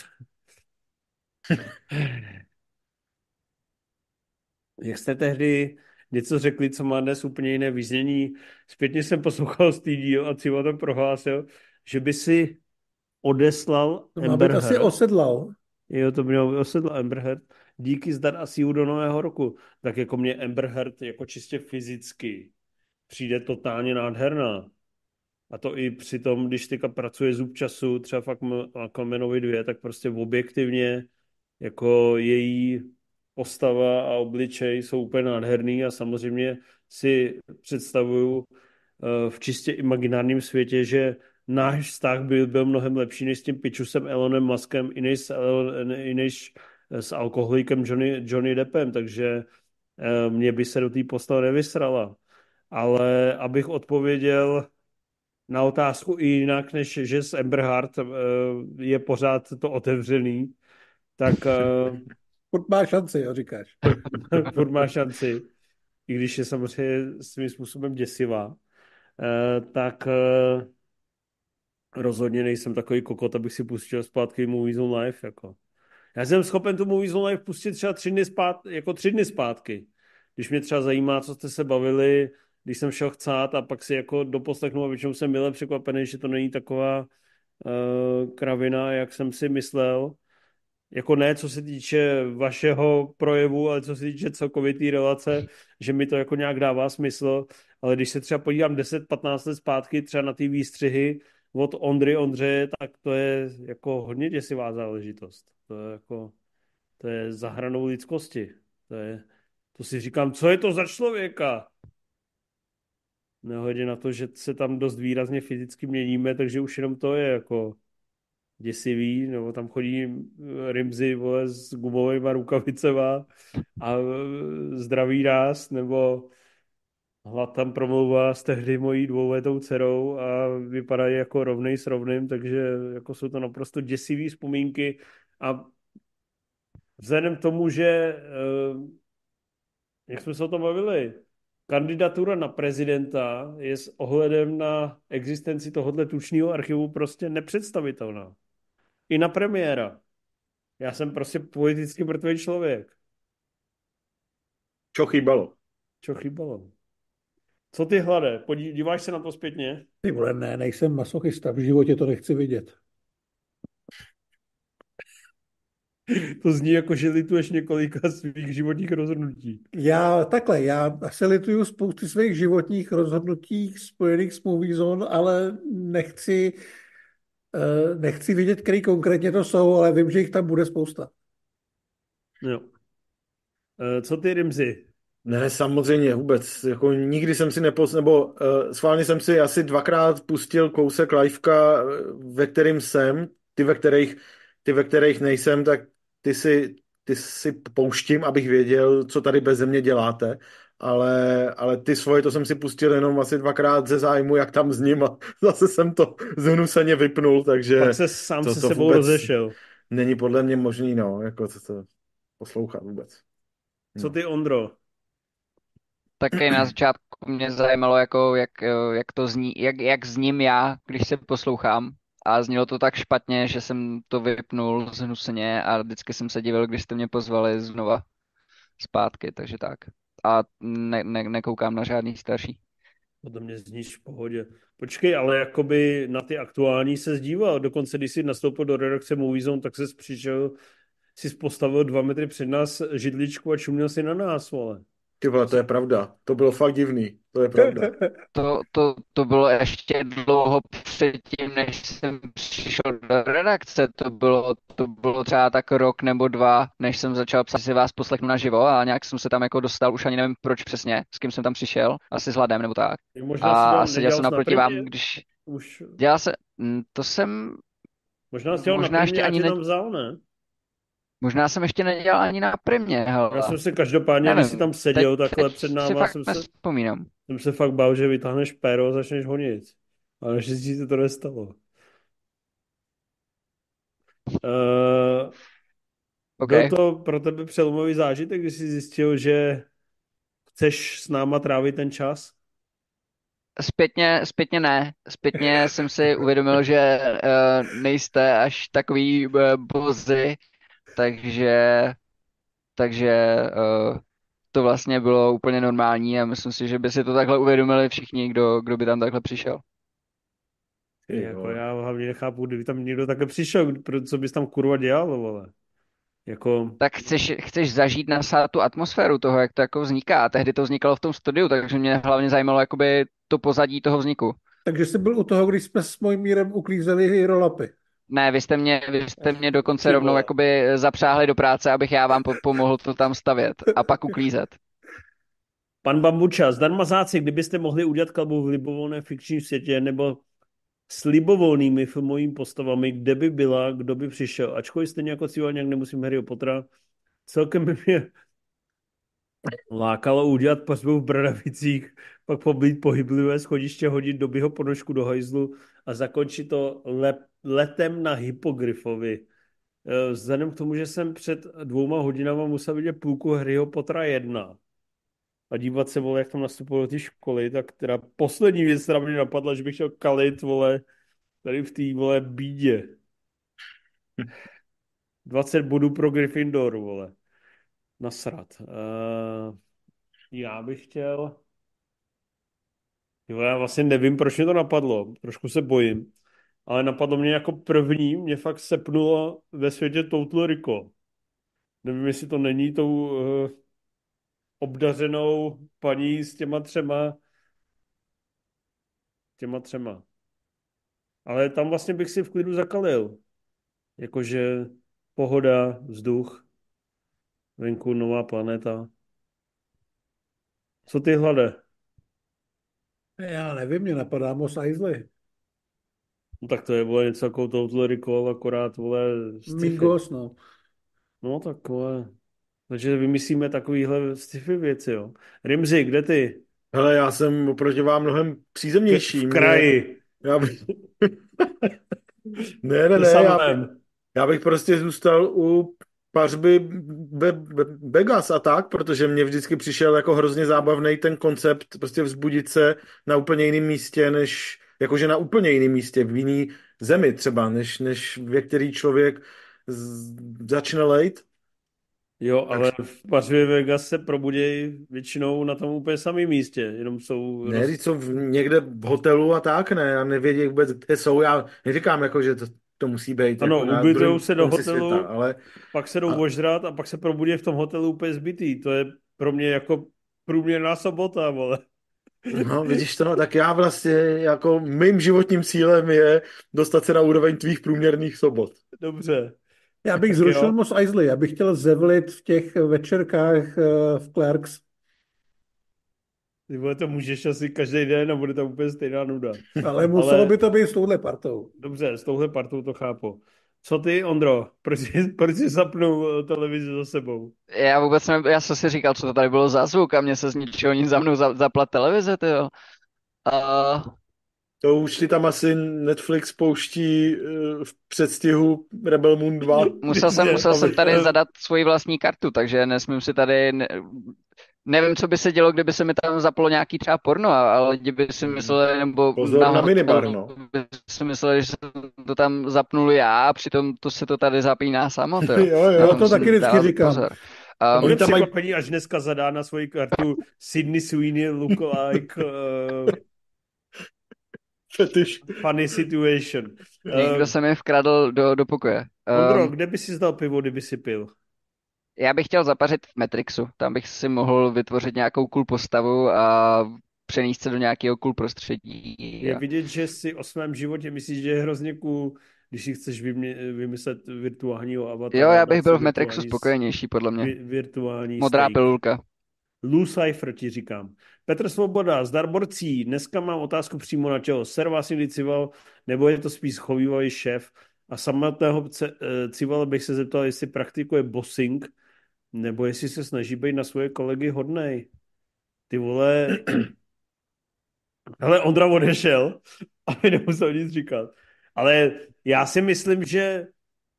Jak jste tehdy něco řekli, co má dnes úplně jiné význění. Zpětně jsem poslouchal z díl a Civo tam prohlásil, že by si odeslal to Amber Heard. asi osedlal. Jo, to měl osedlal Amber Heard díky zdar a sílu do nového roku. Tak jako mě Amber Heard jako čistě fyzicky přijde totálně nádherná. A to i při tom, když teďka pracuje zub času, třeba fakt Aquamanovi dvě, tak prostě objektivně jako její postava a obličej jsou úplně nádherný a samozřejmě si představuju eh, v čistě imaginárním světě, že náš vztah byl, byl mnohem lepší než s tím pičusem Elonem Muskem, i než, i než s alkoholikem Johnny, Johnny Deppem, takže eh, mě by se do té postavy nevysrala. Ale abych odpověděl na otázku i jinak, než že s Emberhard eh, je pořád to otevřený, tak... Furt má šanci, jo, říkáš. furt má šanci, i když je samozřejmě svým způsobem děsivá. Tak rozhodně nejsem takový kokot, abych si pustil zpátky Movies on Life. Jako. Já jsem schopen tu Movies on Life pustit třeba tři dny, zpát, jako tři dny zpátky. Když mě třeba zajímá, co jste se bavili, když jsem šel chcát a pak si jako doposlechnu a většinou jsem mile překvapený, že to není taková uh, kravina, jak jsem si myslel. Jako ne, co se týče vašeho projevu, ale co se týče celkově té relace, že mi to jako nějak dává smysl. Ale když se třeba podívám 10-15 let zpátky třeba na ty výstřihy, od Ondry Ondře, tak to je jako hodně děsivá záležitost. To je jako, to je za hranou lidskosti. To je, to si říkám, co je to za člověka? Nehledě na to, že se tam dost výrazně fyzicky měníme, takže už jenom to je jako děsivý, nebo tam chodí Rimzy vole, s gumovými rukavicema a zdravý nás, nebo Hlad tam promlouvá s tehdy mojí dvouletou dcerou a vypadají jako rovnej s rovným, takže jako jsou to naprosto děsivé vzpomínky a vzhledem k tomu, že eh, jak jsme se o tom bavili, kandidatura na prezidenta je s ohledem na existenci tohohle tučního archivu prostě nepředstavitelná. I na premiéra. Já jsem prostě politicky mrtvý člověk. Čo chýbalo? Čo chýbalo? Co ty hlade? Podíváš se na to zpětně? Ty vole, ne, nejsem masochista, v životě to nechci vidět. To zní jako, že lituješ několika svých životních rozhodnutí. Já takhle, já se lituju spousty svých životních rozhodnutí spojených s Movie Zone, ale nechci, uh, nechci vidět, který konkrétně to jsou, ale vím, že jich tam bude spousta. Jo. Uh, co ty, Rimzi? Ne, samozřejmě vůbec. Jako nikdy jsem si nepos... nebo uh, schválně jsem si asi dvakrát pustil kousek liveka, ve kterým jsem, ty ve kterých, ty ve kterých nejsem, tak ty si, ty si pouštím, abych věděl, co tady bez země děláte, ale, ale ty svoje, to jsem si pustil jenom asi dvakrát ze zájmu, jak tam s ním a zase jsem to zhnuseně vypnul, takže... Pak se sám to, se to sebou rozešel. Není podle mě možný, no, jako to, to poslouchat vůbec. Co ty, Ondro? Taky na začátku mě zajímalo, jako, jak, jak to zní, jak, jak zním já, když se poslouchám. A znělo to tak špatně, že jsem to vypnul zhnuseně a vždycky jsem se divil, když jste mě pozvali znova zpátky, takže tak. A ne, ne, nekoukám na žádný starší. Podle mě zníš v pohodě. Počkej, ale jakoby na ty aktuální se zdíval. Dokonce, když jsi nastoupil do redakce Movie Zone, tak se přišel, si postavil dva metry před nás židličku a čuměl si na nás, vole. Ty vole, to je pravda. To bylo fakt divný. To je pravda. To, to, to bylo ještě dlouho předtím, než jsem přišel do redakce. To bylo, to bylo třeba tak rok nebo dva, než jsem začal psát si vás poslechnu naživo a nějak jsem se tam jako dostal, už ani nevím proč přesně, s kým jsem tam přišel, asi s Hladem nebo tak. A seděl jsem naproti vám, když... Už... Dělal se, mm, to jsem... Možná jsi možná ještě ani ne... tam vzal, ne? Možná jsem ještě nedělal ani na primě, hele. Já jsem se každopádně, Nevím, když jsi tam seděl teď, takhle teď před náma, jsem se, vzpomínám. jsem se fakt bál, že vytáhneš péro a začneš honit. Ale naštěstí se to nestalo. Uh, okay. Byl to pro tebe přelomový zážitek, když jsi zjistil, že chceš s náma trávit ten čas? Zpětně, zpětně ne. Zpětně jsem si uvědomil, že uh, nejste až takový uh, bozy, takže, takže uh, to vlastně bylo úplně normální a myslím si, že by si to takhle uvědomili všichni, kdo, kdo by tam takhle přišel. Jako já hlavně nechápu, kdyby tam někdo takhle přišel, co bys tam kurva dělal, vole. Jako... Tak chceš, chceš zažít na tu atmosféru toho, jak to jako vzniká. A tehdy to vznikalo v tom studiu, takže mě hlavně zajímalo jakoby to pozadí toho vzniku. Takže jsi byl u toho, když jsme s mojím mírem uklízeli rolapy. Ne, vy jste mě, vy jste mě dokonce rovnou jakoby zapřáhli do práce, abych já vám pomohl to tam stavět a pak uklízet. Pan Bambuča, zdarmazáci, kdybyste mohli udělat kalbu v libovolné fikčním světě nebo s libovolnými filmovými postavami, kde by byla, kdo by přišel. Ačkoliv stejně jako nějak nemusím Harry Pottera, celkem by mě lákalo udělat pařbu v Bradavicích, pak poblít pohyblivé schodiště, hodit dobyho ponožku do hajzlu a zakončit to le, letem na hypogryfovi. Eh, vzhledem k tomu, že jsem před dvouma hodinama musel vidět půlku Harryho Pottera 1 a dívat se, vole, jak tam nastupovali ty školy, tak teda poslední věc, která mě napadla, že bych chtěl kalit, vole, tady v té, vole, bídě. 20 bodů pro Gryffindor, vole. Nasrat. Uh, já bych chtěl... Jo, já vlastně nevím, proč mě to napadlo. Trošku se bojím. Ale napadlo mě jako první, mě fakt sepnulo ve světě Total Rico. Nevím, jestli to není tou uh, obdařenou paní s těma třema těma třema. Ale tam vlastně bych si v klidu zakalil. Jakože pohoda, vzduch, venku nová planeta. Co ty hlade? Já nevím, mě napadá Mos Eisley. No tak to je, vole, něco jako Total Recall, akorát, vole, Mingos, no. No tak, vole. Takže vymyslíme takovýhle sci-fi věci, jo. Rimzi, kde ty? Hele, já jsem oproti vám mnohem přízemnější. V kraji. Já bych... ne, ne, ne, já, já bych prostě zůstal u pařby be, be, Vegas a tak, protože mě vždycky přišel jako hrozně zábavný ten koncept prostě vzbudit se na úplně jiném místě, než jakože na úplně jiném místě, v jiný zemi třeba, než, než ve který člověk z, začne lejt. Jo, ale v pařbě Vegas se probudějí většinou na tom úplně samém místě, jenom jsou... Ne, roz... jsou někde v hotelu a tak, ne, a nevědí vůbec, kde jsou, já neříkám jako, že to, to musí být. Ano, jako ubytujou se do hotelu, světa, ale... pak se jdou a... ožrat a pak se probudí v tom hotelu úplně zbytý. To je pro mě jako průměrná sobota, vole. No, vidíš to, tak já vlastně jako mým životním cílem je dostat se na úroveň tvých průměrných sobot. Dobře. Já bych zrušil Mos Eisley, já bych chtěl zevlit v těch večerkách eh, v Clerks. Ty vole, to můžeš asi každý den a bude to úplně stejná nuda. Ale muselo Ale... by to být s touhle partou. Dobře, s touhle partou to chápu. Co ty, Ondro? Proč, proč jsi zapnul televizi za sebou? Já vůbec nevím, já jsem si říkal, co to tady bylo za zvuk a mě se z ničeho nic za mnou zaplat televize, ty jo. A to už si tam asi Netflix pouští uh, v předstihu Rebel Moon 2. Musel jsem, musel jsem tady zadat svoji vlastní kartu, takže nesmím si tady... Ne, nevím, co by se dělo, kdyby se mi tam zaplo nějaký třeba porno, ale lidi by si mysleli, nebo Pozor na, na minibar, no. by si mysleli, že jsem to tam zapnul já a přitom to se to tady zapíná samo. To, jo, jo, jo to taky vždycky říkám. Pozor. Um, Oni tam mají... až dneska zadá na svoji kartu Sydney Sweeney lookalike uh, Fetiš. Funny situation. Někdo uh, se mi vkradl do, do pokoje. Ondro, um, kde by si zdal pivo, kdyby si pil? Já bych chtěl zapařit v Matrixu. Tam bych si mohl vytvořit nějakou cool postavu a přenést se do nějakého cool prostředí. Je vidět, že si o svém životě myslíš, že je hrozně cool, když si chceš vymě, vymyslet virtuálního avatara. Jo, já bych byl v Matrixu spokojenější, podle mě. Virtuální Modrá steak. pilulka. Lucifer ti říkám. Petr Svoboda, zdar borcí. Dneska mám otázku přímo na čeho. Ser vás někdy cival, nebo je to spíš chovývavý šéf? A samotného eh, cival bych se zeptal, jestli praktikuje bossing, nebo jestli se snaží být na svoje kolegy hodnej. Ty vole... Hele, Ondra odešel a mi nemusel nic říkat. Ale já si myslím, že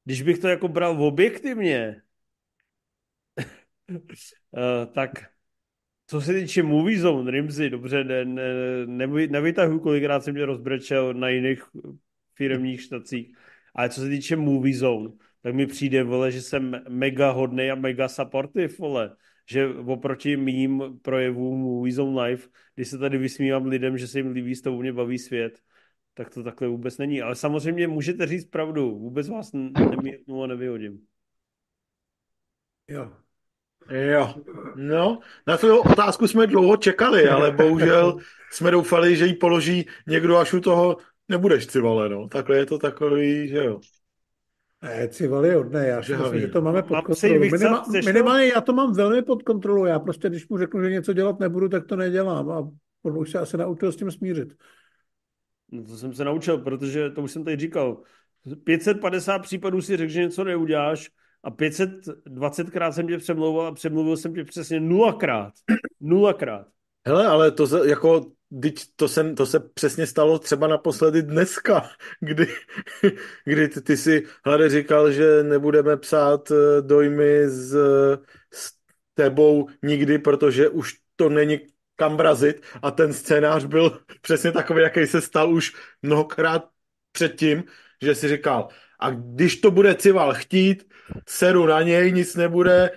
když bych to jako bral objektivně, eh, tak co se týče Movie Zone, Rimsy, dobře, ne, ne, ne, nevytahuji, kolikrát jsem mě rozbrečel na jiných firmních štacích, ale co se týče Movie Zone, tak mi přijde, vole, že jsem mega hodný a mega supportive, vole, že oproti mým projevům Movie Zone Live, když se tady vysmívám lidem, že se jim líbí, to mě baví svět, tak to takhle vůbec není. Ale samozřejmě můžete říct pravdu, vůbec vás nemítnu a nevyhodím. Jo, Jo, no, na tu otázku jsme dlouho čekali, ale bohužel jsme doufali, že ji položí někdo, až u toho nebudeš civale, no. Takhle je to takový, že jo. Ne, Cival je hodné, já si myslím, že to máme pod kontrolou. Minima, minimálně já to mám velmi pod kontrolou, já prostě, když mu řeknu, že něco dělat nebudu, tak to nedělám a už se asi naučil s tím smířit. No to jsem se naučil, protože to už jsem tady říkal. 550 případů si řekl, že něco neuděláš a 520krát jsem tě přemlouval a přemluvil jsem tě přesně nulakrát. Nulakrát. Hele, ale to jako, to, jsem, to se přesně stalo třeba naposledy dneska, kdy, kdy ty, ty si, Hlade, říkal, že nebudeme psát eh, dojmy s, s tebou nikdy, protože už to není kam vrazit. A ten scénář byl přesně takový, jaký se stal už mnohokrát předtím, že si říkal, a když to bude Cival chtít, seru na něj, nic nebude,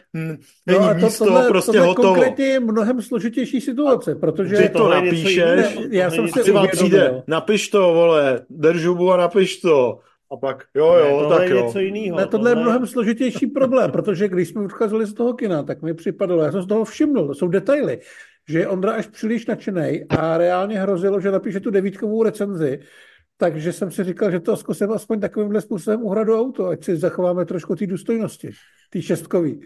není no to, místo, tohle, prostě tohle hotovo. konkrétně je mnohem složitější situace, protože... Ty to napíšeš, ne, já jsem si Cival přijde, napiš to, vole, držubu a napiš to. A pak, jo, jo, ne, tak jo. Něco jinýho, ne, tohle, tohle je mnohem složitější problém, protože když jsme odcházeli z toho kina, tak mi připadalo, já jsem z toho všiml, to jsou detaily, že je Ondra až příliš nadšený a reálně hrozilo, že napíše tu devítkovou recenzi, takže jsem si říkal, že to zkusím aspoň takovýmhle způsobem uhradu auto, ať si zachováme trošku té důstojnosti, ty šestkový.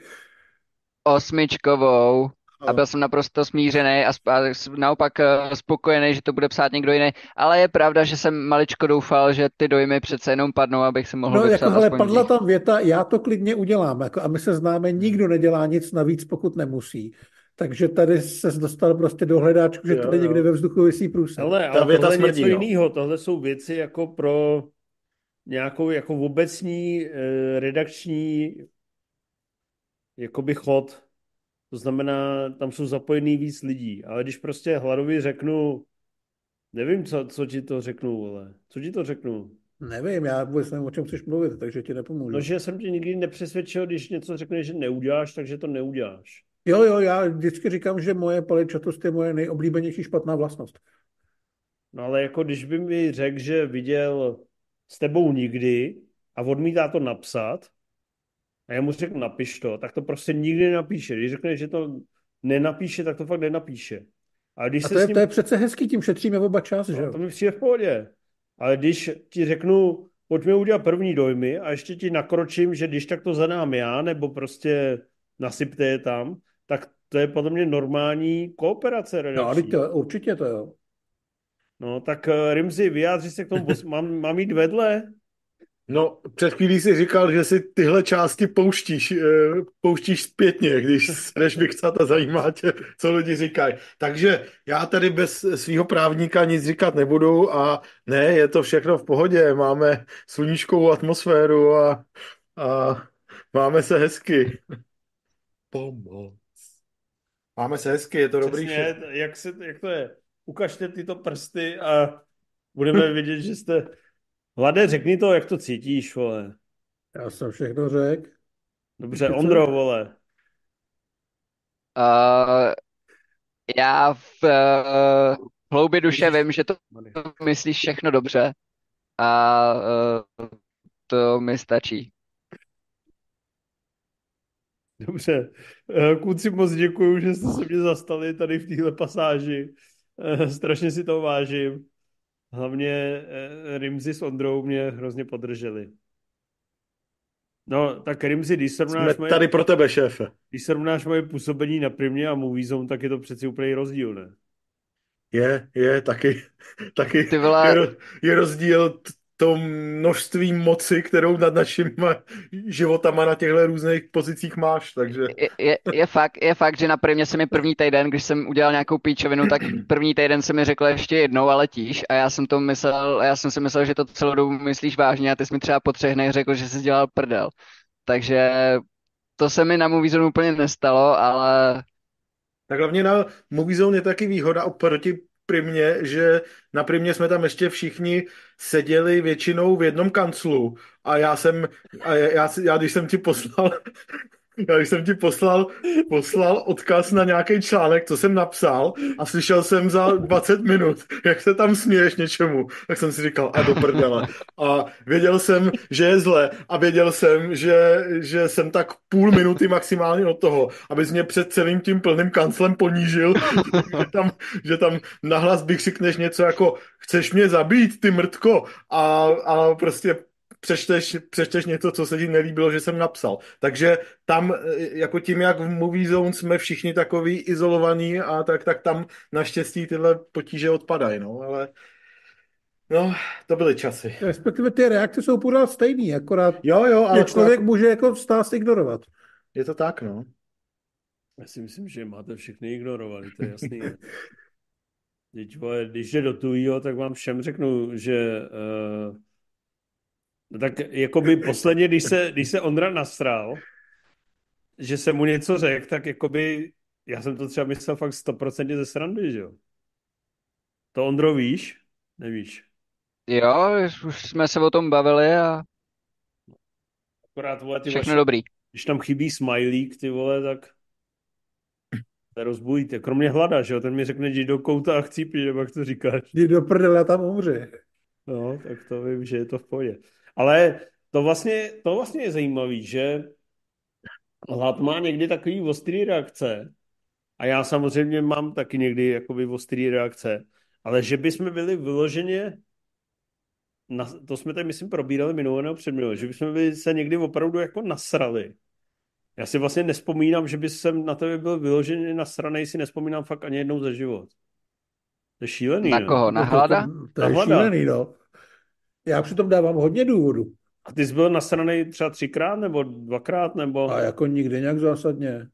Osmičkovou. A byl jsem naprosto smířený a, a naopak eh, spokojený, že to bude psát někdo jiný. Ale je pravda, že jsem maličko doufal, že ty dojmy přece jenom padnou, abych si mohl no, vypsat jako, hele, padla tam věta, já to klidně udělám. Jako, a my se známe, nikdo nedělá nic navíc, pokud nemusí. Takže tady se dostal prostě do hledáčku, že jo, tady jo. někde ve vzduchu vysí průsad. Ale, ale Ta věta tohle smrdí, něco no. jiného. Tohle jsou věci jako pro nějakou jako obecní eh, redakční jakoby chod. To znamená, tam jsou zapojený víc lidí. Ale když prostě hladovi řeknu, nevím, co, co ti to řeknu, ale co ti to řeknu? Nevím, já vůbec nevím, o čem chceš mluvit, takže ti nepomůžu. No, že jsem ti nikdy nepřesvědčil, když něco řekneš, že neuděláš, takže to neuděláš. Jo, jo, já vždycky říkám, že moje paličatost je moje nejoblíbenější špatná vlastnost. No ale jako když by mi řekl, že viděl s tebou nikdy a odmítá to napsat, a já mu řeknu, napiš to, tak to prostě nikdy nenapíše. Když řekne, že to nenapíše, tak to fakt nenapíše. A, když a to, je, ním... to je přece hezký, tím šetříme oba čas, no, že jo? To mi přijde v pohodě. Ale když ti řeknu, pojďme udělat první dojmy a ještě ti nakročím, že když tak to zadám já, nebo prostě nasypte je tam, tak to je podle mě normální kooperace redakční. No, to, určitě to jo. No, tak uh, Rimzi, vyjádři se k tomu, mám, mám jít vedle? No, před chvílí jsi říkal, že si tyhle části pouštíš, eh, pouštíš zpětně, když jdeš vychcat a zajímá tě, co lidi říkají. Takže já tady bez svého právníka nic říkat nebudu a ne, je to všechno v pohodě. Máme sluníčkovou atmosféru a, a máme se hezky. Pomoc. Máme se hezky, je to dobrý. Přesně, jak, se, jak to je? Ukažte tyto prsty a budeme vidět, že jste... Vlade, řekni to, jak to cítíš, vole. Já jsem všechno řekl. Dobře, Ty Ondro, vole. Uh, já v uh, hloubi duše vím, že to myslíš všechno dobře a uh, to mi stačí. Dobře. Eh, kluci, moc děkuji, že jste se mě zastali tady v téhle pasáži. Eh, strašně si to vážím. Hlavně eh, Rimzi s Ondrou mě hrozně podrželi. No, tak Rimzi, když srovnáš Jsme moje... tady pro tebe, šéfe. Když srovnáš moje působení na Primě a Movie Zone, tak je to přeci úplně rozdíl, ne? Je, je, taky, taky Ty vole... je, je rozdíl to množství moci, kterou nad našimi životama na těchto různých pozicích máš, takže... Je, je, je, fakt, je fakt, že na prvně se mi první týden, když jsem udělal nějakou píčovinu, tak první týden se mi řekl ještě jednou, ale letíš a já jsem to myslel, já jsem si myslel, že to celou dobu myslíš vážně a ty jsi mi třeba po třech dnech řekl, že jsi dělal prdel. Takže to se mi na Movie úplně nestalo, ale tak hlavně na Movie Zone je taky výhoda oproti primě, že na primě jsme tam ještě všichni seděli většinou v jednom kanclu. A já jsem, a já, já když jsem ti poslal já jsem ti poslal, poslal odkaz na nějaký článek, co jsem napsal a slyšel jsem za 20 minut, jak se tam směješ něčemu, tak jsem si říkal, a do prdele. A věděl jsem, že je zle a věděl jsem, že, že jsem tak půl minuty maximálně od toho, abys mě před celým tím plným kanclem ponížil, že tam, že tam nahlas bych řekneš něco jako, chceš mě zabít, ty mrtko, a, a prostě přečteš, přečteš něco, co se ti nelíbilo, že jsem napsal. Takže tam, e, jako tím, jak v Movie Zone jsme všichni takový izolovaní, a tak, tak tam naštěstí tyhle potíže odpadají, no, ale No, to byly časy. Respektive ty reakce jsou pořád stejný, akorát Jo, jo, ale člověk to, může jako stást ignorovat. je to tak, no. Já si myslím, že máte všechny ignorovaný, to je jasný. Teď, když jde do tujího, tak vám všem řeknu, že uh, no tak jakoby posledně, když se, když se Ondra nasral, že jsem mu něco řekl, tak jakoby já jsem to třeba myslel fakt 100% ze srandy, že jo? To Ondro víš? Nevíš. Jo, už jsme se o tom bavili a Akorát, vole, ty všechno vaše, dobrý. když tam chybí smajlík, ty vole, tak to rozbujíte. Kromě hlada, že jo? Ten mi řekne, jdi do kouta a chcípi, nebo jak to říkáš. Jdi do prdele a tam umři. No, tak to vím, že je to v pohodě. Ale to vlastně, to vlastně je zajímavé, že hlad má někdy takový ostrý reakce a já samozřejmě mám taky někdy jakoby ostrý reakce, ale že bychom byli vyloženě, na, to jsme tady myslím probírali minulé nebo předminulé, že bychom byli se někdy opravdu jako nasrali. Já si vlastně nespomínám, že by jsem na tebe byl vyloženě nasranej, si nespomínám fakt ani jednou za život. To je šílený, Na ne? koho? Na No, to- hlada? To, to Na je hlada. šílený, no. Já přitom dávám hodně důvodů. A ty jsi byl nasranej třeba třikrát nebo dvakrát, nebo... A jako nikdy nějak zásadně.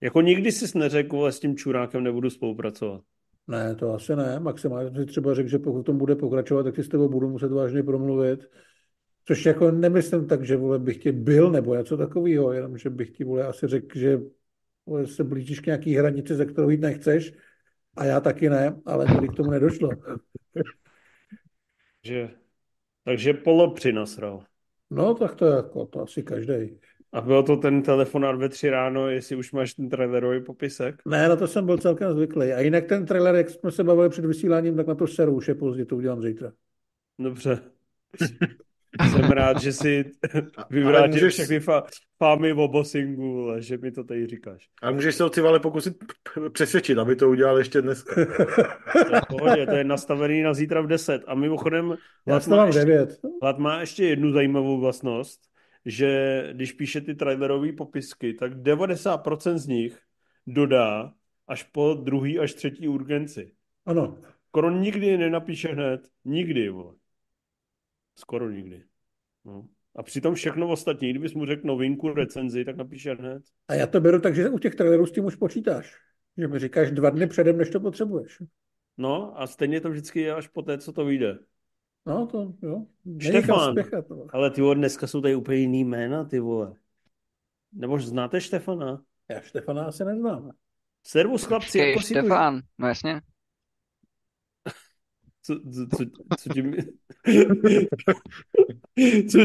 Jako nikdy jsi neřekl, vole, s tím čurákem nebudu spolupracovat. Ne, to asi ne. Maximálně jsem si třeba řekl, že pokud tom bude pokračovat, tak si s tebou budu muset vážně promluvit. Což jako nemyslím tak, že vole, bych tě byl nebo něco takového, jenom že bych ti vole, asi řekl, že vole, se blížíš k nějaký hranici, ze kterou jít nechceš. A já taky ne, ale nikdy k tomu nedošlo. Že... Takže polo přinasral. No, tak to je jako, to asi každý. A byl to ten telefonát ve tři ráno, jestli už máš ten trailerový popisek? Ne, na to jsem byl celkem zvyklý. A jinak ten trailer, jak jsme se bavili před vysíláním, tak na to seru už je pozdě, to udělám zítra. Dobře. Jsem rád, že si Ale vyvrátil můžeš- všechny fa- fámy o bossingu, že mi to tady říkáš. A můžeš se ho ty vale pokusit přesvědčit, aby to udělal ještě dneska. To je pohodě, to je nastavený na zítra v 10. A mimochodem, Hlad má, ještě. Hlad má ještě jednu zajímavou vlastnost, že když píše ty trailerové popisky, tak 90% z nich dodá až po druhý až třetí urgenci. Ano. Skoro nikdy nenapíše hned. Nikdy, vole. Skoro nikdy. No. A přitom všechno ostatní, kdybys mu řekl novinku, recenzi, tak napíše hned. A já to beru tak, že u těch trailerů s tím už počítáš. Že mi říkáš dva dny předem, než to potřebuješ. No a stejně to vždycky je až po té, co to vyjde. No, to jo. Štefan. spěchat. No. Ale ty vole, dneska jsou tady úplně jiný jména, ty vole. Nebo znáte Štefana? Já Štefana asi neznám. Servus chlapci, Počkej, jako si tu... Štefán, no jasně. Co, co, co, co ti my... co,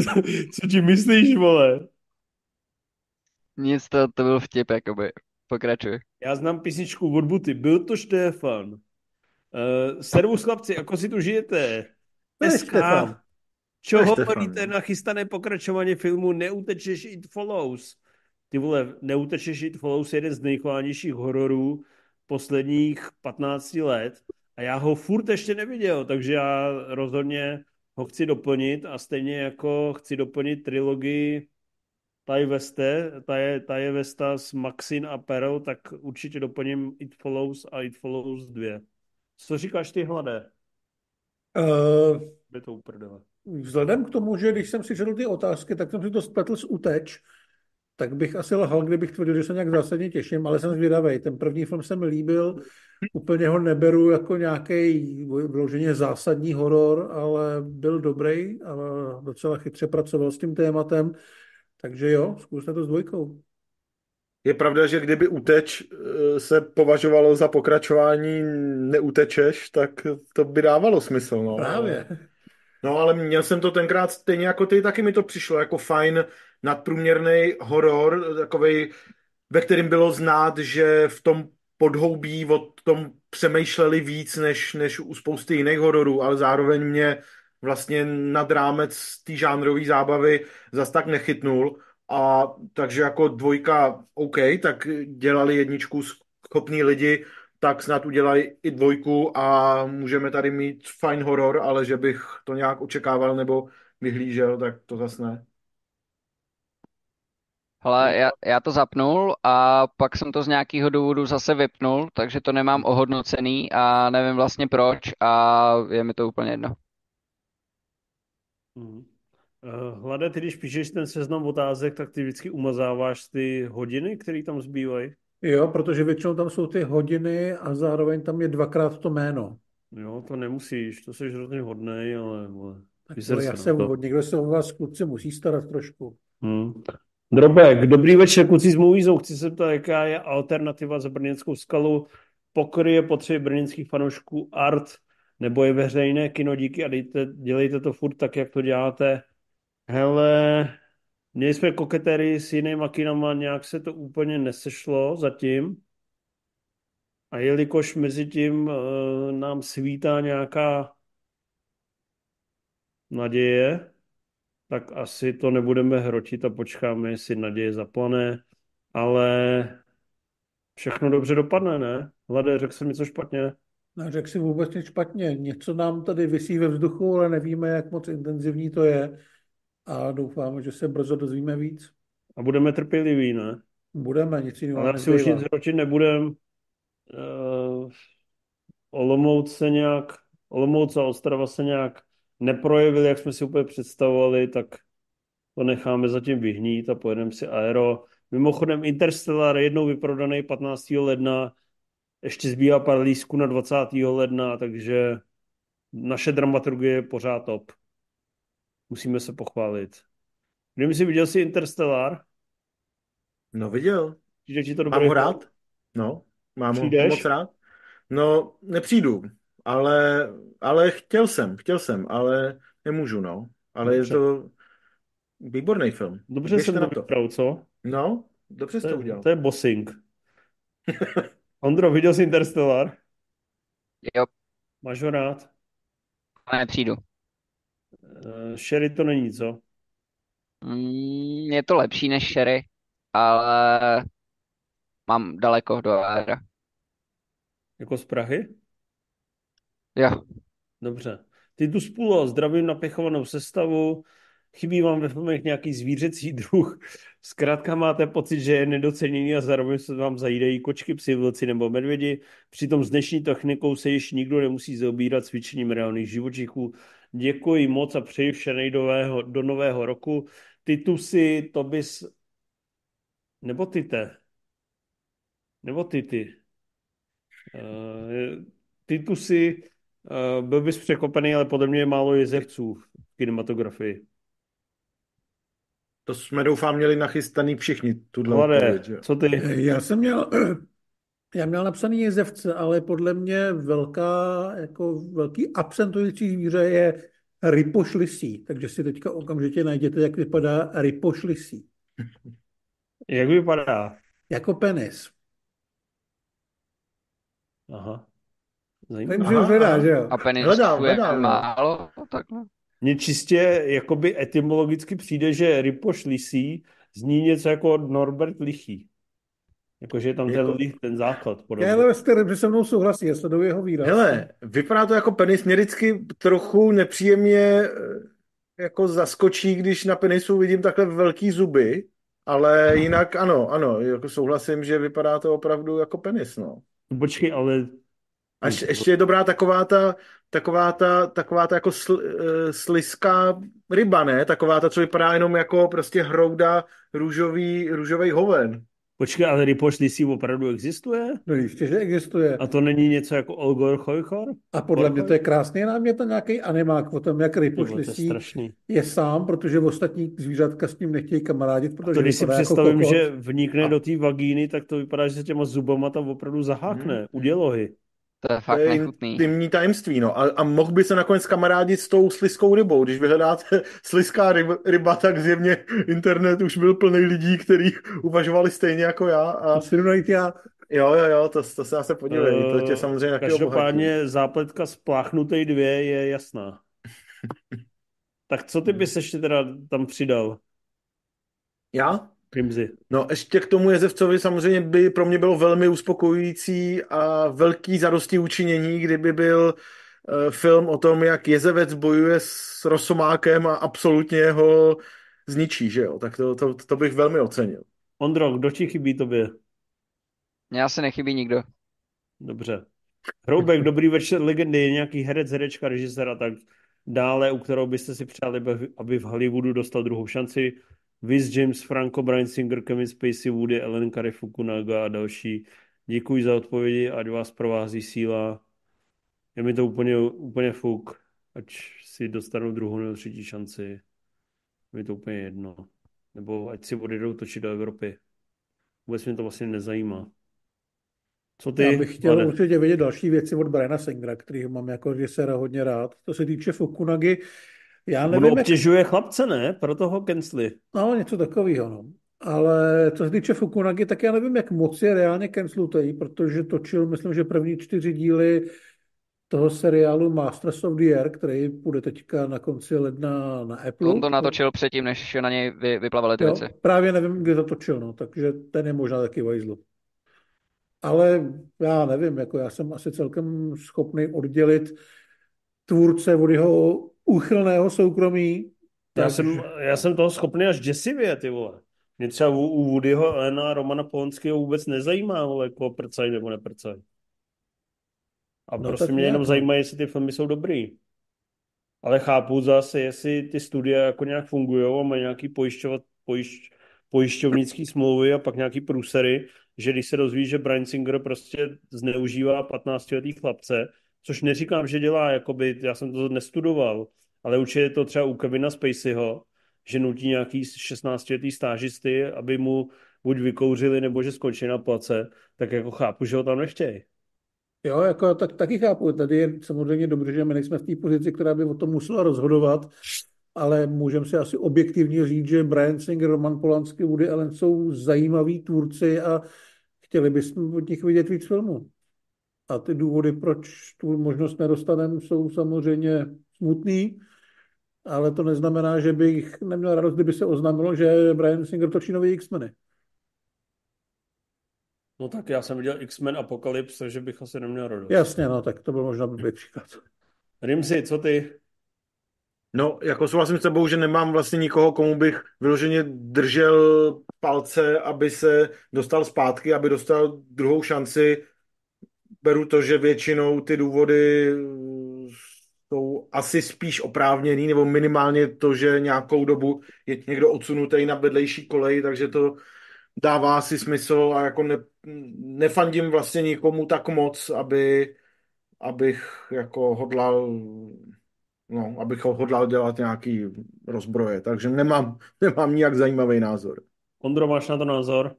co ti myslíš, vole? Nic, to, to byl vtip, jakoby. Pokračuj. Já znám písničku od Buty. Byl to Štefan. Uh, servus chlapci, jako si tu žijete? SK. Štefan. Čo To je hovoríte na chystané pokračování filmu Neutečeš It Follows? Ty vole, Neutečeš It Follows je jeden z nejchvánějších hororů posledních 15 let a já ho furt ještě neviděl, takže já rozhodně ho chci doplnit a stejně jako chci doplnit trilogii Taj Veste, ta je, ta je Vesta s Maxin a Perel, tak určitě doplním It Follows a It Follows 2. Co říkáš ty, Hlade? Uh, Je to uprdele. vzhledem k tomu, že když jsem si četl ty otázky, tak jsem si to spletl s uteč, tak bych asi lhal, kdybych tvrdil, že se nějak zásadně těším, ale jsem zvědavý. Ten první film se mi líbil, úplně ho neberu jako nějaký vyloženě zásadní horor, ale byl dobrý a docela chytře pracoval s tím tématem, takže jo, zkuste to s dvojkou. Je pravda, že kdyby uteč eh, se považovalo za pokračování neutečeš, tak to by dávalo smysl. No. Právě. No ale měl jsem to tenkrát stejně jako ty, taky mi to přišlo jako fajn nadprůměrný horor, takovej, ve kterém bylo znát, že v tom podhoubí o tom přemýšleli víc než, než u spousty jiných hororů, ale zároveň mě vlastně nad rámec té žánrové zábavy zas tak nechytnul. A takže jako dvojka OK, tak dělali jedničku schopní lidi, tak snad udělají i dvojku a můžeme tady mít fajn horor, ale že bych to nějak očekával nebo vyhlížel, tak to zas ne. Hele, já, já to zapnul a pak jsem to z nějakého důvodu zase vypnul, takže to nemám ohodnocený a nevím vlastně proč a je mi to úplně jedno. Hmm. Uh, Hlade, ty když píšeš ten seznam otázek, tak ty vždycky umazáváš ty hodiny, které tam zbývají? Jo, protože většinou tam jsou ty hodiny a zároveň tam je dvakrát to jméno. Jo, to nemusíš, to jsi hrozně hodnej, ale... ale tak já se to. někdo se o vás kluci musí starat trošku. Hmm. Drobek, dobrý večer, kluci s Movízou. Chci se ptát, jaká je alternativa za Brněnskou skalu? Pokryje potřeby brněnských fanoušků art, nebo je veřejné kino, díky a dejte, dělejte to furt tak, jak to děláte. Hele, měli jsme koketery s jinýma kinama, nějak se to úplně nesešlo zatím. A jelikož mezi tím uh, nám svítá nějaká naděje, tak asi to nebudeme hrotit a počkáme, jestli naděje zaplane, ale všechno dobře dopadne, ne? Hlade, řekl jsem něco špatně. No, řekl si vůbec nic špatně. Něco nám tady vysí ve vzduchu, ale nevíme, jak moc intenzivní to je. A doufáme, že se brzo dozvíme víc. A budeme trpěliví, ne? Budeme, nic jiného Ale asi už nic hrotit nebudem. Uh, Olomouc se nějak, Olomouc a Ostrava se nějak neprojevili, jak jsme si úplně představovali, tak to necháme zatím vyhnít a pojedeme si aero. Mimochodem Interstellar jednou vyprodaný 15. ledna, ještě zbývá pár lísků na 20. ledna, takže naše dramaturgie je pořád top. Musíme se pochválit. Kdyby si viděl si Interstellar? No viděl. Přijde ti to Mám ho rád? No, mám Přijdeš? ho moc rád. No, nepřijdu, ale, ale chtěl jsem, chtěl jsem, ale nemůžu, no. Ale Dobře. je to výborný film. Dobře Běžte jsem na to vypral, co? No, dobře jsi To to udělal. to je bossing. Ondro, viděl jsi Interstellar? Jo, Máš ho rád? nepřijdu. Uh, Sherry to není, co? Mm, je to lepší než Sherry, ale mám daleko do Aera. Jako z Prahy? Jo, Dobře. Ty tu spůlo, zdravím napěchovanou sestavu, chybí vám ve filmech nějaký zvířecí druh. Zkrátka máte pocit, že je nedoceněný a zároveň se vám zajídají kočky, psy, vlci nebo medvědi. Přitom s dnešní technikou se již nikdo nemusí zaobírat cvičením reálných živočichů. Děkuji moc a přeji vše nejdového do nového roku. Titusy, to bys... Nebo tyte? Nebo tyty? Uh, Titusy, uh, byl bys překopený, ale podle mě je málo jezevců v kinematografii. To jsme doufám měli nachystaný všichni, tuhle Hlade, co ty? Já jsem měl, já měl napsaný jezevce, ale podle mě velká, jako velký absentující zvíře je rypošlisí. Takže si teďka okamžitě najděte, jak vypadá rypošlisí. Jak vypadá? Jako penis. Aha. Vím, Zajímavé. že už hledá, že jo? a penis Hledám, je hledám, no. málo, takhle. Mně čistě jakoby etymologicky přijde, že Ripoš Lisí zní něco jako Norbert Lichý. Jakože je tam ten, Jako- lich, ten základ. Podobně. S kterým že se mnou souhlasí, já sleduji jeho výraz. Hele, vypadá to jako penis, mě vždycky trochu nepříjemně eh, jako zaskočí, když na penisu vidím takhle velký zuby, ale jinak ano, ano, jako souhlasím, že vypadá to opravdu jako penis, no. Počkej, ale A ještě, ještě je dobrá taková ta, taková ta, taková ta jako sl, eh, sliská ryba, ne? Taková ta, co vypadá jenom jako prostě hrouda růžový, růžový hoven. počkej, ale Ripoš Lisí opravdu existuje? No jistě, že existuje. A to není něco jako Olgor Chojchor? A podle mě to je krásný námět na nějaký animák o tom, jak Tyvo, to je je sám, protože ostatní zvířatka s ním nechtějí kamarádit, protože To když si jako představím, kokot. že vnikne A- do té vagíny, tak to vypadá, že se těma zubama tam opravdu zahákne. Hmm. U dělohy. To je To fakt je nechutný. intimní tajemství, no. A, a mohl by se nakonec kamarádit s tou sliskou rybou. Když vyhledáte sliská ryba, ryba, tak zjevně internet už byl plný lidí, kteří uvažovali stejně jako já. A To si najít já. jo, jo, jo, to, to se zase podívej. To tě samozřejmě taky obohatí. Každopádně zápletka spláchnutej dvě je jasná. Tak co ty bys ještě teda tam přidal, Já? Primzi? No ještě k tomu Jezevcovi samozřejmě by pro mě bylo velmi uspokojující a velký zadosti učinění, kdyby byl eh, film o tom, jak Jezevec bojuje s Rosomákem a absolutně ho zničí, že jo? Tak to, to, to bych velmi ocenil. Ondro, kdo ti chybí tobě? Mně asi nechybí nikdo. Dobře. Hroubek, dobrý večer, legendy, je nějaký herec, herečka, režisér a tak. dále, u kterou byste si přáli, aby v Hollywoodu dostal druhou šanci. Viz James Franco, Brian Singer, Kevin Spacey, Woody Allen, Kari Fukunaga a další. Děkuji za odpovědi, ať vás provází síla. Je mi to úplně, úplně fuk, ať si dostanou druhou nebo třetí šanci. Je mi to úplně jedno. Nebo ať si odjedou točit do Evropy. Vůbec mě to vlastně nezajímá. Co ty? Já bych chtěl Vane? určitě vědět další věci od Briana Singera, který mám jako režisera hodně rád. To se týče Fukunagy, já nevím, On obtěžuje jak... chlapce, ne? Proto ho cancelli. No, něco takového, no. Ale co se týče Fukunagy, tak já nevím, jak moc je reálně cancelutej, protože točil, myslím, že první čtyři díly toho seriálu Masters of the Air, který bude teďka na konci ledna na Apple. On to natočil předtím, než na něj vy, vyplavaly ty jo, věci. Právě nevím, kde to točil, no, takže ten je možná taky vajzlu. Ale já nevím, jako já jsem asi celkem schopný oddělit tvůrce od jeho úchylného soukromí. Já, takže... jsem, já jsem toho schopný až děsivě, ty vole. Mě třeba u, u Woodyho Elena a Romana Polanského vůbec nezajímá, vole, jako prcaj nebo neprcaj. A no prostě mě jenom no. zajímá, jestli ty filmy jsou dobrý. Ale chápu zase, jestli ty studia jako nějak fungují a mají nějaký pojišťovat, pojišť, pojišťovnický smlouvy a pak nějaký průsery, že když se dozví, že Brian Singer prostě zneužívá 15-letý chlapce, což neříkám, že dělá, jakoby, já jsem to nestudoval, ale určitě je to třeba u Kevina Spaceyho, že nutí nějaký 16-letý stážisty, aby mu buď vykouřili, nebo že skončí na place, tak jako chápu, že ho tam nechtějí. Jo, jako tak, taky chápu. Tady je samozřejmě dobře, že my nejsme v té pozici, která by o tom musela rozhodovat, ale můžeme si asi objektivně říct, že Brian Singer, Roman Polanský, Woody Allen jsou zajímaví tvůrci a chtěli bychom od nich vidět víc filmů. A ty důvody, proč tu možnost nedostaneme, jsou samozřejmě smutný, ale to neznamená, že bych neměl radost, kdyby se oznámilo, že Brian Singer točí nový X-meny. No tak já jsem viděl X-Men Apocalypse, takže bych asi neměl radost. Jasně, no tak to byl možná blbý příklad. Rimsi, co ty? No, jako souhlasím s tebou, že nemám vlastně nikoho, komu bych vyloženě držel palce, aby se dostal zpátky, aby dostal druhou šanci. Beru to, že většinou ty důvody jsou asi spíš oprávněný, nebo minimálně to, že nějakou dobu je někdo odsunutý na vedlejší kolej, takže to dává si smysl a jako ne, nefandím vlastně nikomu tak moc, aby, abych jako hodlal no, abych hodlal dělat nějaký rozbroje, takže nemám, nemám nijak zajímavý názor. Ondro, máš na to názor?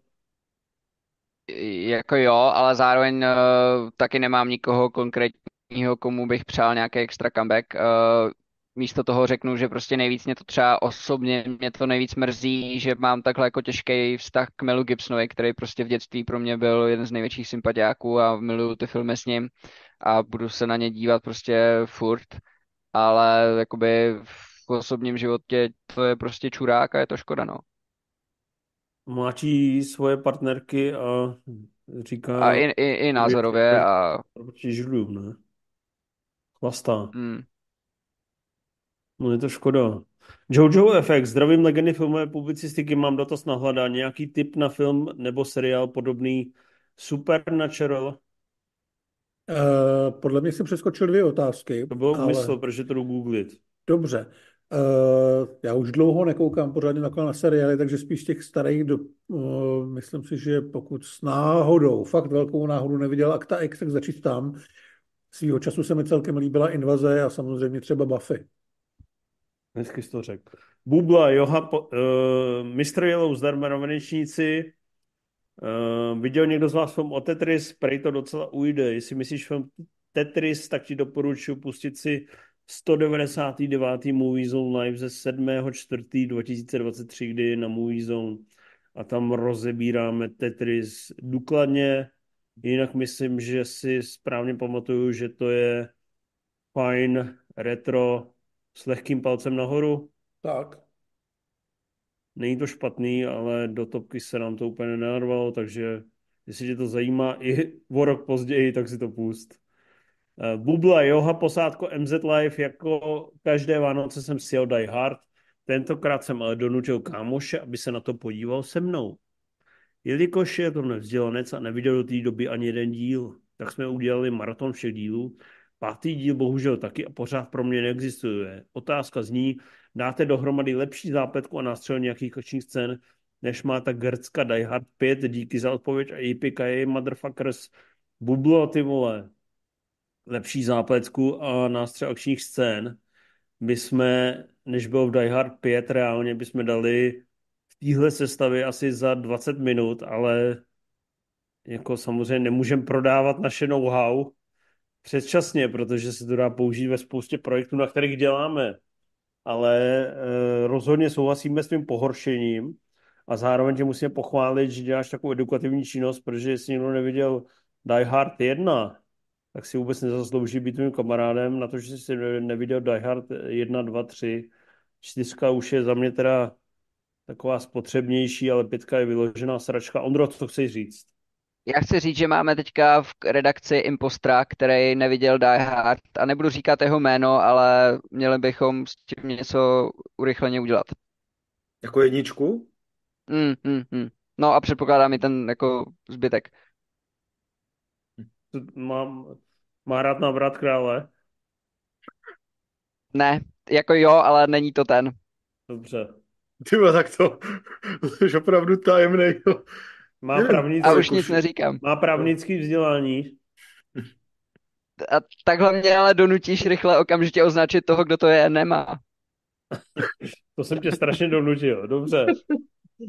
Jako jo, ale zároveň uh, taky nemám nikoho konkrétního, komu bych přál nějaký extra comeback. Uh, místo toho řeknu, že prostě nejvíc mě to třeba osobně, mě to nejvíc mrzí, že mám takhle jako těžký vztah k Melu Gibsonovi, který prostě v dětství pro mě byl jeden z největších sympatiáků a miluju ty filmy s ním a budu se na ně dívat prostě furt, ale jakoby v osobním životě to je prostě čurák a je to škoda, no. Mláčí svoje partnerky a říká... A i, i, i názorově a... Proti židlům, ne? Chlastá. Hmm. No je to škoda. Jojo FX, zdravím legendy filmové publicistiky, mám dotaz na hledání. Nějaký tip na film nebo seriál podobný Supernatural? Uh, podle mě jsem přeskočil dvě otázky. To bylo ale... úmysl, protože to jdu googlit. Dobře. Uh, já už dlouho nekoukám pořádně na, na seriály, takže spíš těch starých, do, uh, myslím si, že pokud s náhodou, fakt velkou náhodu neviděl Akta X, tak začít tam. Svýho času se mi celkem líbila Invaze a samozřejmě třeba Buffy. Hezky jsi to řekl. Bubla, Joha, uh, Mr. Yellow, zdarma revenečníci. Uh, viděl někdo z vás film o Tetris? Prej to docela ujde. Jestli myslíš film Tetris, tak ti doporučuji pustit si 199. Movie Zone Live ze 7.4.2023, kdy je na Movie Zone a tam rozebíráme Tetris důkladně. Jinak myslím, že si správně pamatuju, že to je fajn retro s lehkým palcem nahoru. Tak. Není to špatný, ale do topky se nám to úplně nenarvalo, takže jestli tě to zajímá i o rok později, tak si to pust. Eh, Bubla, Joha, posádko MZ Live, jako každé Vánoce jsem si Die Hard. Tentokrát jsem ale donutil kámoše, aby se na to podíval se mnou. Jelikož je to nevzdělanec a neviděl do té doby ani jeden díl, tak jsme udělali maraton všech dílů Pátý díl bohužel taky a pořád pro mě neexistuje. Otázka zní, dáte dohromady lepší zápletku a nástřel nějakých akčních scén, než má ta Gercka Die Hard 5, díky za odpověď a JPK motherfuckers, bublo ty vole, lepší zápletku a nástřel akčních scén, by jsme, než byl v Die Hard 5, reálně bychom dali v téhle sestavě asi za 20 minut, ale jako samozřejmě nemůžeme prodávat naše know-how předčasně, protože se to dá použít ve spoustě projektů, na kterých děláme. Ale e, rozhodně souhlasíme s tím pohoršením a zároveň tě musíme pochválit, že děláš takovou edukativní činnost, protože jestli někdo neviděl Die Hard 1, tak si vůbec nezaslouží být tvým kamarádem na to, že jsi neviděl Die Hard 1, 2, 3. Čtyřka už je za mě teda taková spotřebnější, ale pětka je vyložená sračka. Ondro, co chceš říct? Já chci říct, že máme teďka v redakci impostra, který neviděl Die Hard a nebudu říkat jeho jméno, ale měli bychom s tím něco urychleně udělat. Jako jedničku? Mm, mm, mm. No a předpokládám i ten jako zbytek. Mám, má rád návrat krále? Ne, jako jo, ale není to ten. Dobře. Ty tak to, to jsi opravdu tajemný. Má právnický, a už nic neříkám. Má právnický vzdělání. A takhle mě ale donutíš rychle okamžitě označit toho, kdo to je, nemá. to jsem tě strašně donutil, dobře.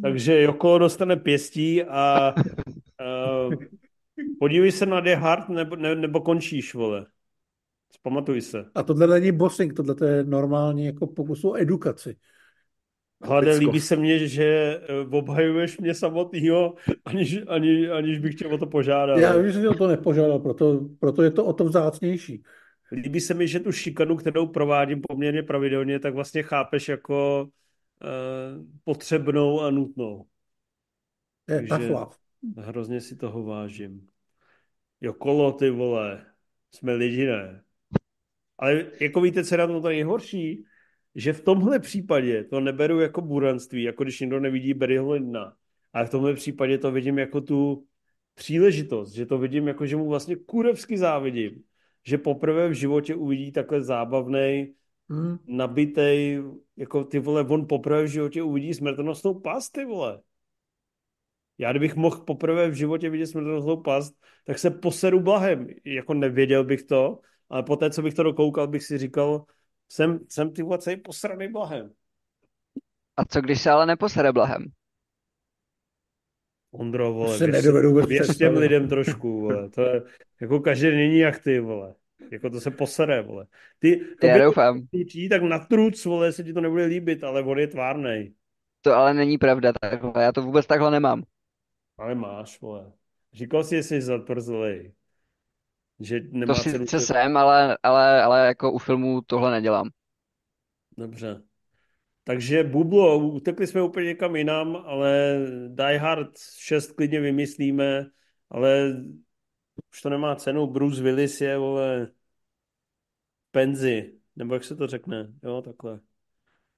Takže Joko dostane pěstí a uh, podívej se na The Hard nebo, ne, nebo končíš, vole. Zpamatuj se. A tohle není bossing, tohle je normální jako pokus o edukaci. Hlade, líbí se mně, že eh, obhajuješ mě samotného, aniž, ani, aniž bych tě o to požádal. Já vím, že jsi o to nepožádal, proto, proto je to o to vzácnější. Líbí se mi, že tu šikanu, kterou provádím poměrně pravidelně, tak vlastně chápeš jako uh, potřebnou a nutnou. Je Takže hrozně si toho vážím. Jo, kolo, ty vole, jsme lidi, ne? Ale jako víte, co je na tom to nejhorší? že v tomhle případě to neberu jako buranství, jako když někdo nevidí Barryho Lindna, ale v tomhle případě to vidím jako tu příležitost, že to vidím jako, že mu vlastně kurevsky závidím, že poprvé v životě uvidí takhle zábavný, hmm. nabitej, jako ty vole, on poprvé v životě uvidí smrtonosnou past, ty vole. Já kdybych mohl poprvé v životě vidět smrtonosnou past, tak se poseru blahem. Jako nevěděl bych to, ale poté, co bych to dokoukal, bych si říkal, jsem, jsem ty vole celý posraný blahem. A co když se ale neposere blahem? Ondro, vole, se nedovedu věř těm lidem trošku, vole. To je, jako každý není jak ty, vole. Jako to se posere, vole. Ty, to Já doufám. Tučí, tak na truc, vole, se ti to nebude líbit, ale on je tvárnej. To ale není pravda takhle, já to vůbec takhle nemám. Ale máš, vole. Říkal jsi, že jsi zatvrzlej. Že nemá to sice cenu... jsem, ale, ale, ale jako u filmů tohle nedělám. Dobře. Takže Bublo, utekli jsme úplně někam jinam, ale Die Hard 6 klidně vymyslíme, ale už to nemá cenu. Bruce Willis je, vole, penzi, nebo jak se to řekne, jo, takhle.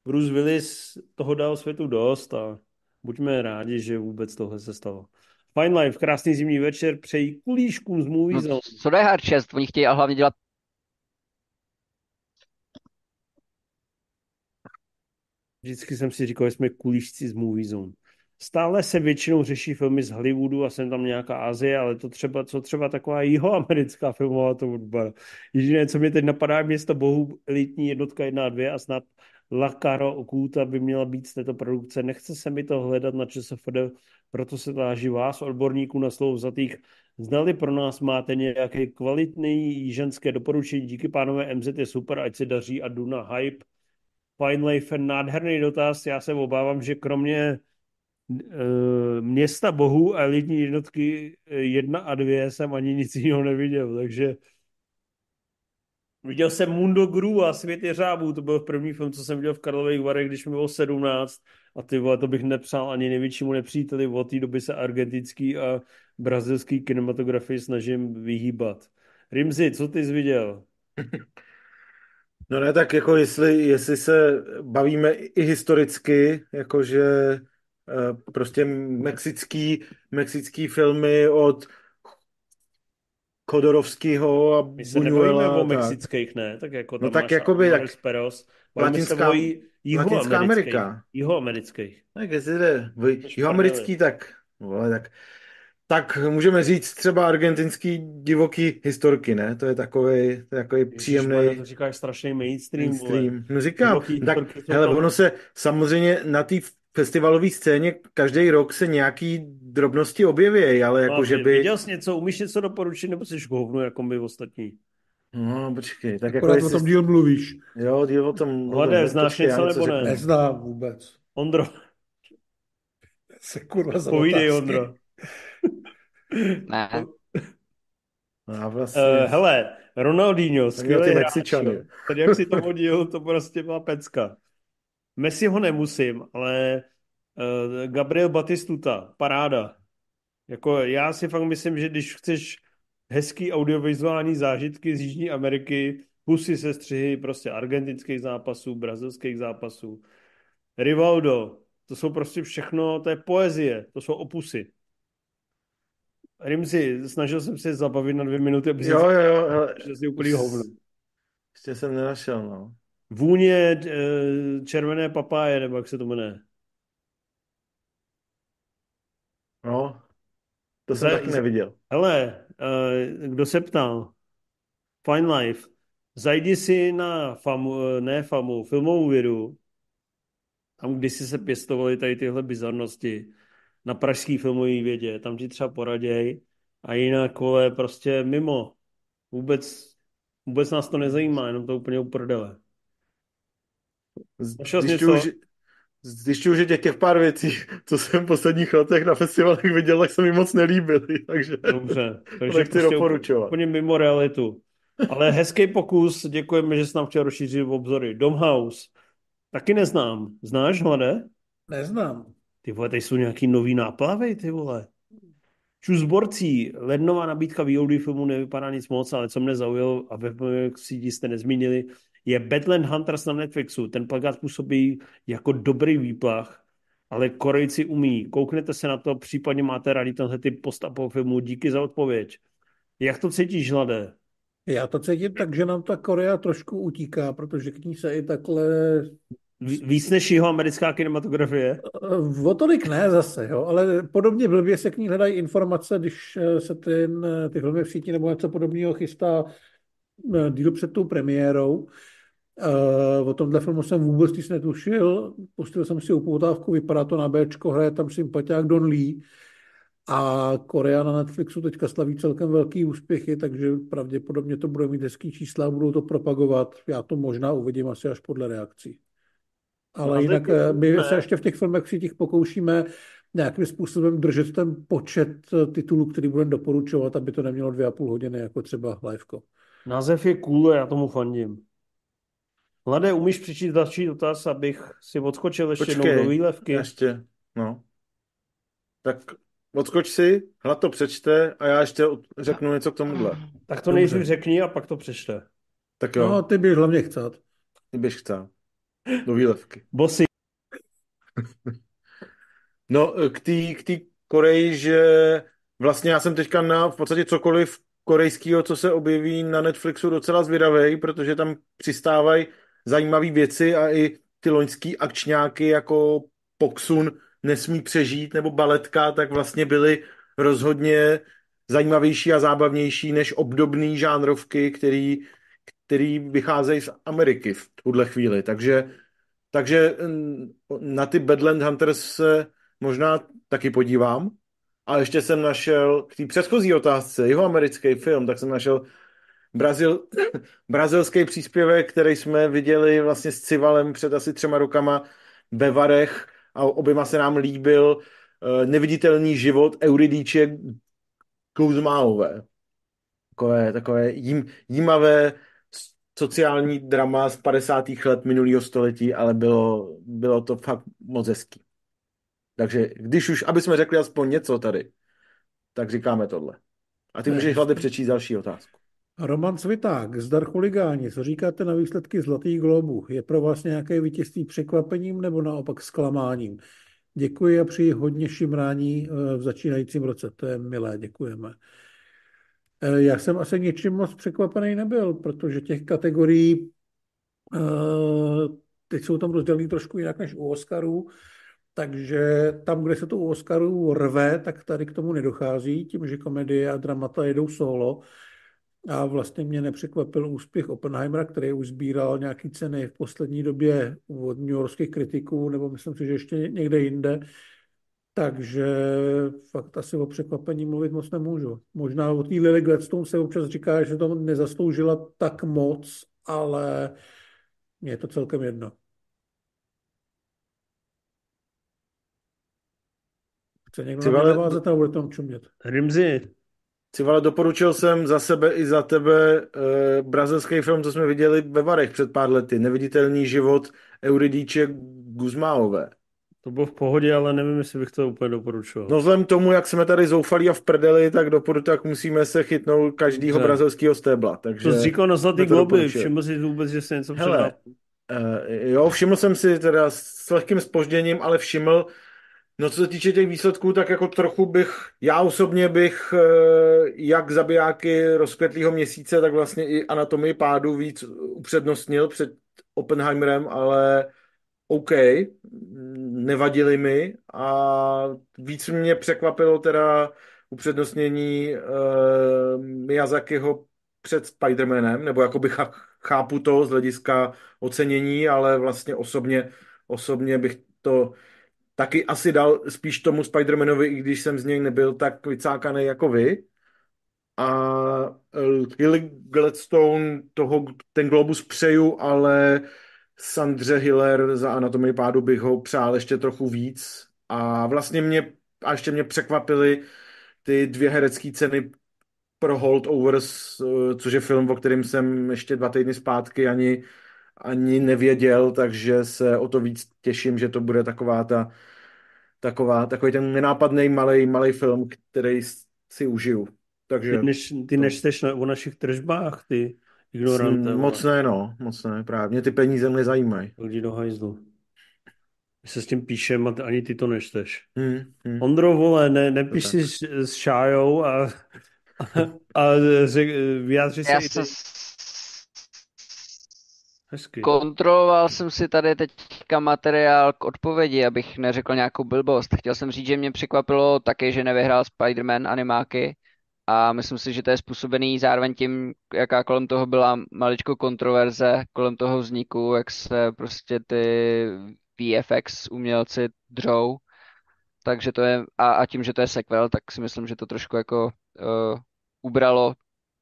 Bruce Willis toho dal světu dost a buďme rádi, že vůbec tohle se stalo. Fine Life, krásný zimní večer, přeji kulíškům z Movie no, Zone. Co je Hard 6? Oni chtějí a hlavně dělat Vždycky jsem si říkal, že jsme kulíšci z Movie Zone. Stále se většinou řeší filmy z Hollywoodu a jsem tam nějaká Azie, ale to třeba, co třeba taková jihoamerická filmová to odbara. Jediné, co mě teď napadá, je město bohu elitní jednotka 1 a 2 a snad La Caro Oculta by měla být z této produkce. Nechce se mi to hledat na ČSFD, proto se táží vás, odborníků na slovo zatých. Znali pro nás máte nějaké kvalitné ženské doporučení. Díky pánové MZ je super, ať se daří a jdu na hype. Fine Life, nádherný dotaz. Já se obávám, že kromě e, města bohů a elitní jednotky jedna a dvě jsem ani nic jiného neviděl, takže Viděl jsem Mundo Gru a Svět jeřábů, to byl první film, co jsem viděl v Karlových Varech, když mi bylo 17 a ty vole, to bych nepřál ani největšímu nepříteli, od té doby se argentinský a brazilský kinematografii snažím vyhýbat. Rimzi, co ty jsi viděl? No ne, tak jako jestli, jestli se bavíme i historicky, jakože prostě mexický, mexický filmy od Kodorovskýho a My se nebavíme Buñuela. o mexických, ne? Tak jako No tak jakoby, tak Peros. Latinská- Latinská. Amerika. Jihoamerických. Tak jestli jde jihoamerický, tak, vole, tak, tak můžeme říct třeba argentinský divoký historky, ne? To je takový, takový příjemný to říkáš strašný mainstream. vole. mainstream. No říkám, Divoký tak, hele, ono se samozřejmě na té festivalové scéně každý rok se nějaký drobnosti objeví, ale jako, No, že by... Viděl jsi něco, umíš něco doporučit, nebo jsi hovnu, jako my ostatní? No, počkej, tak jako Akorát o jestli... tom díl mluvíš. Jo, díl o tom... mluvím. Hlade, znáš Počkej, já něco nebo ne? Neznám vůbec. Ondro, Se kurva za povídej, otázky. Ondro. Ne, No, vlastně... Uh, hele, Ronaldinho, skvělý. Teď jak si to vodil, to prostě byla pecka. Messi ho nemusím, ale uh, Gabriel Batistuta, paráda. Jako já si fakt myslím, že když chceš hezký audiovizuální zážitky z Jižní Ameriky, pusy se střihy prostě argentinských zápasů, brazilských zápasů, Rivaldo, to jsou prostě všechno, to je poezie, to jsou opusy. Rimzi, snažil jsem se zabavit na dvě minuty, aby Jo, jo, jo, hele, že si úplný hovno. ještě jsem nenašel, no. Vůně eh, červené papáje, nebo jak se to jmenuje. No, to jsem Za- taky neviděl. Hele, eh, kdo se ptal? Fine Life. Zajdi si na famu, eh, ne famu, filmovou vědu, tam kdysi se pěstovaly tady tyhle bizarnosti, na pražský filmový vědě, tam ti třeba poraděj a jinak, vole, prostě mimo. Vůbec, vůbec nás to nezajímá, jenom to úplně uprdele. Zjišťuju, že, zjišťuju, že těch, těch pár věcí, co jsem v posledních letech na festivalech viděl, tak se mi moc nelíbily, takže Dobře, takže nechci prostě doporučovat. úplně mimo realitu. Ale hezký pokus, děkujeme, že jsi nám chtěl rozšířit obzory. Domhouse, taky neznám. Znáš, Hlade? Neznám. Ty vole, tady jsou nějaký nový náplavy, ty vole. Čus borcí, lednová nabídka VOD filmu nevypadá nic moc, ale co mě zaujalo, a ve CD jste nezmínili, je Badland Hunters na Netflixu. Ten plagát působí jako dobrý výplach, ale Korejci umí. Kouknete se na to, případně máte rádi tenhle typ post-apo filmu. Díky za odpověď. Jak to cítíš, Hlade? Já to cítím tak, že nám ta Korea trošku utíká, protože k ní se i takhle Ví- Víc než jeho americká kinematografie? Eh, O tolik ne zase, jo, ale podobně blbě se k ní hledají informace, když eh, se ten, eh, ty filmy v síti nebo něco podobného chystá díl před tou premiérou. Eh, O tomhle filmu jsem vůbec nic netušil. Pustil jsem si upoutávku, vypadá to na Bčko, hraje tam sympatiák Don Lee. A Korea na Netflixu teďka slaví celkem velký úspěchy, takže pravděpodobně to bude mít hezký čísla a budou to propagovat. Já to možná uvidím asi až podle reakcí. Ale No, jinak eh, my ne. se ještě v těch filmech si těch pokoušíme nějakým způsobem držet ten počet eh, titulů, který budeme doporučovat, aby to nemělo dvě a půl hodiny, jako třeba liveko. Název je cool a já tomu fandím. Hlade, umíš přečíst další dotaz, abych si odskočil ještě jednou do Počkej, výlevky? ještě, no. Tak odskoč si, hlad to přečte a já ještě řeknu něco k tomuhle. Tak to nejdřív řekni a pak to přečte. Tak jo, No, ty běž hlavně chcát. ty běž chcát. Do výlevky. Bosy, No, k té k tý Koreji, že vlastně já jsem teďka na v podstatě cokoliv korejského, co se objeví na Netflixu, docela zvědavej, protože tam přistávají zajímavé věci a i ty loňský akčňáky jako Poksun nesmí přežít nebo baletka, tak vlastně byly rozhodně zajímavější a zábavnější než obdobný žánrovky, který, který vycházejí z Ameriky v tuhle chvíli. Takže, takže mm, na ty Badland Hunters se možná taky podívám. A ještě jsem našel k té předchozí otázce, jeho americký film, tak jsem našel Brazil, brazilský příspěvek, který jsme viděli vlastně s Civalem před asi třema rokama ve Varech a oběma se nám líbil uh, Neviditelný život Euridíče Kuzmáové. Takové, takové jím, jímavé sociální drama z 50. let minulého století, ale bylo, bylo to fakt moc hezký. Takže když už, aby jsme řekli aspoň něco tady, tak říkáme tohle. A ty Ne, můžeš hlavně přečíst další otázku. Roman Sviták, zdar chuligáni, co říkáte na výsledky Zlatých globů? Je pro vás nějaké vítězství překvapením nebo naopak zklamáním? Děkuji a přeji hodně šimrání eh, v začínajícím roce. To je milé, děkujeme. Eh, Já jsem asi něčím moc překvapený nebyl, protože těch kategorií, eh, teď jsou tam rozdělený trošku jinak než u Oscarů, takže tam, kde se to u Oscarů rve, tak tady k tomu nedochází, tím, že komedie a dramata jedou solo. A vlastně mě nepřekvapil úspěch Oppenheimera, který už sbíral nějaké ceny v poslední době od New Yorkských kritiků, nebo myslím si, že ještě někde jinde. Takže fakt asi o překvapení mluvit moc nemůžu. Možná o té Lily Gladstone se občas říká, že to nezasloužila tak moc, ale mně je to celkem jedno. Chce někdo Ty mě vole, navázat a bude tam čumět? Rimzi, Ty vole, doporučil jsem za sebe i za tebe uh, brazilský film, co jsme viděli ve Varech před pár lety. Neviditelný život Euridíče Guzmáové. to bylo v pohodě, ale nevím, jestli bych to úplně doporučoval. No vzhledem k tomu, jak jsme tady zoufalí a v prdeli, tak doporu, tak musíme se chytnout každého Dobře. brazilského stébla. Takže to jsi říkal na Zlatý to globy, všiml jsi vůbec, že se něco Hele, uh, jo, všiml jsem si teda s lehkým spožděním, ale všiml, no co se týče těch výsledků, tak jako trochu bych, já osobně bych uh, jak zabijáky rozkvětlého měsíce, tak vlastně i anatomii pádu víc upřednostnil před Oppenheimerem, ale OK, nevadili mi a víc mě překvapilo teda upřednostnění uh, Miyazakiho před Spider-Manem, nebo chá- chápu to z hlediska ocenění, ale vlastně osobně, osobně bych to taky asi dal spíš tomu Spider-Manovi, i když jsem z něj nebyl tak vycákaný jako vy. A Hilly Gladstone, toho, ten Globus přeju, ale Sandře Hiller za Anatomii pádu bych ho přál ještě trochu víc. A vlastně mě, a ještě mě překvapily ty dvě herecké ceny pro Holdovers, eh, což je film, o kterém jsem ještě dva týdny zpátky ani, ani nevěděl, takže se o to víc těším, že to bude taková ta, taková, takový ten nenápadný malý, malý film, který si užiju. Takže Ty, než, ty to- nečteš na, o našich tržbách, ty ignorante. moc ne, no, moc ne, právě. Mě ty peníze nezajímají. Lidi do hajzlu. My se s tím píšem a ty- ani ty to nečteš. Hmm, hmm. Ondro, vole, ne, nepiš To si s, s Šájou a, a, a řek, vyjádři se Já ty. Hezky. kontroloval jsem si tady teďka materiál k odpovědi, abych neřekl nějakou blbost. Chtěl jsem říct, že mě překvapilo taky, že nevyhrál Spider-Man animáky a myslím si, že to je způsobený zároveň tím, jaká kolem toho byla maličko kontroverze, kolem toho vzniku, jak se prostě ty VFX umělci dřou. Takže to je, a, a tím, že to je sequel, tak si myslím, že to trošku jako uh, ubralo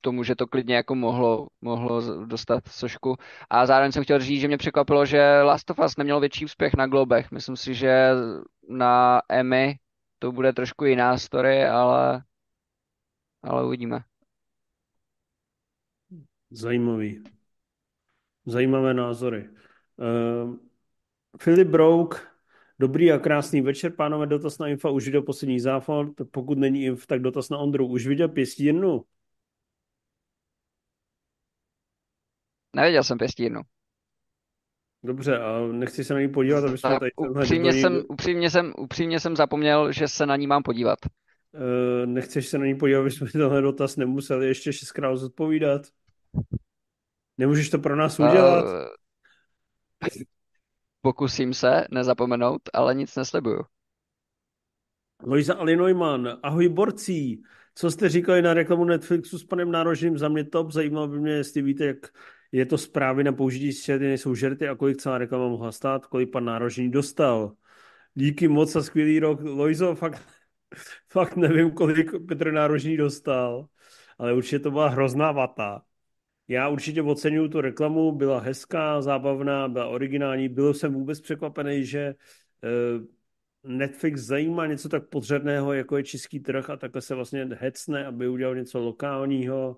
tomu, že to klidně jako mohlo, mohlo dostat sošku. A zároveň jsem chtěl říct, že mě překvapilo, že Last of Us neměl větší úspěch na Globech. Myslím si, že na Emmy to bude trošku jiná story, ale, ale uvidíme. Zajímavý. Zajímavé názory. Uh, Filip Brouk, dobrý a krásný večer, pánové, dotaz na Infa, už viděl poslední záfon, pokud není Inf, tak dotaz na Ondru, už viděl pěstírnu? Nevěděl jsem pěstírnu. Dobře, a nechci se na ní podívat, aby jsme tady upřímně do ní- jsem, upřímně jsem, upřímně jsem zapomněl, že se na ní mám podívat. Eh, nechceš se na ní podívat, aby jsme tenhle dotaz nemuseli ještě šestkrát zodpovídat? Nemůžeš to pro nás udělat? Eh, Pokusím se nezapomenout, ale nic neslibuju. Lojza Alinojman, ahoj borcí. Co jste říkali na reklamu Netflixu s panem Nárožným? Za mě top, zajímalo by mě, jestli víte, jak je to zprávy na použití štěty nejsou žerty a kolik celá reklama mohla stát, kolik pan Nárožný dostal. Díky moc za skvělý rok. Lojzo, fakt, fakt nevím, kolik Petr Nárožný dostal, ale určitě to byla hrozná vata. Já určitě oceňuju tu reklamu, byla hezká, zábavná, byla originální. Byl jsem vůbec překvapený, že eh, Netflix zajímá něco tak podřadného, jako je český trh a takhle se vlastně hecne, aby udělal něco lokálního,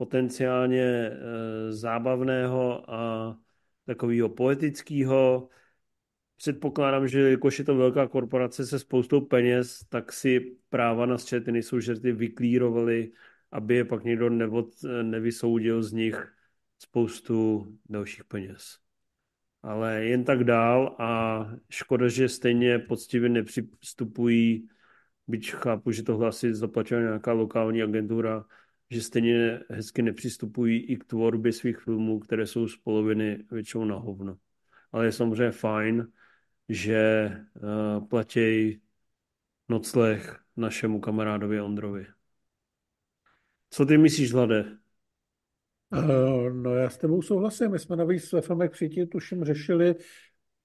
potenciálně eh, zábavného a takového poetického. Předpokládám, že jakož je to velká korporace se spoustou peněz, tak si práva na střety nejsou žerty vyklírovali, aby je pak někdo nevod, nevysoudil z nich spoustu dalších peněz. Ale jen tak dál a škoda, že stejně poctivě nepřistupují, byť chápu, že tohle asi zaplatila nějaká lokální agentura, že stejně hezky nepřistupují i k tvorbě svých filmů, které jsou z poloviny většinou na hovno. Ale je samozřejmě fajn, že uh, platí nocleh našemu kamarádovi Ondrovi. Co ty myslíš, Hlade? Uh, no já s tebou souhlasím. My jsme navíc ve filmech přítí, tuším, řešili,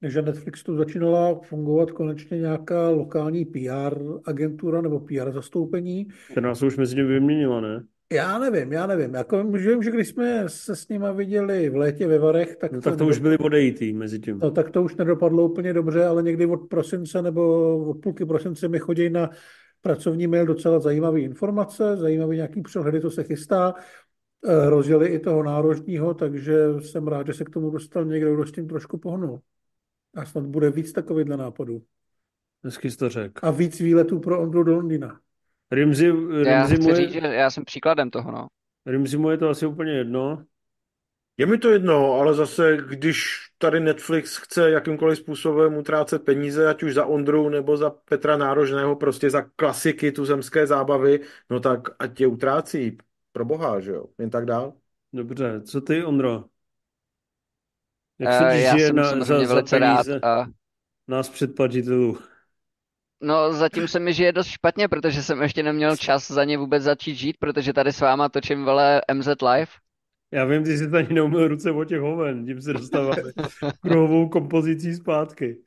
že Netflix tu začínala fungovat konečně nějaká lokální PR agentura nebo PR zastoupení. Která se už mezi nimi vyměnila, ne? Já nevím, já nevím. Jako, vím, že když jsme se s nima viděli v létě ve Varech, tak... No, tak to, to už byli odejítý mezi tím. No, tak to už nedopadlo úplně dobře, ale někdy od prosince nebo od půlky prosince mi chodí na pracovní mail docela zajímavé informace, zajímavé nějaký přehledy, co se chystá. Eh, rozjeli i toho nárožního, takže jsem rád, že se k tomu dostal někdo, kdo s tím trošku pohnul. A snad bude víc takovýchhle nápadů. Hezky jsi to řekl. A víc výletů pro Ondru do Londýna. Rimzi, Já Rimzi chci moje, říct, že já jsem příkladem toho, no. Rimzi mu je to asi úplně jedno. Je mi to jedno, ale zase, když tady Netflix chce jakýmkoliv způsobem utrácet peníze, ať už za Ondru nebo za Petra Nárožného, prostě za klasiky tuzemské zábavy, no tak ať je utrácí. Pro boha, že jo? Jen tak dál. Dobře, co ty, Ondro? Jak Eh, se ti já žije jsem na, samozřejmě za, za velice rád peníze a nás předplatitelů? No, zatím se mi žije dost špatně, protože jsem ještě neměl čas za ně vůbec začít žít, protože tady s váma točím, vele, MZ Live. Já vím, ty jsi tady neumil ruce o těch hoven, tím se dostáváme kruhovou kompozicí zpátky.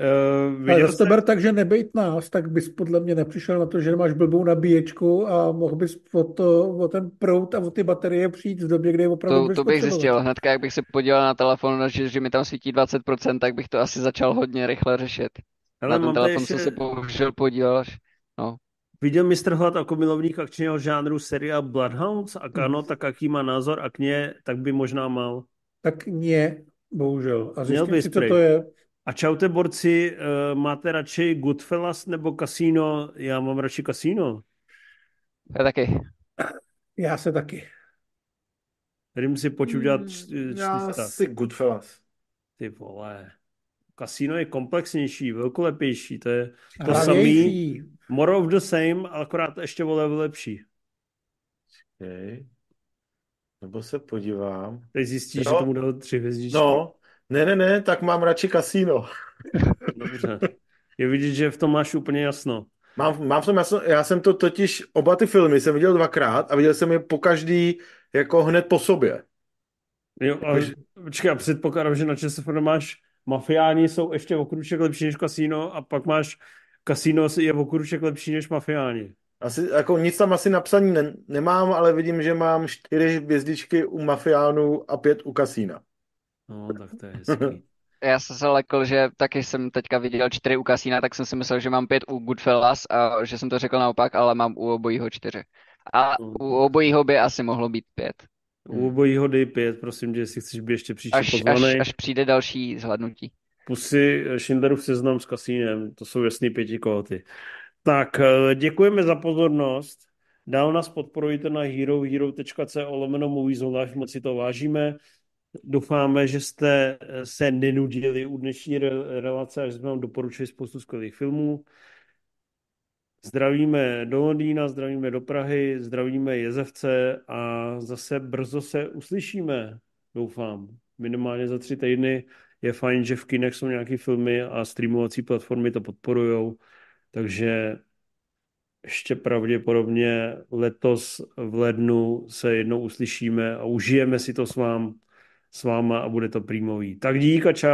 Uh, Ale viděl jsi, ber tak, že nebejt nás, tak bys podle mě nepřišel na to, že máš blbou nabíječku a mohl bys o, to, o ten prout a o ty baterie přijít v době, kdy je opravdu To, to bych zjistil. Hnedka, jak bych se podíval na telefon, že, že mi tam svítí 20%, tak bych to asi začal hodně rychle řešit. Hele, na ten mám tady telefon ještě, jsem se bohužel podíval až. No. viděl mistr Hlad jako milovník akčního žánru seriál Bloodhounds a. Kano, tak jaký má názor a k ně, tak by možná mal. Tak mě, bohužel. A Měl bys si, co to je. A čaute borci, uh, máte radši Goodfellas nebo Casino? Já mám radši Casino. Já taky. Já se taky. Jdem si pojď udělat Hmm, č- Já si Goodfellas. Ty vole. Casino je komplexnější, velkolepější, to je to samý. More of the same, akorát ještě o level lepší. Okay. Nebo se podívám. Teď zjistíš, Jo. že tomu dal tři hvězdičky. No, ne, ne, ne, tak mám radši kasíno. Dobře. Je vidět, že v tom máš úplně jasno. Mám, mám v tom jasno, já jsem to totiž, oba ty filmy jsem viděl dvakrát a viděl jsem je po každý jako hned po sobě. Jo, a Takže- počkej, já předpokládám, že na ČSFD máš mafiáni jsou ještě o kruček lepší než kasíno a pak máš kasíno je o kruček lepší než mafiáni. Asi, jako nic tam asi napsaný ne, nemám, ale vidím, že mám čtyři hvězdičky u mafiánů a pět u kasína. No, tak to je hezký. Já jsem se lekl, že taky jsem teďka viděl čtyři u kasína, tak jsem si myslel, že mám pět u Goodfellas a že jsem to řekl naopak, ale mám u obojího čtyři. A No. u obojího by asi mohlo být pět. U obojího dej pět, prosím tě, jestli chceš být ještě příště Až, až, pozvaný. až přijde další zhladnutí. Pusy Schindlerův seznam s kasínem, to jsou jasný pěti kohoty. Tak, eh, děkujeme za pozornost. Dál nás podporujte na herohero.co lomeno movies live, moc si to vážíme. Doufáme, že jste eh, se nenudili u dnešní re- relace, až jsme vám doporučili spoustu skvělých filmů. Zdravíme do Londýna, zdravíme do Prahy, zdravíme Jezevce a zase brzo se uslyšíme, doufám. Minimálně za tři týdny. Je fajn, že v kinech jsou nějaké filmy a streamovací platformy to podporujou, takže ještě pravděpodobně letos v lednu se jednou uslyšíme a užijeme si to s vám, s váma a bude to prýmový. Tak dík a čau.